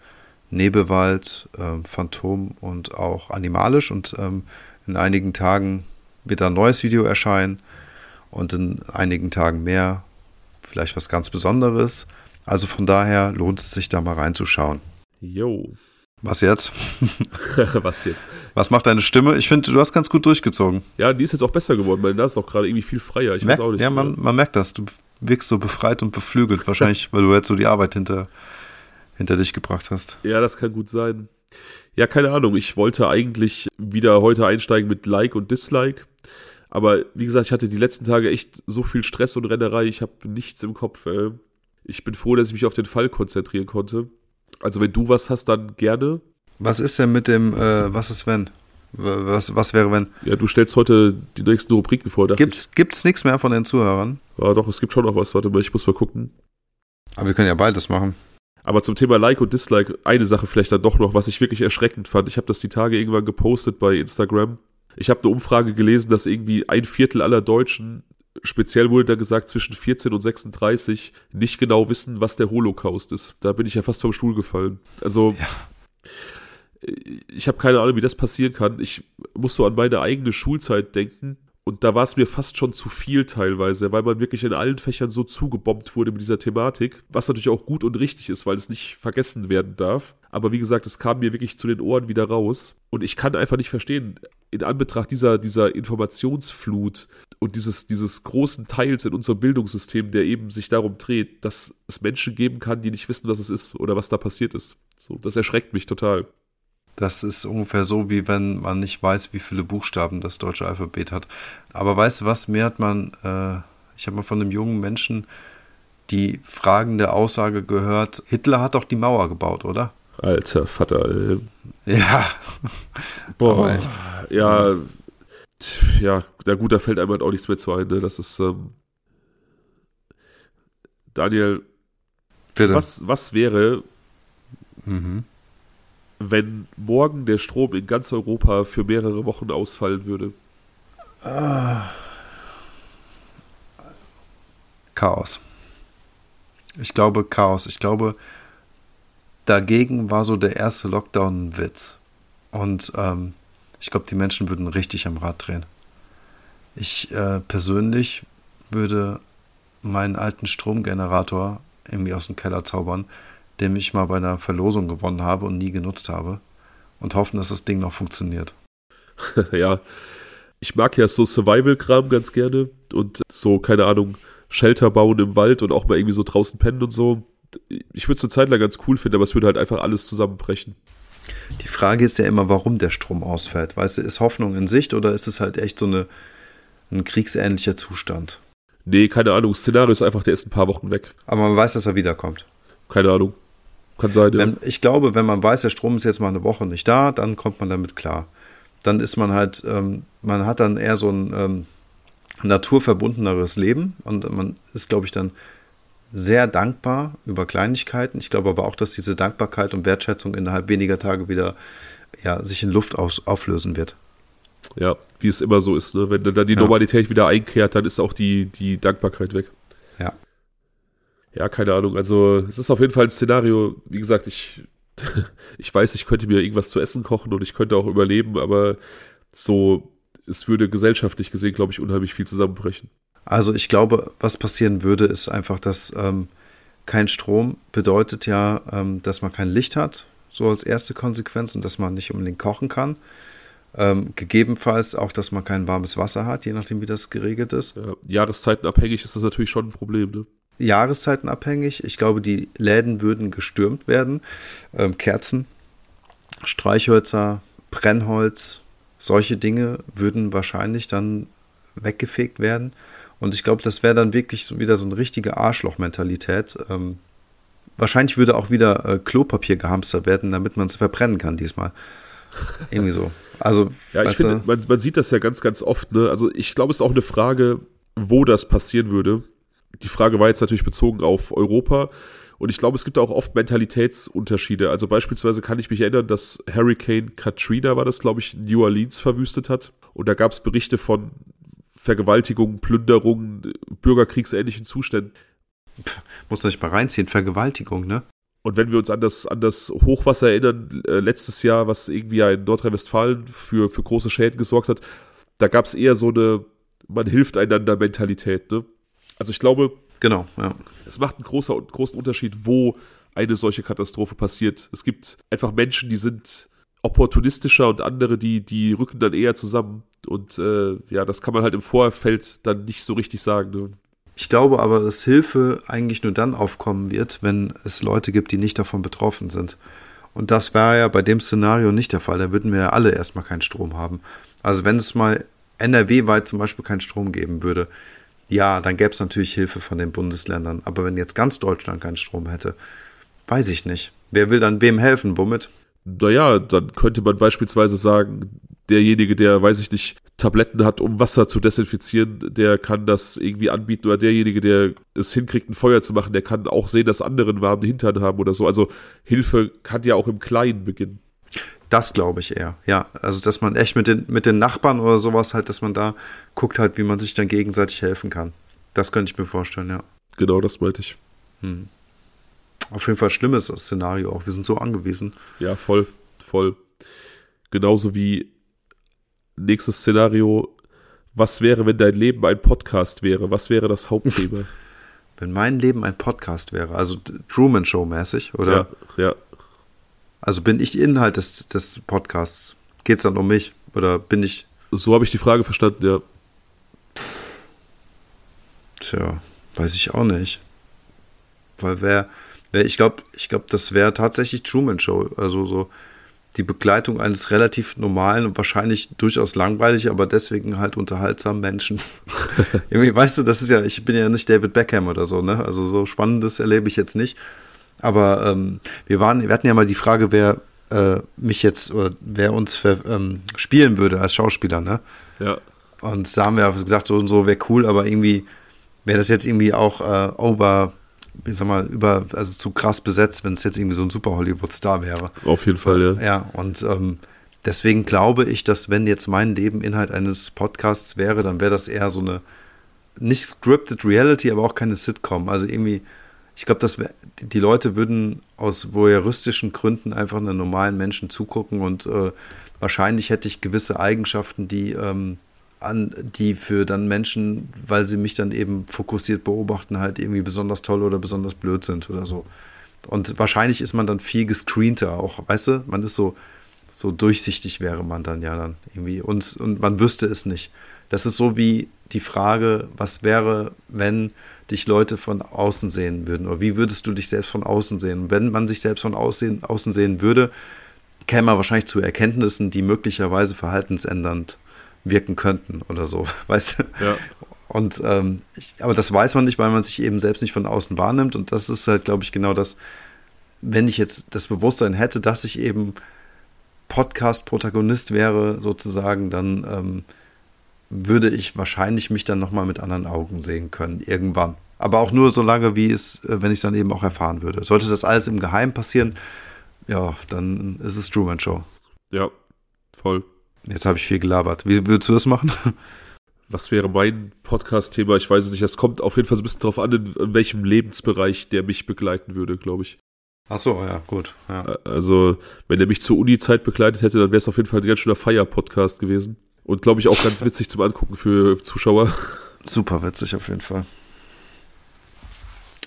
Nebelwald, äh, Phantom und auch animalisch. Und ähm, in einigen Tagen wird ein neues Video erscheinen und in einigen Tagen mehr, vielleicht was ganz Besonderes. Also von daher lohnt es sich da mal reinzuschauen. Jo. Was jetzt? Was jetzt? Was macht deine Stimme? Ich finde, du hast ganz gut durchgezogen. Ja, die ist jetzt auch besser geworden. Meine Nase ist auch gerade irgendwie viel freier. Ich Merk, weiß auch nicht. Ja, man, man merkt das. Du wirkst so befreit und beflügelt. Wahrscheinlich, weil du jetzt so die Arbeit hinter hinter dich gebracht hast. Ja, das kann gut sein. Ja, keine Ahnung. Ich wollte eigentlich wieder heute einsteigen mit Like und Dislike. Aber wie gesagt, ich hatte die letzten Tage echt so viel Stress und Rennerei. Ich habe nichts im Kopf. Ey. Ich bin froh, dass ich mich auf den Fall konzentrieren konnte. Also wenn du was hast, dann gerne. Was ist denn mit dem, äh, was ist wenn? Was, was wäre wenn? Ja, du stellst heute die nächsten Rubriken vor. Gibt's, gibt's nichts mehr von den Zuhörern? Ja, doch, es gibt schon noch was. Warte mal, ich muss mal gucken. Aber wir können ja beides machen. Aber zum Thema Like und Dislike, eine Sache vielleicht dann doch noch, was ich wirklich erschreckend fand. Ich habe das die Tage irgendwann gepostet bei Instagram. Ich habe eine Umfrage gelesen, dass irgendwie ein Viertel aller Deutschen, speziell wurde da gesagt zwischen 14 und 36, nicht genau wissen, was der Holocaust ist. Da bin ich ja fast vom Stuhl gefallen. Also ja. ich habe keine Ahnung, wie das passieren kann. Ich muss so an meine eigene Schulzeit denken Und da war es mir fast schon zu viel teilweise, weil man wirklich in allen Fächern so zugebombt wurde mit dieser Thematik, was natürlich auch gut und richtig ist, weil es nicht vergessen werden darf. Aber wie gesagt, es kam mir wirklich zu den Ohren wieder raus. Und ich kann einfach nicht verstehen, in Anbetracht dieser, dieser Informationsflut und dieses, dieses großen Teils in unserem Bildungssystem, der eben sich darum dreht, dass es Menschen geben kann, die nicht wissen, was es ist oder was da passiert ist. So, das erschreckt mich total. Das ist ungefähr so, wie wenn man nicht weiß, wie viele Buchstaben das deutsche Alphabet hat. Aber weißt du was, mir hat man, äh, ich habe mal von einem jungen Menschen die fragende Aussage gehört, Hitler hat doch die Mauer gebaut, oder? Alter Vater. Äh. Ja. Boah, echt. Ja, ja, na gut, da fällt einem halt auch nichts mehr zu ein, ne? Das ist, ähm, Daniel, Bitte. Was, was wäre, mhm wenn morgen der Strom in ganz Europa für mehrere Wochen ausfallen würde? Chaos. Ich glaube Chaos. Ich glaube, dagegen war so der erste Lockdown ein Witz. Und ähm, ich glaube, die Menschen würden richtig am Rad drehen. Ich äh, persönlich würde meinen alten Stromgenerator irgendwie aus dem Keller zaubern, den ich mal bei einer Verlosung gewonnen habe und nie genutzt habe. Und hoffen, dass das Ding noch funktioniert. ja, ich mag ja so Survival-Kram ganz gerne und so, keine Ahnung, Shelter bauen im Wald und auch mal irgendwie so draußen pennen und so. Ich würde es eine Zeit lang ganz cool finden, aber es würde halt einfach alles zusammenbrechen. Die Frage ist ja immer, warum der Strom ausfällt. Weißt du, ist Hoffnung in Sicht oder ist es halt echt so eine, ein kriegsähnlicher Zustand? Nee, keine Ahnung. Szenario ist einfach, der ist ein paar Wochen weg. Aber man weiß, dass er wiederkommt. Keine Ahnung. Kann sein, ja. Ich glaube, wenn man weiß, der Strom ist jetzt mal eine Woche nicht da, dann kommt man damit klar. Dann ist man halt, ähm, man hat dann eher so ein ähm, naturverbundeneres Leben und man ist, glaube ich, dann sehr dankbar über Kleinigkeiten. Ich glaube aber auch, dass diese Dankbarkeit und Wertschätzung innerhalb weniger Tage wieder ja, sich in Luft aus, auflösen wird. Ja, wie es immer so ist. Ne? Wenn dann die ja. Normalität wieder einkehrt, dann ist auch die, die Dankbarkeit weg. Ja ja, keine Ahnung. Also, es ist auf jeden Fall ein Szenario. Wie gesagt, ich, ich weiß, ich könnte mir irgendwas zu essen kochen und ich könnte auch überleben, aber so, es würde gesellschaftlich gesehen, glaube ich, unheimlich viel zusammenbrechen. Also, ich glaube, was passieren würde, ist einfach, dass ähm, kein Strom bedeutet ja, ähm, dass man kein Licht hat, so als erste Konsequenz und dass man nicht unbedingt kochen kann. Ähm, gegebenenfalls auch, dass man kein warmes Wasser hat, je nachdem, wie das geregelt ist. Ja, jahreszeitenabhängig ist das natürlich schon ein Problem. Ne? Jahreszeiten abhängig. Ich glaube, die Läden würden gestürmt werden. Ähm, Kerzen, Streichhölzer, Brennholz, solche Dinge würden wahrscheinlich dann weggefegt werden. Und ich glaube, das wäre dann wirklich so wieder so eine richtige Arschloch-Mentalität. Ähm, wahrscheinlich würde auch wieder äh, Klopapier gehamstert werden, damit man es verbrennen kann diesmal. Irgendwie so. Also, ja, ich finde, man, man, sieht das ja ganz, ganz oft. Ne? Also, ich glaube, es ist auch eine Frage, wo das passieren würde die Frage war jetzt natürlich bezogen auf Europa. Und ich glaube, es gibt auch oft Mentalitätsunterschiede. Also beispielsweise kann ich mich erinnern, dass Hurricane Katrina war das, glaube ich, New Orleans verwüstet hat. Und da gab es Berichte von Vergewaltigungen, Plünderungen, bürgerkriegsähnlichen Zuständen. Pff, muss nicht mal reinziehen, Vergewaltigung, ne? Und wenn wir uns an das, an das Hochwasser erinnern, äh, letztes Jahr, was irgendwie ja in Nordrhein-Westfalen für, für große Schäden gesorgt hat, da gab es eher so eine, man hilft einander Mentalität, ne? Also ich glaube, genau, ja. es macht einen großer, großen Unterschied, wo eine solche Katastrophe passiert. Es gibt einfach Menschen, die sind opportunistischer und andere, die, die rücken dann eher zusammen. Und äh, ja, das kann man halt im Vorfeld dann nicht so richtig sagen. Ne? Ich glaube aber, dass Hilfe eigentlich nur dann aufkommen wird, wenn es Leute gibt, die nicht davon betroffen sind. Und das wäre ja bei dem Szenario nicht der Fall. Da würden wir ja alle erstmal keinen Strom haben. Also wenn es mal NRW-weit zum Beispiel keinen Strom geben würde, ja, dann gäbe es natürlich Hilfe von den Bundesländern. Aber wenn jetzt ganz Deutschland keinen Strom hätte, weiß ich nicht. Wer will dann wem helfen? Womit? Naja, dann könnte man beispielsweise sagen, derjenige, der, weiß ich nicht, Tabletten hat, um Wasser zu desinfizieren, der kann das irgendwie anbieten. Oder derjenige, der es hinkriegt, ein Feuer zu machen, der kann auch sehen, dass andere einen warmen Hintern haben oder so. Also Hilfe kann ja auch im Kleinen beginnen. Das glaube ich eher, ja. Also, dass man echt mit den, mit den Nachbarn oder sowas halt, dass man da guckt halt, wie man sich dann gegenseitig helfen kann. Das könnte ich mir vorstellen, ja. Genau, das meinte ich. Hm. Auf jeden Fall schlimmes Szenario auch. Wir sind so angewiesen. Ja, voll, voll. Genauso wie nächstes Szenario, Was wäre, wenn dein Leben ein Podcast wäre? Was wäre das Hauptthema? wenn mein Leben ein Podcast wäre, also Truman Show mäßig, oder? Ja, ja. Also bin ich Inhalt des, des Podcasts? Geht es dann um mich? Oder bin ich. So habe ich die Frage verstanden, ja. Tja, weiß ich auch nicht. Weil wer, wer ich glaube, ich glaube, das wäre tatsächlich Truman Show. Also so die Begleitung eines relativ normalen und wahrscheinlich durchaus langweilig, aber deswegen halt unterhaltsamen Menschen. Irgendwie, weißt du, das ist ja, ich bin ja nicht David Beckham oder so, ne? Also so Spannendes erlebe ich jetzt nicht. Aber ähm, wir waren, wir hatten ja mal die Frage, wer äh, mich jetzt oder wer uns für, ähm, spielen würde als Schauspieler, ne? Ja. Und da haben wir gesagt, so und so wäre cool, aber irgendwie wäre das jetzt irgendwie auch äh, over ich sag mal, über, also zu krass besetzt, wenn es jetzt irgendwie so ein super Hollywood-Star wäre. Auf jeden Fall, ja. Ja, und ähm, deswegen glaube ich, dass wenn jetzt mein Leben Inhalt eines Podcasts wäre, dann wäre das eher so eine nicht scripted Reality, aber auch keine Sitcom. Also irgendwie, ich glaube, dass die Leute würden aus voyeuristischen Gründen einfach einen normalen Menschen zugucken und äh, wahrscheinlich hätte ich gewisse Eigenschaften, die ähm, an, die für dann Menschen, weil sie mich dann eben fokussiert beobachten, halt irgendwie besonders toll oder besonders blöd sind oder so. Und wahrscheinlich ist man dann viel gescreenter auch, weißt du? Man ist so, so durchsichtig wäre man dann ja dann irgendwie und, und man wüsste es nicht. Das ist so wie die Frage, was wäre, wenn dich Leute von außen sehen würden oder wie würdest du dich selbst von außen sehen? Wenn man sich selbst von außen, außen sehen würde, käme man wahrscheinlich zu Erkenntnissen, die möglicherweise verhaltensändernd wirken könnten oder so, weißt du? Ja. Und ähm, ich, aber das weiß man nicht, weil man sich eben selbst nicht von außen wahrnimmt. Und das ist halt, glaube ich, genau das, wenn ich jetzt das Bewusstsein hätte, dass ich eben Podcast-Protagonist wäre, sozusagen, dann ähm, würde ich wahrscheinlich mich dann nochmal mit anderen Augen sehen können, irgendwann. Aber auch nur so lange, wie es, äh, wenn ich es dann eben auch erfahren würde. Sollte das alles im Geheimen passieren, ja, dann ist es Truman Show. Ja, voll. Jetzt habe ich viel gelabert. Wie würdest du das machen? Was wäre mein Podcast-Thema? Ich weiß es nicht. Es kommt auf jeden Fall so ein bisschen drauf an, in, in welchem Lebensbereich der mich begleiten würde, glaube ich. Ach so, ja, gut. Ja. Also, wenn er mich zur Uni-Zeit begleitet hätte, dann wäre es auf jeden Fall ein ganz schöner Feier-Podcast gewesen. Und glaube ich auch ganz witzig zum Angucken für Zuschauer. Super witzig auf jeden Fall.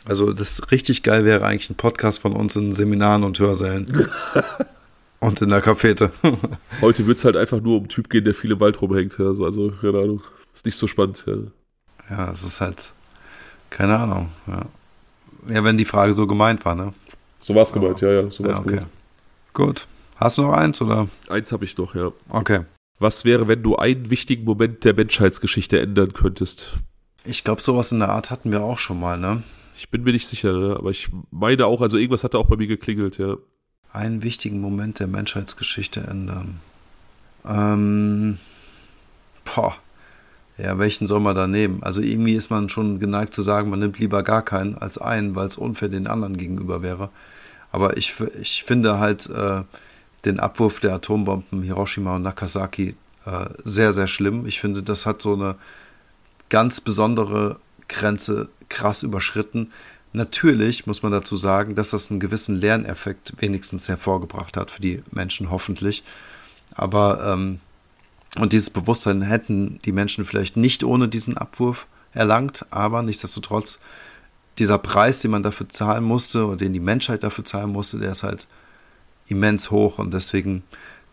Also, das richtig geil wäre eigentlich ein Podcast von uns in Seminaren und Hörsälen. Und in der Cafete. Heute wird es halt einfach nur um einen Typ gehen, der viel im Wald rumhängt. Also, also keine Ahnung. Ist nicht so spannend. Ja, ja es ist halt, keine Ahnung. Ja. ja, wenn die Frage so gemeint war, ne? So war es gemeint, ja, ja. So war's ja, okay. gemeint. Gut. Hast du noch eins, oder? Eins habe ich noch, ja. Okay. Was wäre, wenn du einen wichtigen Moment der Menschheitsgeschichte ändern könntest? Ich glaube, sowas in der Art hatten wir auch schon mal, ne? Ich bin mir nicht sicher, ne? aber ich meine auch, also irgendwas hat da auch bei mir geklingelt, ja einen wichtigen Moment der Menschheitsgeschichte ändern? Ähm, boah. Ja, welchen soll man da nehmen? Also irgendwie ist man schon geneigt zu sagen, man nimmt lieber gar keinen als einen, weil es unfair den anderen gegenüber wäre. Aber ich, ich finde halt äh, den Abwurf der Atombomben Hiroshima und Nagasaki äh, sehr, sehr schlimm. Ich finde, das hat so eine ganz besondere Grenze krass überschritten. Natürlich muss man dazu sagen, dass das einen gewissen Lerneffekt wenigstens hervorgebracht hat für die Menschen hoffentlich. Aber ähm, und dieses Bewusstsein hätten die Menschen vielleicht nicht ohne diesen Abwurf erlangt, aber nichtsdestotrotz dieser Preis, den man dafür zahlen musste oder den die Menschheit dafür zahlen musste, der ist halt immens hoch und deswegen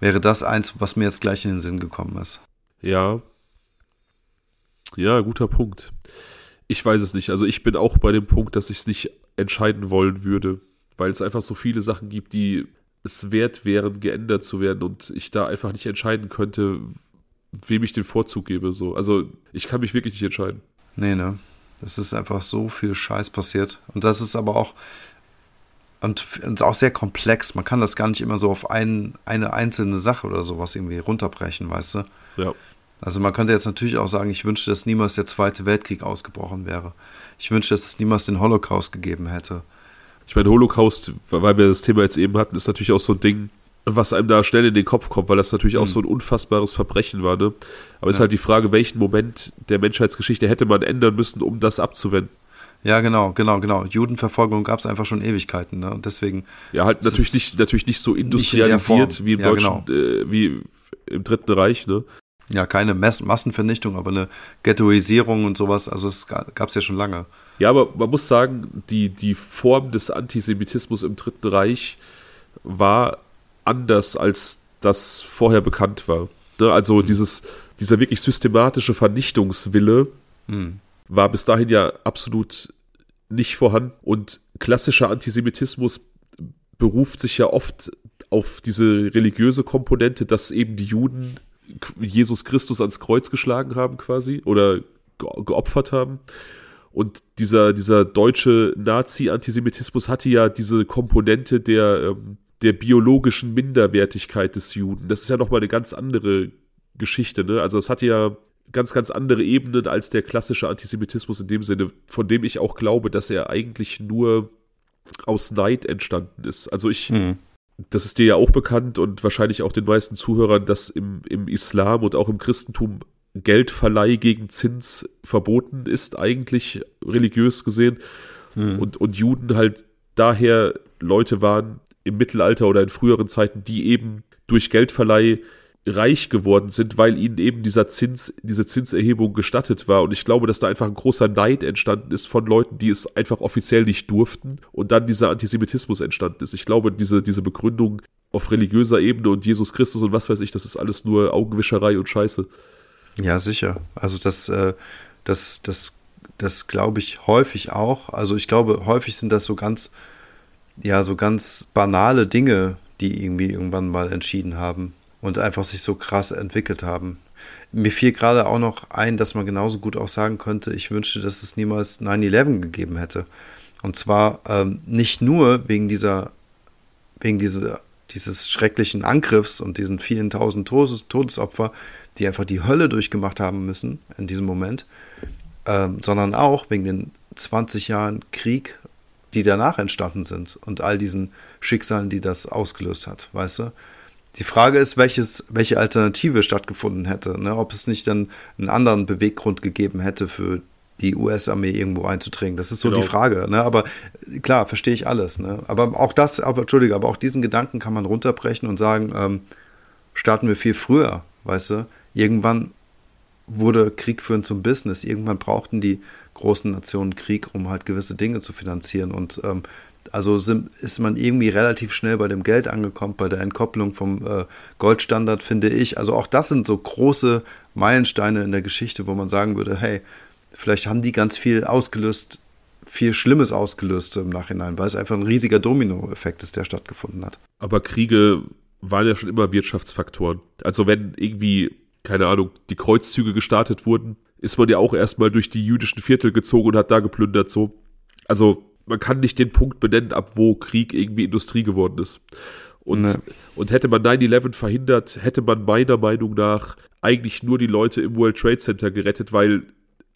wäre das eins, was mir jetzt gleich in den Sinn gekommen ist. Ja. Ja, guter Punkt. Ich weiß es nicht. Also ich bin auch bei dem Punkt, dass ich es nicht entscheiden wollen würde, weil es einfach so viele Sachen gibt, die es wert wären, geändert zu werden und ich da einfach nicht entscheiden könnte, wem ich den Vorzug gebe. So. Also ich kann mich wirklich nicht entscheiden. Nee, ne? Es ist einfach so viel Scheiß passiert. Und das ist aber auch und, und auch sehr komplex. Man kann das gar nicht immer so auf ein, eine einzelne Sache oder sowas irgendwie runterbrechen, weißt du? Ja. Also man könnte jetzt natürlich auch sagen, ich wünschte, dass niemals der Zweite Weltkrieg ausgebrochen wäre. Ich wünschte, dass es niemals den Holocaust gegeben hätte. Ich meine, Holocaust, weil wir das Thema jetzt eben hatten, ist natürlich auch so ein Ding, was einem da schnell in den Kopf kommt, weil das natürlich mhm. auch so ein unfassbares Verbrechen war. Ne? Aber es ja. ist halt die Frage, welchen Moment der Menschheitsgeschichte hätte man ändern müssen, um das abzuwenden. Ja, genau, genau, genau. Judenverfolgung gab es einfach schon Ewigkeiten, ne? Und deswegen. Ja, halt natürlich nicht, natürlich nicht so industrialisiert nicht in wie im ja, Deutschen, genau. äh, wie im Dritten Reich, ne? Ja, keine Mass Massenvernichtung, aber eine Ghettoisierung und sowas. Also es gab es ja schon lange. Ja, aber man muss sagen, die, die Form des Antisemitismus im Dritten Reich war anders, als das vorher bekannt war. Ne? Also mhm. dieses, dieser wirklich systematische Vernichtungswille mhm. War bis dahin ja absolut nicht vorhanden. Und klassischer Antisemitismus beruft sich ja oft auf diese religiöse Komponente, dass eben die Juden Jesus Christus ans Kreuz geschlagen haben quasi oder geopfert haben. Und dieser, dieser deutsche Nazi-Antisemitismus hatte ja diese Komponente der, ähm, der biologischen Minderwertigkeit des Juden. Das ist ja nochmal eine ganz andere Geschichte. Ne? Also es hatte ja ganz, ganz andere Ebenen als der klassische Antisemitismus in dem Sinne, von dem ich auch glaube, dass er eigentlich nur aus Neid entstanden ist. Also ich, mhm das ist dir ja auch bekannt und wahrscheinlich auch den meisten Zuhörern, dass im, im Islam und auch im Christentum Geldverleih gegen Zins verboten ist, eigentlich religiös gesehen. Hm. Und, und Juden halt daher Leute waren im Mittelalter oder in früheren Zeiten, die eben durch Geldverleih reich geworden sind, weil ihnen eben dieser Zins, diese Zinserhebung gestattet war. Und ich glaube, dass da einfach ein großer Neid entstanden ist von Leuten, die es einfach offiziell nicht durften und dann dieser Antisemitismus entstanden ist. Ich glaube, diese, diese Begründung auf religiöser Ebene und Jesus Christus und was weiß ich, das ist alles nur Augenwischerei und Scheiße. Ja, sicher. Also das, äh, das, das, das glaube ich häufig auch. Also ich glaube, häufig sind das so ganz, ja, so ganz banale Dinge, die irgendwie irgendwann mal entschieden haben und einfach sich so krass entwickelt haben. Mir fiel gerade auch noch ein, dass man genauso gut auch sagen könnte, ich wünschte, dass es niemals 9-11 gegeben hätte. Und zwar ähm, nicht nur wegen dieser, wegen dieser, dieses schrecklichen Angriffs und diesen vielen tausend Todes Todesopfer, die einfach die Hölle durchgemacht haben müssen in diesem Moment, ähm, sondern auch wegen den 20 Jahren Krieg, die danach entstanden sind und all diesen Schicksalen, die das ausgelöst hat, weißt du? Die Frage ist, welches, welche Alternative stattgefunden hätte. Ne? Ob es nicht dann einen anderen Beweggrund gegeben hätte für die US-Armee irgendwo einzudringen. Das ist so genau. die Frage. Ne? Aber klar, verstehe ich alles. Ne? Aber auch das, aber Entschuldige, aber auch diesen Gedanken kann man runterbrechen und sagen, ähm, starten wir viel früher, weißt du? Irgendwann wurde Krieg führen zum Business. Irgendwann brauchten die großen Nationen Krieg, um halt gewisse Dinge zu finanzieren. Und ähm, also ist man irgendwie relativ schnell bei dem Geld angekommen, bei der Entkopplung vom äh, Goldstandard, finde ich. Also auch das sind so große Meilensteine in der Geschichte, wo man sagen würde, hey, vielleicht haben die ganz viel ausgelöst, viel Schlimmes ausgelöst im Nachhinein, weil es einfach ein riesiger Dominoeffekt ist, der stattgefunden hat. Aber Kriege waren ja schon immer Wirtschaftsfaktoren. Also wenn irgendwie, keine Ahnung, die Kreuzzüge gestartet wurden, ist man ja auch erstmal durch die jüdischen Viertel gezogen und hat da geplündert so. Also man kann nicht den Punkt benennen, ab wo Krieg irgendwie Industrie geworden ist. Und, nee. und hätte man 9-11 verhindert, hätte man meiner Meinung nach eigentlich nur die Leute im World Trade Center gerettet, weil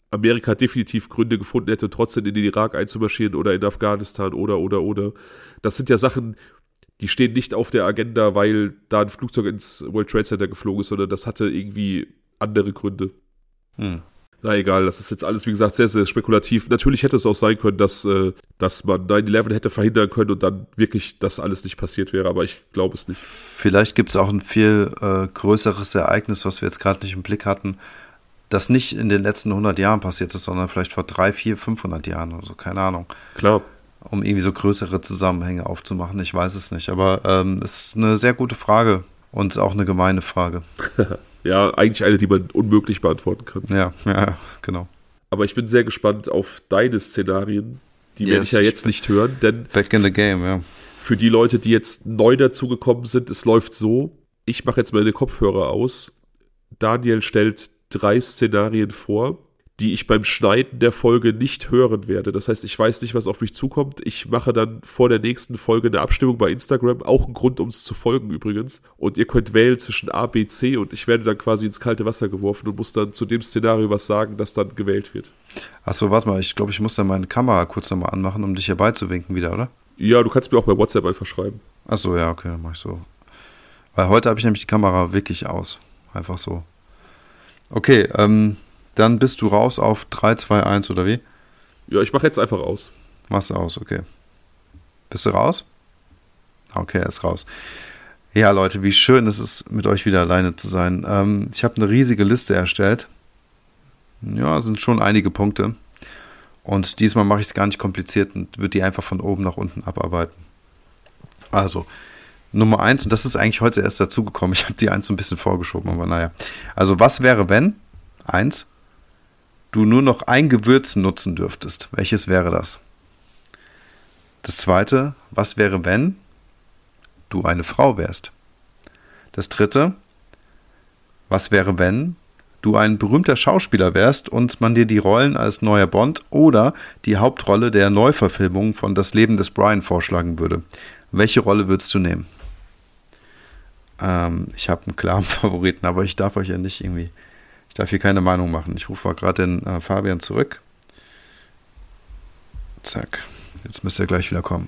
Amerika definitiv Gründe gefunden hätte, trotzdem in den Irak einzumarschieren oder in Afghanistan oder, oder, oder. Das sind ja Sachen, die stehen nicht auf der Agenda, weil da ein Flugzeug ins World Trade Center geflogen ist, sondern das hatte irgendwie andere Gründe. Hm na egal, das ist jetzt alles, wie gesagt, sehr, sehr spekulativ. Natürlich hätte es auch sein können, dass, äh, dass man 9-11 hätte verhindern können und dann wirklich das alles nicht passiert wäre, aber ich glaube es nicht. Vielleicht gibt es auch ein viel äh, größeres Ereignis, was wir jetzt gerade nicht im Blick hatten, das nicht in den letzten 100 Jahren passiert ist, sondern vielleicht vor 3, 4, 500 Jahren oder so, keine Ahnung. Klar. Um irgendwie so größere Zusammenhänge aufzumachen, ich weiß es nicht, aber ähm, ist eine sehr gute Frage und auch eine gemeine Frage. Ja, eigentlich eine, die man unmöglich beantworten kann. Ja, ja, genau. Aber ich bin sehr gespannt auf deine Szenarien. Die yes. werde ich ja jetzt nicht hören, denn. Back in the game, ja. Für die Leute, die jetzt neu dazugekommen sind, es läuft so. Ich mache jetzt meine Kopfhörer aus. Daniel stellt drei Szenarien vor die ich beim Schneiden der Folge nicht hören werde. Das heißt, ich weiß nicht, was auf mich zukommt. Ich mache dann vor der nächsten Folge eine Abstimmung bei Instagram, auch ein Grund, um es zu folgen übrigens. Und ihr könnt wählen zwischen A, B, C und ich werde dann quasi ins kalte Wasser geworfen und muss dann zu dem Szenario was sagen, das dann gewählt wird. Achso, warte mal, ich glaube, ich muss dann meine Kamera kurz nochmal anmachen, um dich hier beizuwinken wieder, oder? Ja, du kannst mir auch bei WhatsApp einfach schreiben. Achso, ja, okay, dann mach ich so. Weil heute habe ich nämlich die Kamera wirklich aus. Einfach so. Okay, ähm, dann bist du raus auf 3, 2, 1 oder wie? Ja, ich mache jetzt einfach aus. Machst du aus, okay. Bist du raus? Okay, er ist raus. Ja, Leute, wie schön es ist, mit euch wieder alleine zu sein. Ähm, ich habe eine riesige Liste erstellt. Ja, sind schon einige Punkte. Und diesmal mache ich es gar nicht kompliziert und würde die einfach von oben nach unten abarbeiten. Also, Nummer eins, und das ist eigentlich heute erst dazugekommen. Ich habe die eins so ein bisschen vorgeschoben, aber naja. Also, was wäre, wenn? Eins, du nur noch ein Gewürz nutzen dürftest. Welches wäre das? Das zweite, was wäre, wenn du eine Frau wärst? Das dritte, was wäre, wenn du ein berühmter Schauspieler wärst und man dir die Rollen als neuer Bond oder die Hauptrolle der Neuverfilmung von Das Leben des Brian vorschlagen würde? Welche Rolle würdest du nehmen? Ähm, ich habe einen klaren Favoriten, aber ich darf euch ja nicht irgendwie, ich darf hier keine Meinung machen. Ich rufe mal gerade den äh, Fabian zurück. Zack. Jetzt müsste er gleich wieder kommen.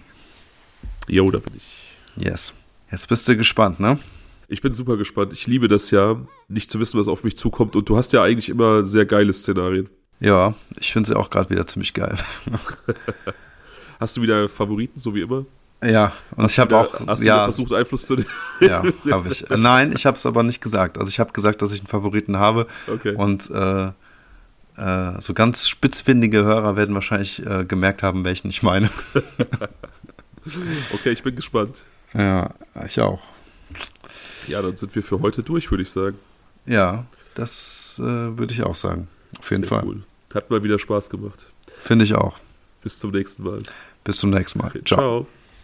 Jo, da bin ich. Yes. Jetzt bist du gespannt, ne? Ich bin super gespannt. Ich liebe das ja, nicht zu wissen, was auf mich zukommt. Und du hast ja eigentlich immer sehr geile Szenarien. Ja, ich finde sie auch gerade wieder ziemlich geil. hast du wieder Favoriten, so wie immer? Ja, und hast ich habe auch hast ja, du versucht Einfluss zu nehmen. Ja, habe ich. Nein, ich habe es aber nicht gesagt. Also ich habe gesagt, dass ich einen Favoriten habe. Okay. Und äh, äh, so ganz spitzfindige Hörer werden wahrscheinlich äh, gemerkt haben, welchen ich meine. okay, ich bin gespannt. Ja, ich auch. Ja, dann sind wir für heute durch, würde ich sagen. Ja, das äh, würde ich auch sagen. Auf jeden Sehr Fall. Cool. Hat mal wieder Spaß gemacht. Finde ich auch. Bis zum nächsten Mal. Bis zum nächsten Mal. Ciao. ciao.